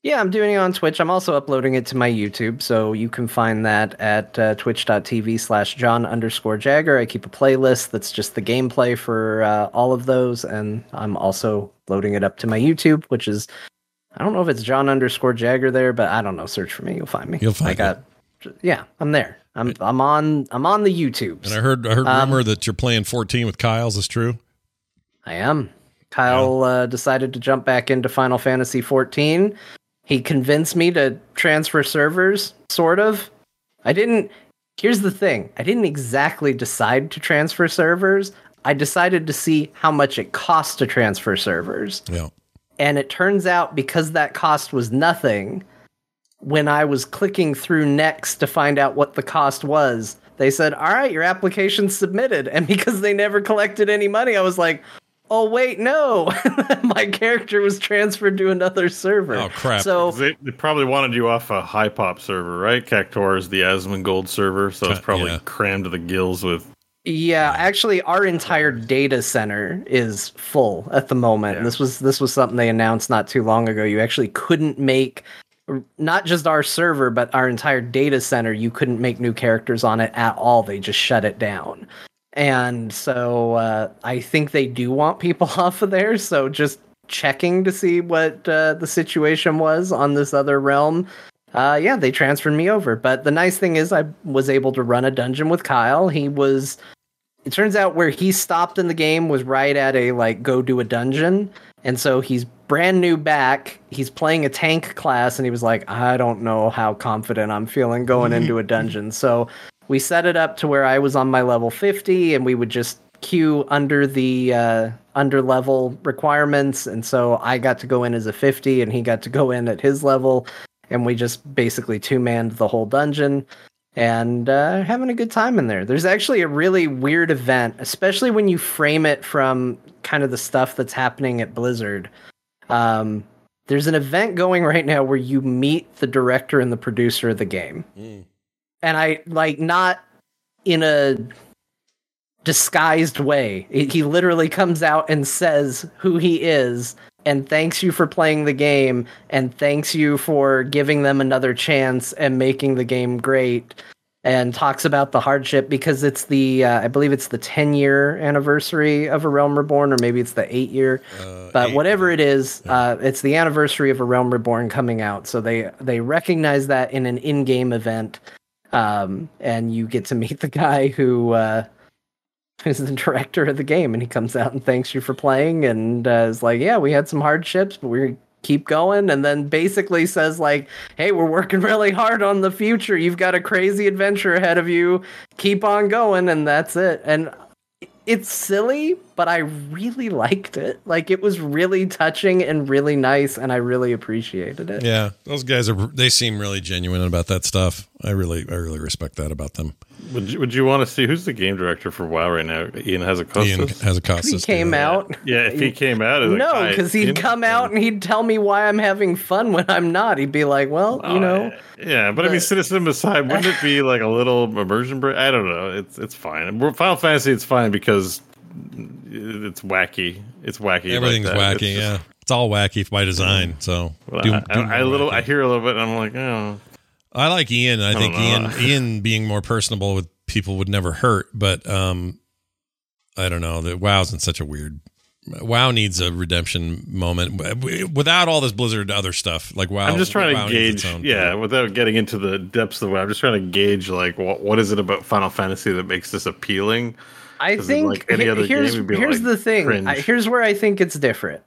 Yeah, I'm doing it on Twitch. I'm also uploading it to my YouTube, so you can find that at uh, twitch.tv slash John underscore Jagger. I keep a playlist that's just the gameplay for uh, all of those, and I'm also loading it up to my YouTube, which is I don't know if it's John underscore Jagger there, but I don't know. Search for me, you'll find me. You'll find I got, yeah, I'm there. I'm I'm on I'm on the YouTube. And I heard I heard Um, rumor that you're playing 14 with Kyle's. Is true? I am. Kyle uh, decided to jump back into Final Fantasy 14. He convinced me to transfer servers, sort of. I didn't. Here's the thing I didn't exactly decide to transfer servers. I decided to see how much it costs to transfer servers. Yeah. And it turns out because that cost was nothing, when I was clicking through next to find out what the cost was, they said, All right, your application's submitted. And because they never collected any money, I was like, Oh, wait, no. My character was transferred to another server. Oh, crap. So, They, they probably wanted you off a high pop server, right? Cactuar is the Asmongold server, so it's probably yeah. crammed to the gills with. Yeah, actually, our entire data center is full at the moment. Yeah. This was this was something they announced not too long ago. You actually couldn't make not just our server, but our entire data center. You couldn't make new characters on it at all. They just shut it down. And so uh, I think they do want people off of there. So just checking to see what uh, the situation was on this other realm. Uh, yeah, they transferred me over. But the nice thing is, I was able to run a dungeon with Kyle. He was. It turns out where he stopped in the game was right at a like go do a dungeon, and so he's brand new back. He's playing a tank class, and he was like, I don't know how confident I'm feeling going into a dungeon. So we set it up to where I was on my level 50, and we would just queue under the uh, under level requirements, and so I got to go in as a 50, and he got to go in at his level and we just basically two manned the whole dungeon and uh, having a good time in there. There's actually a really weird event, especially when you frame it from kind of the stuff that's happening at Blizzard. Um, there's an event going right now where you meet the director and the producer of the game, and I like not in a disguised way. He literally comes out and says who he is and thanks you for playing the game and thanks you for giving them another chance and making the game great and talks about the hardship because it's the uh, I believe it's the 10 year anniversary of A Realm Reborn or maybe it's the 8 year. But eight, whatever it is uh, it's the anniversary of A Realm Reborn coming out. So they they recognize that in an in-game event um, and you get to meet the guy who uh, who's the director of the game, and he comes out and thanks you for playing, and uh, is like, "Yeah, we had some hardships, but we keep going." And then basically says like, "Hey, we're working really hard on the future. You've got a crazy adventure ahead of you. Keep on going." And that's it. And it's silly, but I really liked it. Like it was really touching and really nice, and I really appreciated it. Yeah, those guys are. They seem really genuine about that stuff. I really, I really respect that about them. Would you, would you want to see who's the game director for WoW right now? Ian has a Ian has a cost. He came out. Yeah, if he came out, as a No, because he'd come out and he'd tell me why I'm having fun when I'm not. He'd be like, "Well, oh, you Oh, know, Yeah, but I mean, cynicism aside, wouldn't it be like a little immersion break? I don't know. It's it's fine. Final Fantasy, it's fine because it's wacky. It's wacky. Everything's that. wacky. It's just- yeah, it's all wacky by design. So Well, do- I, do I, I little. I hear a little bit, and I'm like, oh, I like Ian. I, I think Ian. Ian being more personable with people would never hurt, but um I don't know. That WoW's in such a weird WoW needs a redemption moment without all this Blizzard other stuff. Like WoW, I'm just trying WoW to gauge, yeah, thing. without getting into the depths of it. I'm just trying to gauge, like, what what is it about Final Fantasy that makes this appealing? I think like any other here's be here's like the thing. I, here's where I think it's different.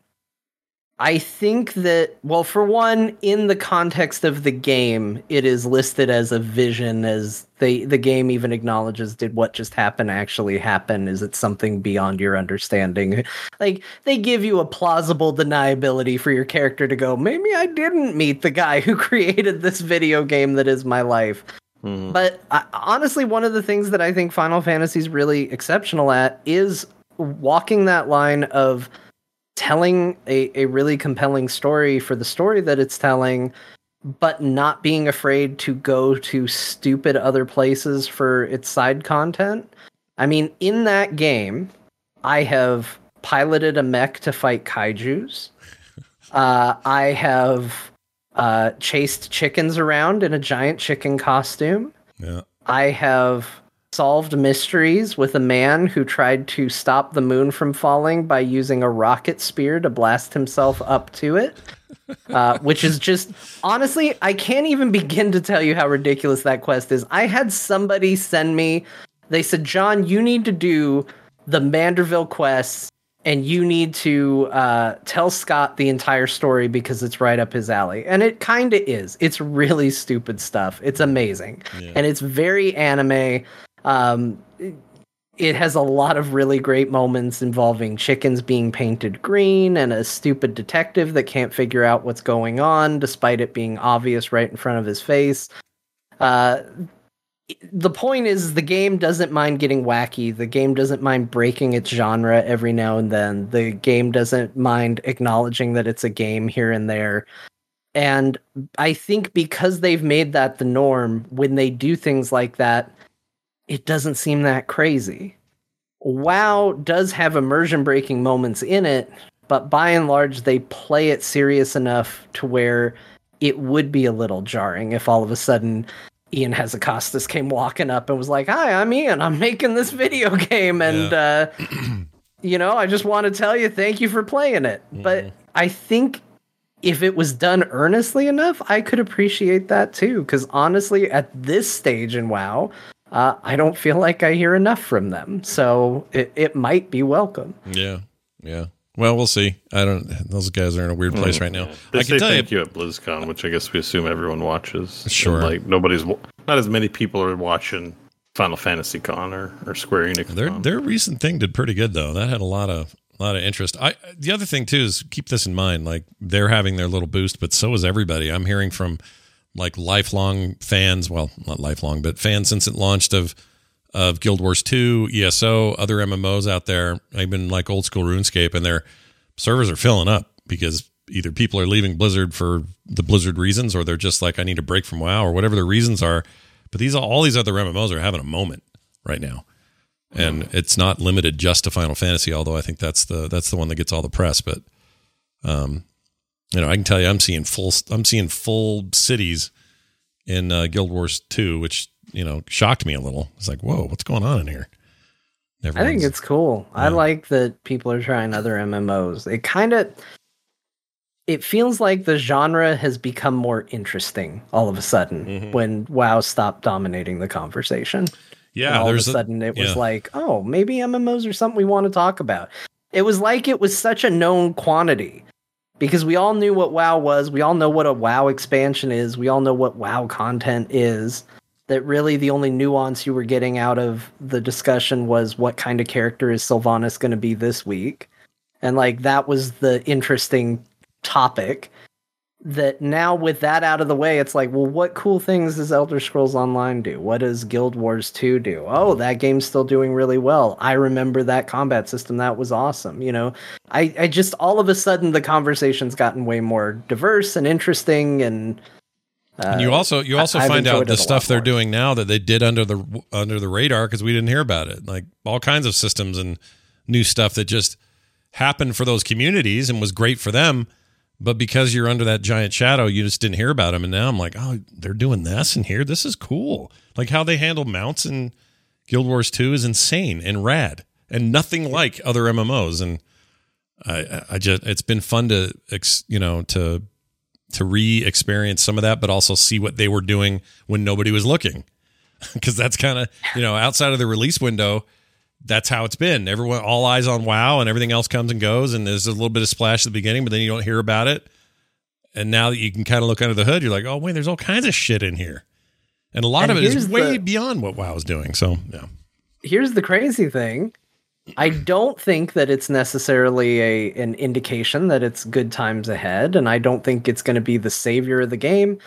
I think that well, for one, in the context of the game, it is listed as a vision, as they the game even acknowledges did what just happened actually happen? Is it something beyond your understanding? Like they give you a plausible deniability for your character to go, maybe I didn't meet the guy who created this video game that is my life. But I, honestly, one of the things that I think Final Fantasy is really exceptional at is walking that line of telling a, a really compelling story for the story that it's telling, but not being afraid to go to stupid other places for its side content. I mean, in that game, I have piloted a mech to fight kaijus. Uh, I have uh, chased chickens around in a giant chicken costume. Yeah. I have solved mysteries with a man who tried to stop the moon from falling by using a rocket spear to blast himself up to it. Uh, which is just honestly, I can't even begin to tell you how ridiculous that quest is. I had somebody send me, they said, John, you need to do the Manderville quests and you need to uh, tell Scott the entire story because it's right up his alley. And it kind of is. It's really stupid stuff. It's amazing. And it's very anime. Um, it- it has a lot of really great moments involving chickens being painted green and a stupid detective that can't figure out what's going on despite it being obvious right in front of his face. Uh, the point is the game doesn't mind getting wacky. The game doesn't mind breaking its genre every now and then. The game doesn't mind acknowledging that it's a game here and there. And i think because they've made that the norm when they do things like that it doesn't seem that crazy. Wow does have immersion breaking moments in it but by and large they play it serious enough to where it would be a little jarring if all of a sudden Ian Hazzikostas came walking up and was like, "Hi, I'm Ian. I'm making this video game, and uh, you know, I just want to tell you, thank you for playing it." But I think if it was done earnestly enough, I could appreciate that too. Because honestly, at this stage in WoW, uh, I don't feel like I hear enough from them, so it, it might be welcome. Yeah. Yeah. Well, we'll see. I don't. Those guys are in a weird place hmm. right now. They I say can tell you. thank you. at BlizzCon, which I guess we assume everyone watches. Sure. And, like nobody's, not as many people are watching Final Fantasy Con or, or Square Enix. Their Con. their recent thing did pretty good though. That had a lot of a lot of interest. I the other thing too is keep this in mind. Like they're having their little boost, but so is everybody. I'm hearing from like lifelong fans. Well, not lifelong, but fans since it launched of of Guild Wars 2, ESO, other MMOs out there. Even like old school RuneScape, and their servers are filling up because either people are leaving Blizzard for the Blizzard reasons, or they're just like, I need a break from WoW, or whatever the reasons are. But these all these other MMOs are having a moment right now and it's not limited just to Final Fantasy. Although I think that's the that's the one that gets all the press. But um, you know, I can tell you, I'm seeing full I'm seeing full cities in uh, Guild Wars two, which you know shocked me a little. It's like, whoa, what's going on in here? I think it's cool. I like that people are trying other MMOs. It kind of it feels like the genre has become more interesting all of a sudden Mhm. when WoW stopped dominating the conversation. And yeah. all of a sudden it was yeah. like, oh, maybe MMOs are something we want to talk about. It was like it was such a known quantity because we all knew what WoW was. We all know what a WoW expansion is. We all know what WoW content is. That really the only nuance you were getting out of the discussion was what kind of character is Sylvanas going to be this week. And like that was the interesting topic. That now with that out of the way, it's like, well, what cool things does Elder Scrolls Online do? What does Guild Wars 2 do? Oh, that game's still doing really well. I remember that combat system. That was awesome. You know, I, I just all of a sudden the conversation's gotten way more diverse and interesting and And you also you also I've find out the stuff they're doing now that they did under the under the radar because we didn't hear about it. Like all kinds of systems and new stuff that just happened for those communities and was great for them. But because you're under that giant shadow, you just didn't hear about them. And now I'm like, oh, they're doing this in here. This is cool. Like how they handle mounts in Guild Wars 2 is insane and rad and nothing like other MMOs. And I, I just, it's been fun to, ex, you know, to to re-experience some of that, but also see what they were doing when nobody was looking, because that's kind of you know outside of the release window, that's how it's been. Everyone, all eyes on WoW, and everything else comes and goes. And there's a little bit of splash at the beginning, but then you don't hear about it. And now that you can kind of look under the hood, you're like, oh wait, there's all kinds of shit in here, and a lot And of it is way the- beyond what WoW is doing. So yeah, here's the crazy thing i don't think that it's necessarily a an indication that it's good times ahead and i don't think it's going to be the savior of the game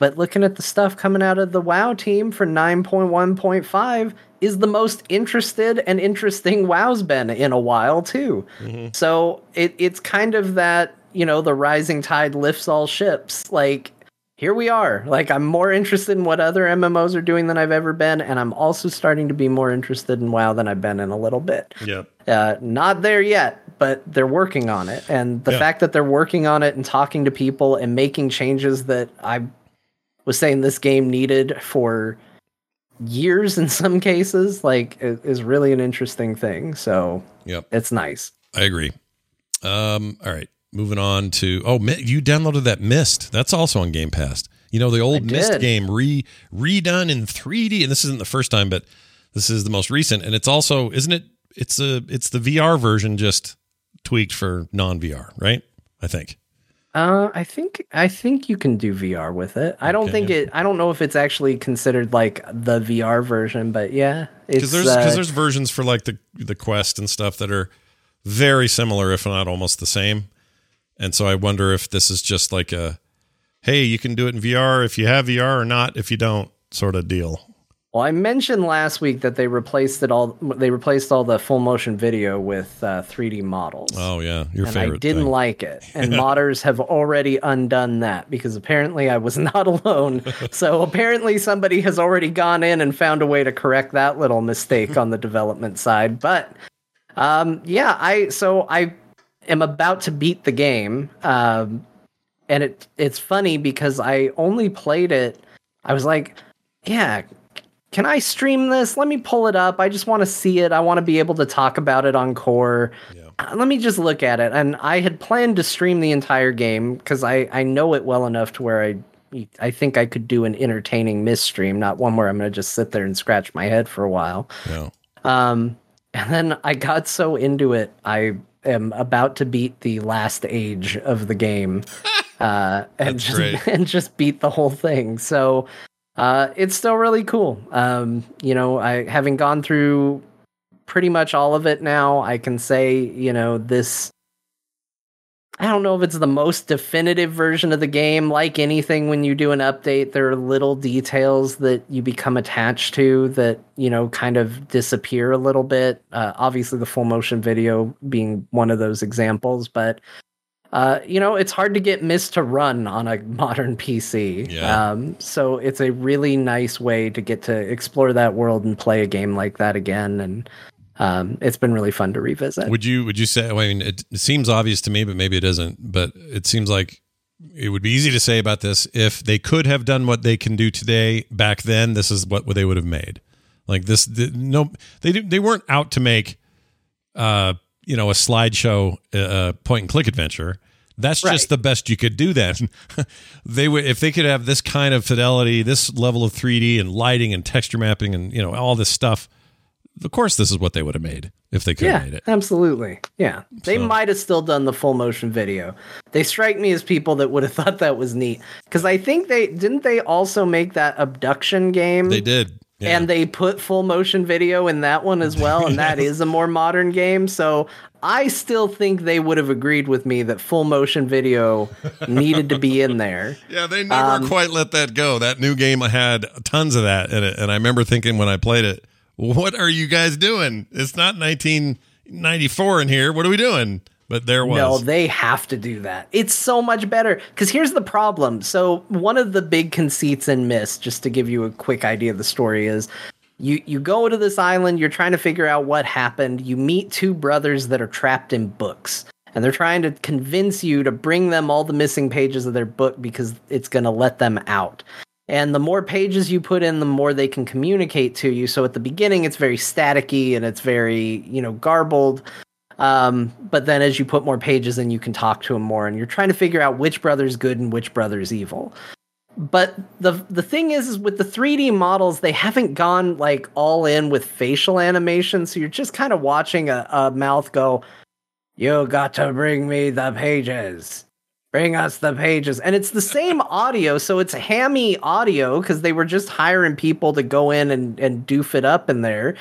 but looking at the stuff coming out of the wow team for 9.1.5 is the most interested and interesting wow's been in a while too. Mm-hmm. So it, it's kind of that you know the rising tide lifts all ships like here we are. Like I'm more interested in what other MMOs are doing than I've ever been, and I'm also starting to be more interested in WoW than I've been in a little bit. yeah, Uh, not there yet, but they're working on it, and the Yeah. fact that they're working on it and talking to people and making changes that I was saying this game needed for years in some cases, like is really an interesting thing. So yep, it's nice. I agree. Um, all right, moving on to oh, you downloaded that Myst. That's also on Game Pass. You know the old Myst game re redone in 3D, and this isn't the first time, but this is the most recent, and it's also isn't it? It's a it's the VR version just tweaked for non VR, right? I think. Uh, I think I think you can do VR with it. I don't Okay. think it. I don't know if it's actually considered like the VR version, but yeah, because there's because uh, there's versions for like the the quest and stuff that are very similar if not almost the same and so i wonder if this is just like a hey you can do it in vr if you have vr or not if you don't sort of deal Well, I mentioned last week that they replaced it all. They replaced all the full motion video with uh, 3D models. oh yeah your and favorite I didn't thing. like it. And modders have already undone that because apparently I was not alone. so apparently somebody has already gone in and found a way to correct that little mistake on the development side. But um, yeah, I so I am about to beat the game. Um, and it it's funny because I only played it. I was like, yeah, can I stream this? Let me pull it up. I just want to see it. I want to be able to talk about it on core. Uh, Let me just look at it. And I had planned to stream the entire game because I, I know it well enough to where I I think I could do an entertaining Myst stream, not one where I'm going to just sit there and scratch my head for a while. yeah. Um, and then I got so into it, I am about to beat the last age of the game, uh, and That's just great. and just beat the whole thing. So uh, it's still really cool. Um, you know, I having gone through pretty much all of it now, I can say, you know, this. I don't know if it's the most definitive version of the game. Like anything, when you do an update, there are little details that you become attached to that, you know, kind of disappear a little bit. Uh, obviously, the full motion video being one of those examples, but. Uh, you know, it's hard to get Myst to run on a modern PC. Yeah. Um, so it's a really nice way to get to explore that world and play a game like that again. And um, it's been really fun to revisit. would you would you say i mean it, it seems obvious to me but maybe it isn't but it seems like it would be easy to say about this if they could have done what they can do today back then this is what they would have made like this the, no they didn't- they weren't out to make uh you know a slideshow uh point and click adventure that's Right. just the best you could do then they would if they could have this kind of fidelity this level of 3d and lighting and texture mapping and you know all this stuff of course this is what they would have made if they could have made it absolutely. Yeah. They So- might have still done the full motion video. They strike me as people that would have thought that was neat. Because I think they didn't they also make that Obduction game? They did. Yeah. And they put full motion video in that one as well, and that is a more modern game. So I still think they would have agreed with me that full motion video needed to be in there. yeah, they never um, quite let that go. That new game had tons of that in it, and I remember thinking when I played it, "What are you guys doing? It's not 1994 in here. What are we doing?" But there was. No, they have to do that. It's so much better. Because here's the problem. So one of the big conceits in Myst, just to give you a quick idea of the story, is you you go to this island. You're trying to figure out what happened. You meet two brothers that are trapped in books, and they're trying to convince you to bring them all the missing pages of their book because it's going to let them out. And the more pages you put in, the more they can communicate to you. So at the beginning, it's very staticky and it's very, you know, garbled. Um, but then as you put more pages in, you can talk to them more, and you're trying to figure out which brother's good and which brother's evil. but the the thing is, is with the 3D models, they haven't gone like all in with facial animation, so you're just kind of watching a, a mouth go, "You got to bring me the pages." Bring us the pages. And it's the same audio, so it's hammy audio because they were just hiring people to go in and, and doof it up in there.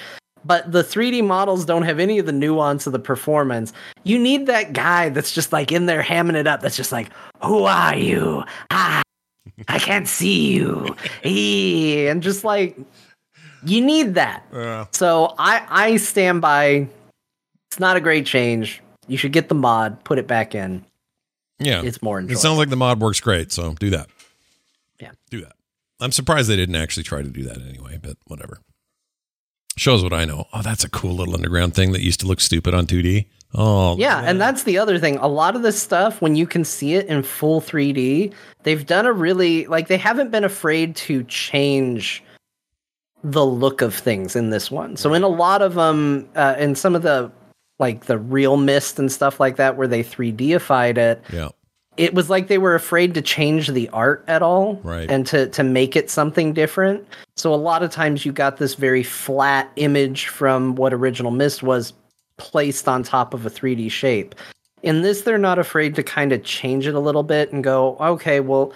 But the 3D models don't have any of the nuance of the performance. You need that guy that's just like in there hamming it up, that's just like, Who are you? Ah, I can't see you. Eee, and just like you need that. So I I stand by it's not a great change. You should get the mod, put it back in. Yeah. It's more It sounds like the mod works great, so do that. Yeah. Do that. I'm surprised they didn't actually try to do that anyway, but whatever. Shows what I know. Oh, that's a cool little underground thing that used to look stupid on 2D. Oh, Yeah, and that's the other thing. A lot of this stuff, when you can see it in full 3D, they've done a really like they haven't been afraid to change the look of things in this one. So in a lot of them, uh, in some of the like the real Myst and stuff like that, where they 3Dified it, yeah. it was like they were afraid to change the art at all Right. and to to make it something different so a lot of times you got this very flat image from what original Myst was placed on top of a 3d shape in this they're not afraid to kind of change it a little bit and go okay well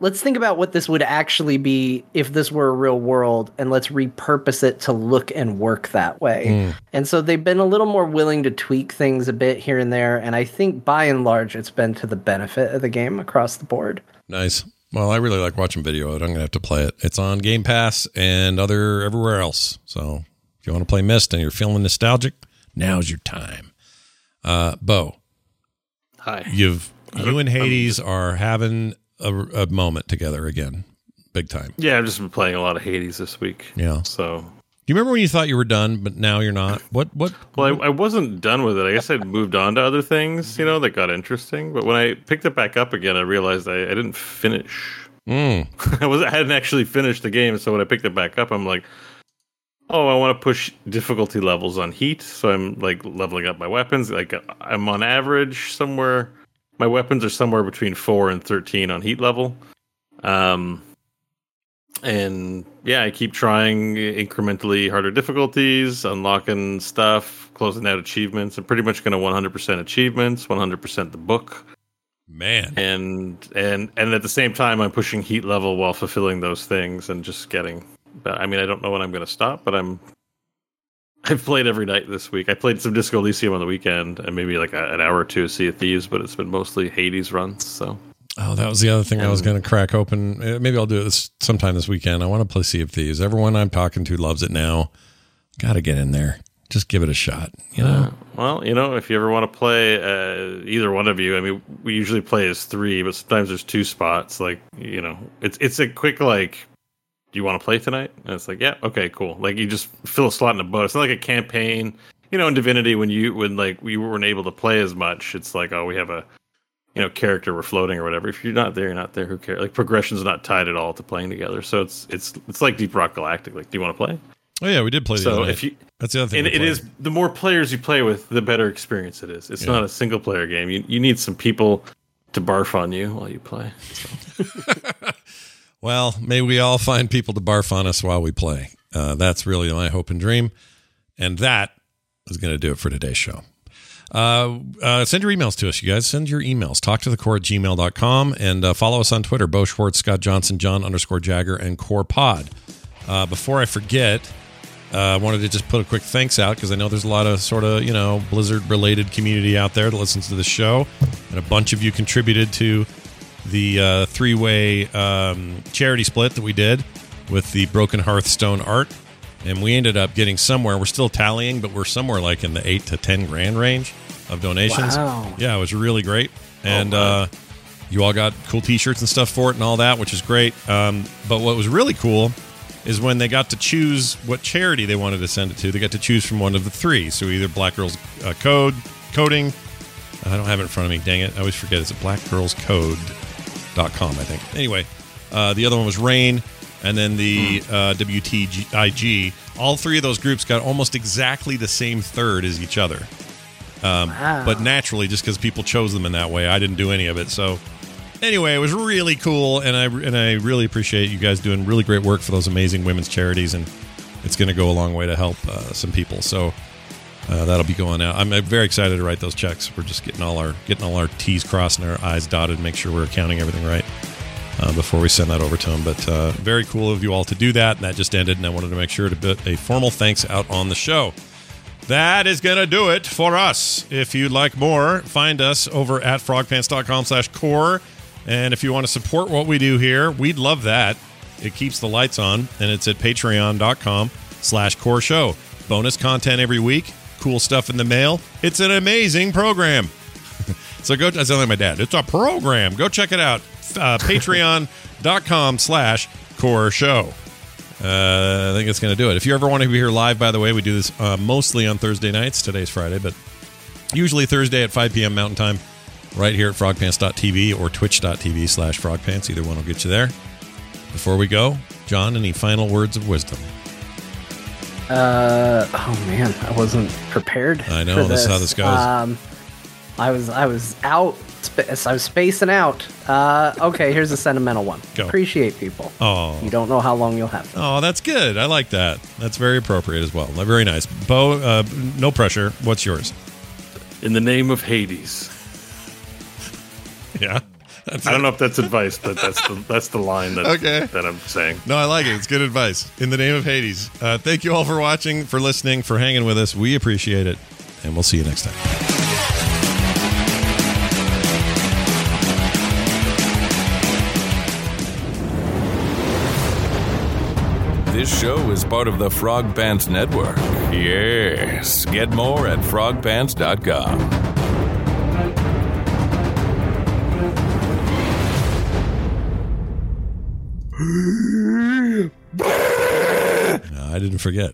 let's think about what this would actually be if this were a real world and let's repurpose it to look and work that way and so they've been a little more willing to tweak things a bit here and there. And I think by and large, it's been to the benefit of the game across the board. Nice. Well, I really like watching video of it. I'm going to have to play it. It's on Game Pass and other everywhere else. So if you want to play Myst and you're feeling nostalgic, now's your time. Uh, Bo, Hi. you've you and Hades are having a, a moment together again, big time. Yeah, I've just been playing a lot of Hades this week. Yeah. So, Do you remember when you thought you were done, but now you're not? What? What? well, I, I wasn't done with it. I guess I'd moved on to other things, you know, that got interesting. But when I picked it back up again, I realized I, I didn't finish. Mm, I was I hadn't actually finished the game, so when I picked it back up, I'm like, oh, I want to push difficulty levels on heat, so I'm like leveling up my weapons. Like I'm on average somewhere, my weapons are somewhere between four and thirteen on heat level. Um, and yeah, I keep trying incrementally harder difficulties, unlocking stuff, closing out achievements. I'm pretty much going to 100% achievements, 100% the book man. and and and at the same time i'm pushing heat level while fulfilling those things and just getting but i mean i don't know when i'm going to stop but i'm i've played every night this week i played some disco elysium on the weekend and maybe like a, an hour or two of sea of thieves but it's been mostly hades runs so Oh, that was the other thing I was going to crack open. Uh, Maybe I'll do it this sometime this weekend. I want to play Sea of Thieves. Everyone I'm talking to loves it now. Got to get in there. Just give it a shot. You know. well you know if you ever want to play uh, either one of you i mean we usually play as three but sometimes there's two spots like you know it's it's a quick like do you want to play tonight? And it's like yeah okay cool. Like you just fill a slot in a boat. It's not like a campaign. You know in divinity when you when like we weren't able to play as much it's like oh we have a you know character we're floating or whatever. If you're not there you're not there. Who cares? Like progression's not tied at all to playing together. So it's it's it's like deep rock galactic. Like do you want to play? Oh yeah, we did play the so if you That's the other thing. and it is the more players you play with, the better experience it is. It's Yeah. not a single player game. You you need some people to barf on you while you play. Well, may we all find people to barf on us while we play. Uh, that's really my hope and dream. And that is going to do it for today's show. Uh, uh, send your emails to us, you guys. Send your emails. Talk to the core at gmail.com and uh, follow us on Twitter, Bo Schwartz, Scott Johnson, John underscore Jagger, and Core Pod. Uh, before I forget, uh, I wanted to just put a quick thanks out because I know there's a lot of sort of, you know, Blizzard related community out there that listens to the show. And a bunch of you contributed to the uh, three way um, charity split that we did with the Broken Hearthstone art. And we ended up getting somewhere. We're still tallying, but we're somewhere like in the eight to 10 grand range of donations. Wow. Yeah, it was really great. And uh, you all got cool t shirts and stuff for it and all that, which is great. Um, but what was really cool is when they got to choose what charity they wanted to send it to, they got to choose from one of the three. So either Black Girls uh, Code, Coding, I don't have it in front of me. Dang it. I always forget. It's at blackgirlscode.com, I think. Anyway, uh, the other one was RAINN, and then the uh, WTIG. All three of those groups got almost exactly the same third as each other. Um, Wow. But naturally, just because people chose them in that way, I didn't do any of it. So, anyway, it was really cool, and I and I really appreciate you guys doing really great work for those amazing women's charities, and it's going to go a long way to help uh, some people. So uh, that'll be going out. I'm uh, very excited to write those checks. We're just getting all our getting all our T's crossed and our I's dotted, make sure we're accounting everything right uh, before we send that over to them. But uh, very cool of you all to do that. And that just ended, and I wanted to make sure to put a formal thanks out on the show. That is going to do it for us. If you'd like more, find us over at frogpants.com slash core. And if you want to support what we do here, we'd love that. It keeps the lights on, and it's at patreon.com slash core show. Bonus content every week, cool stuff in the mail. It's an amazing program. so go, I sound like my dad. It's a program. Go check it out. Uh, patreon.com slash core show. Uh, I think it's going to do it. If you ever want to be here live, by the way, we do this uh, mostly on Thursday nights. Today's Friday, but usually Thursday at 5 p.m. Mountain Time, right here at frogpants.tv or twitch.tv slash frogpants. Either one will get you there. Before we go, John, any final words of wisdom? Uh oh man, I wasn't prepared. I know, for this is how this goes. Um, I was I was out. sp- I was spacing out. Uh, okay, here's a sentimental one. Go. Appreciate people. Oh. You don't know how long you'll have them. Oh, that's good. I like that. That's very appropriate as well. Very nice. Bo, uh, no pressure. What's yours? In the name of Hades. Yeah. That's I don't know if that's advice, but that's the that's the line that Okay. that I'm saying. No, I like it. It's good advice. In the name of Hades. Uh, thank you all for watching, for listening, for hanging with us. We appreciate it. And we'll see you next time. This show is part of the Frog Pants Network. Yes. Get more at frogpants.com. I didn't forget.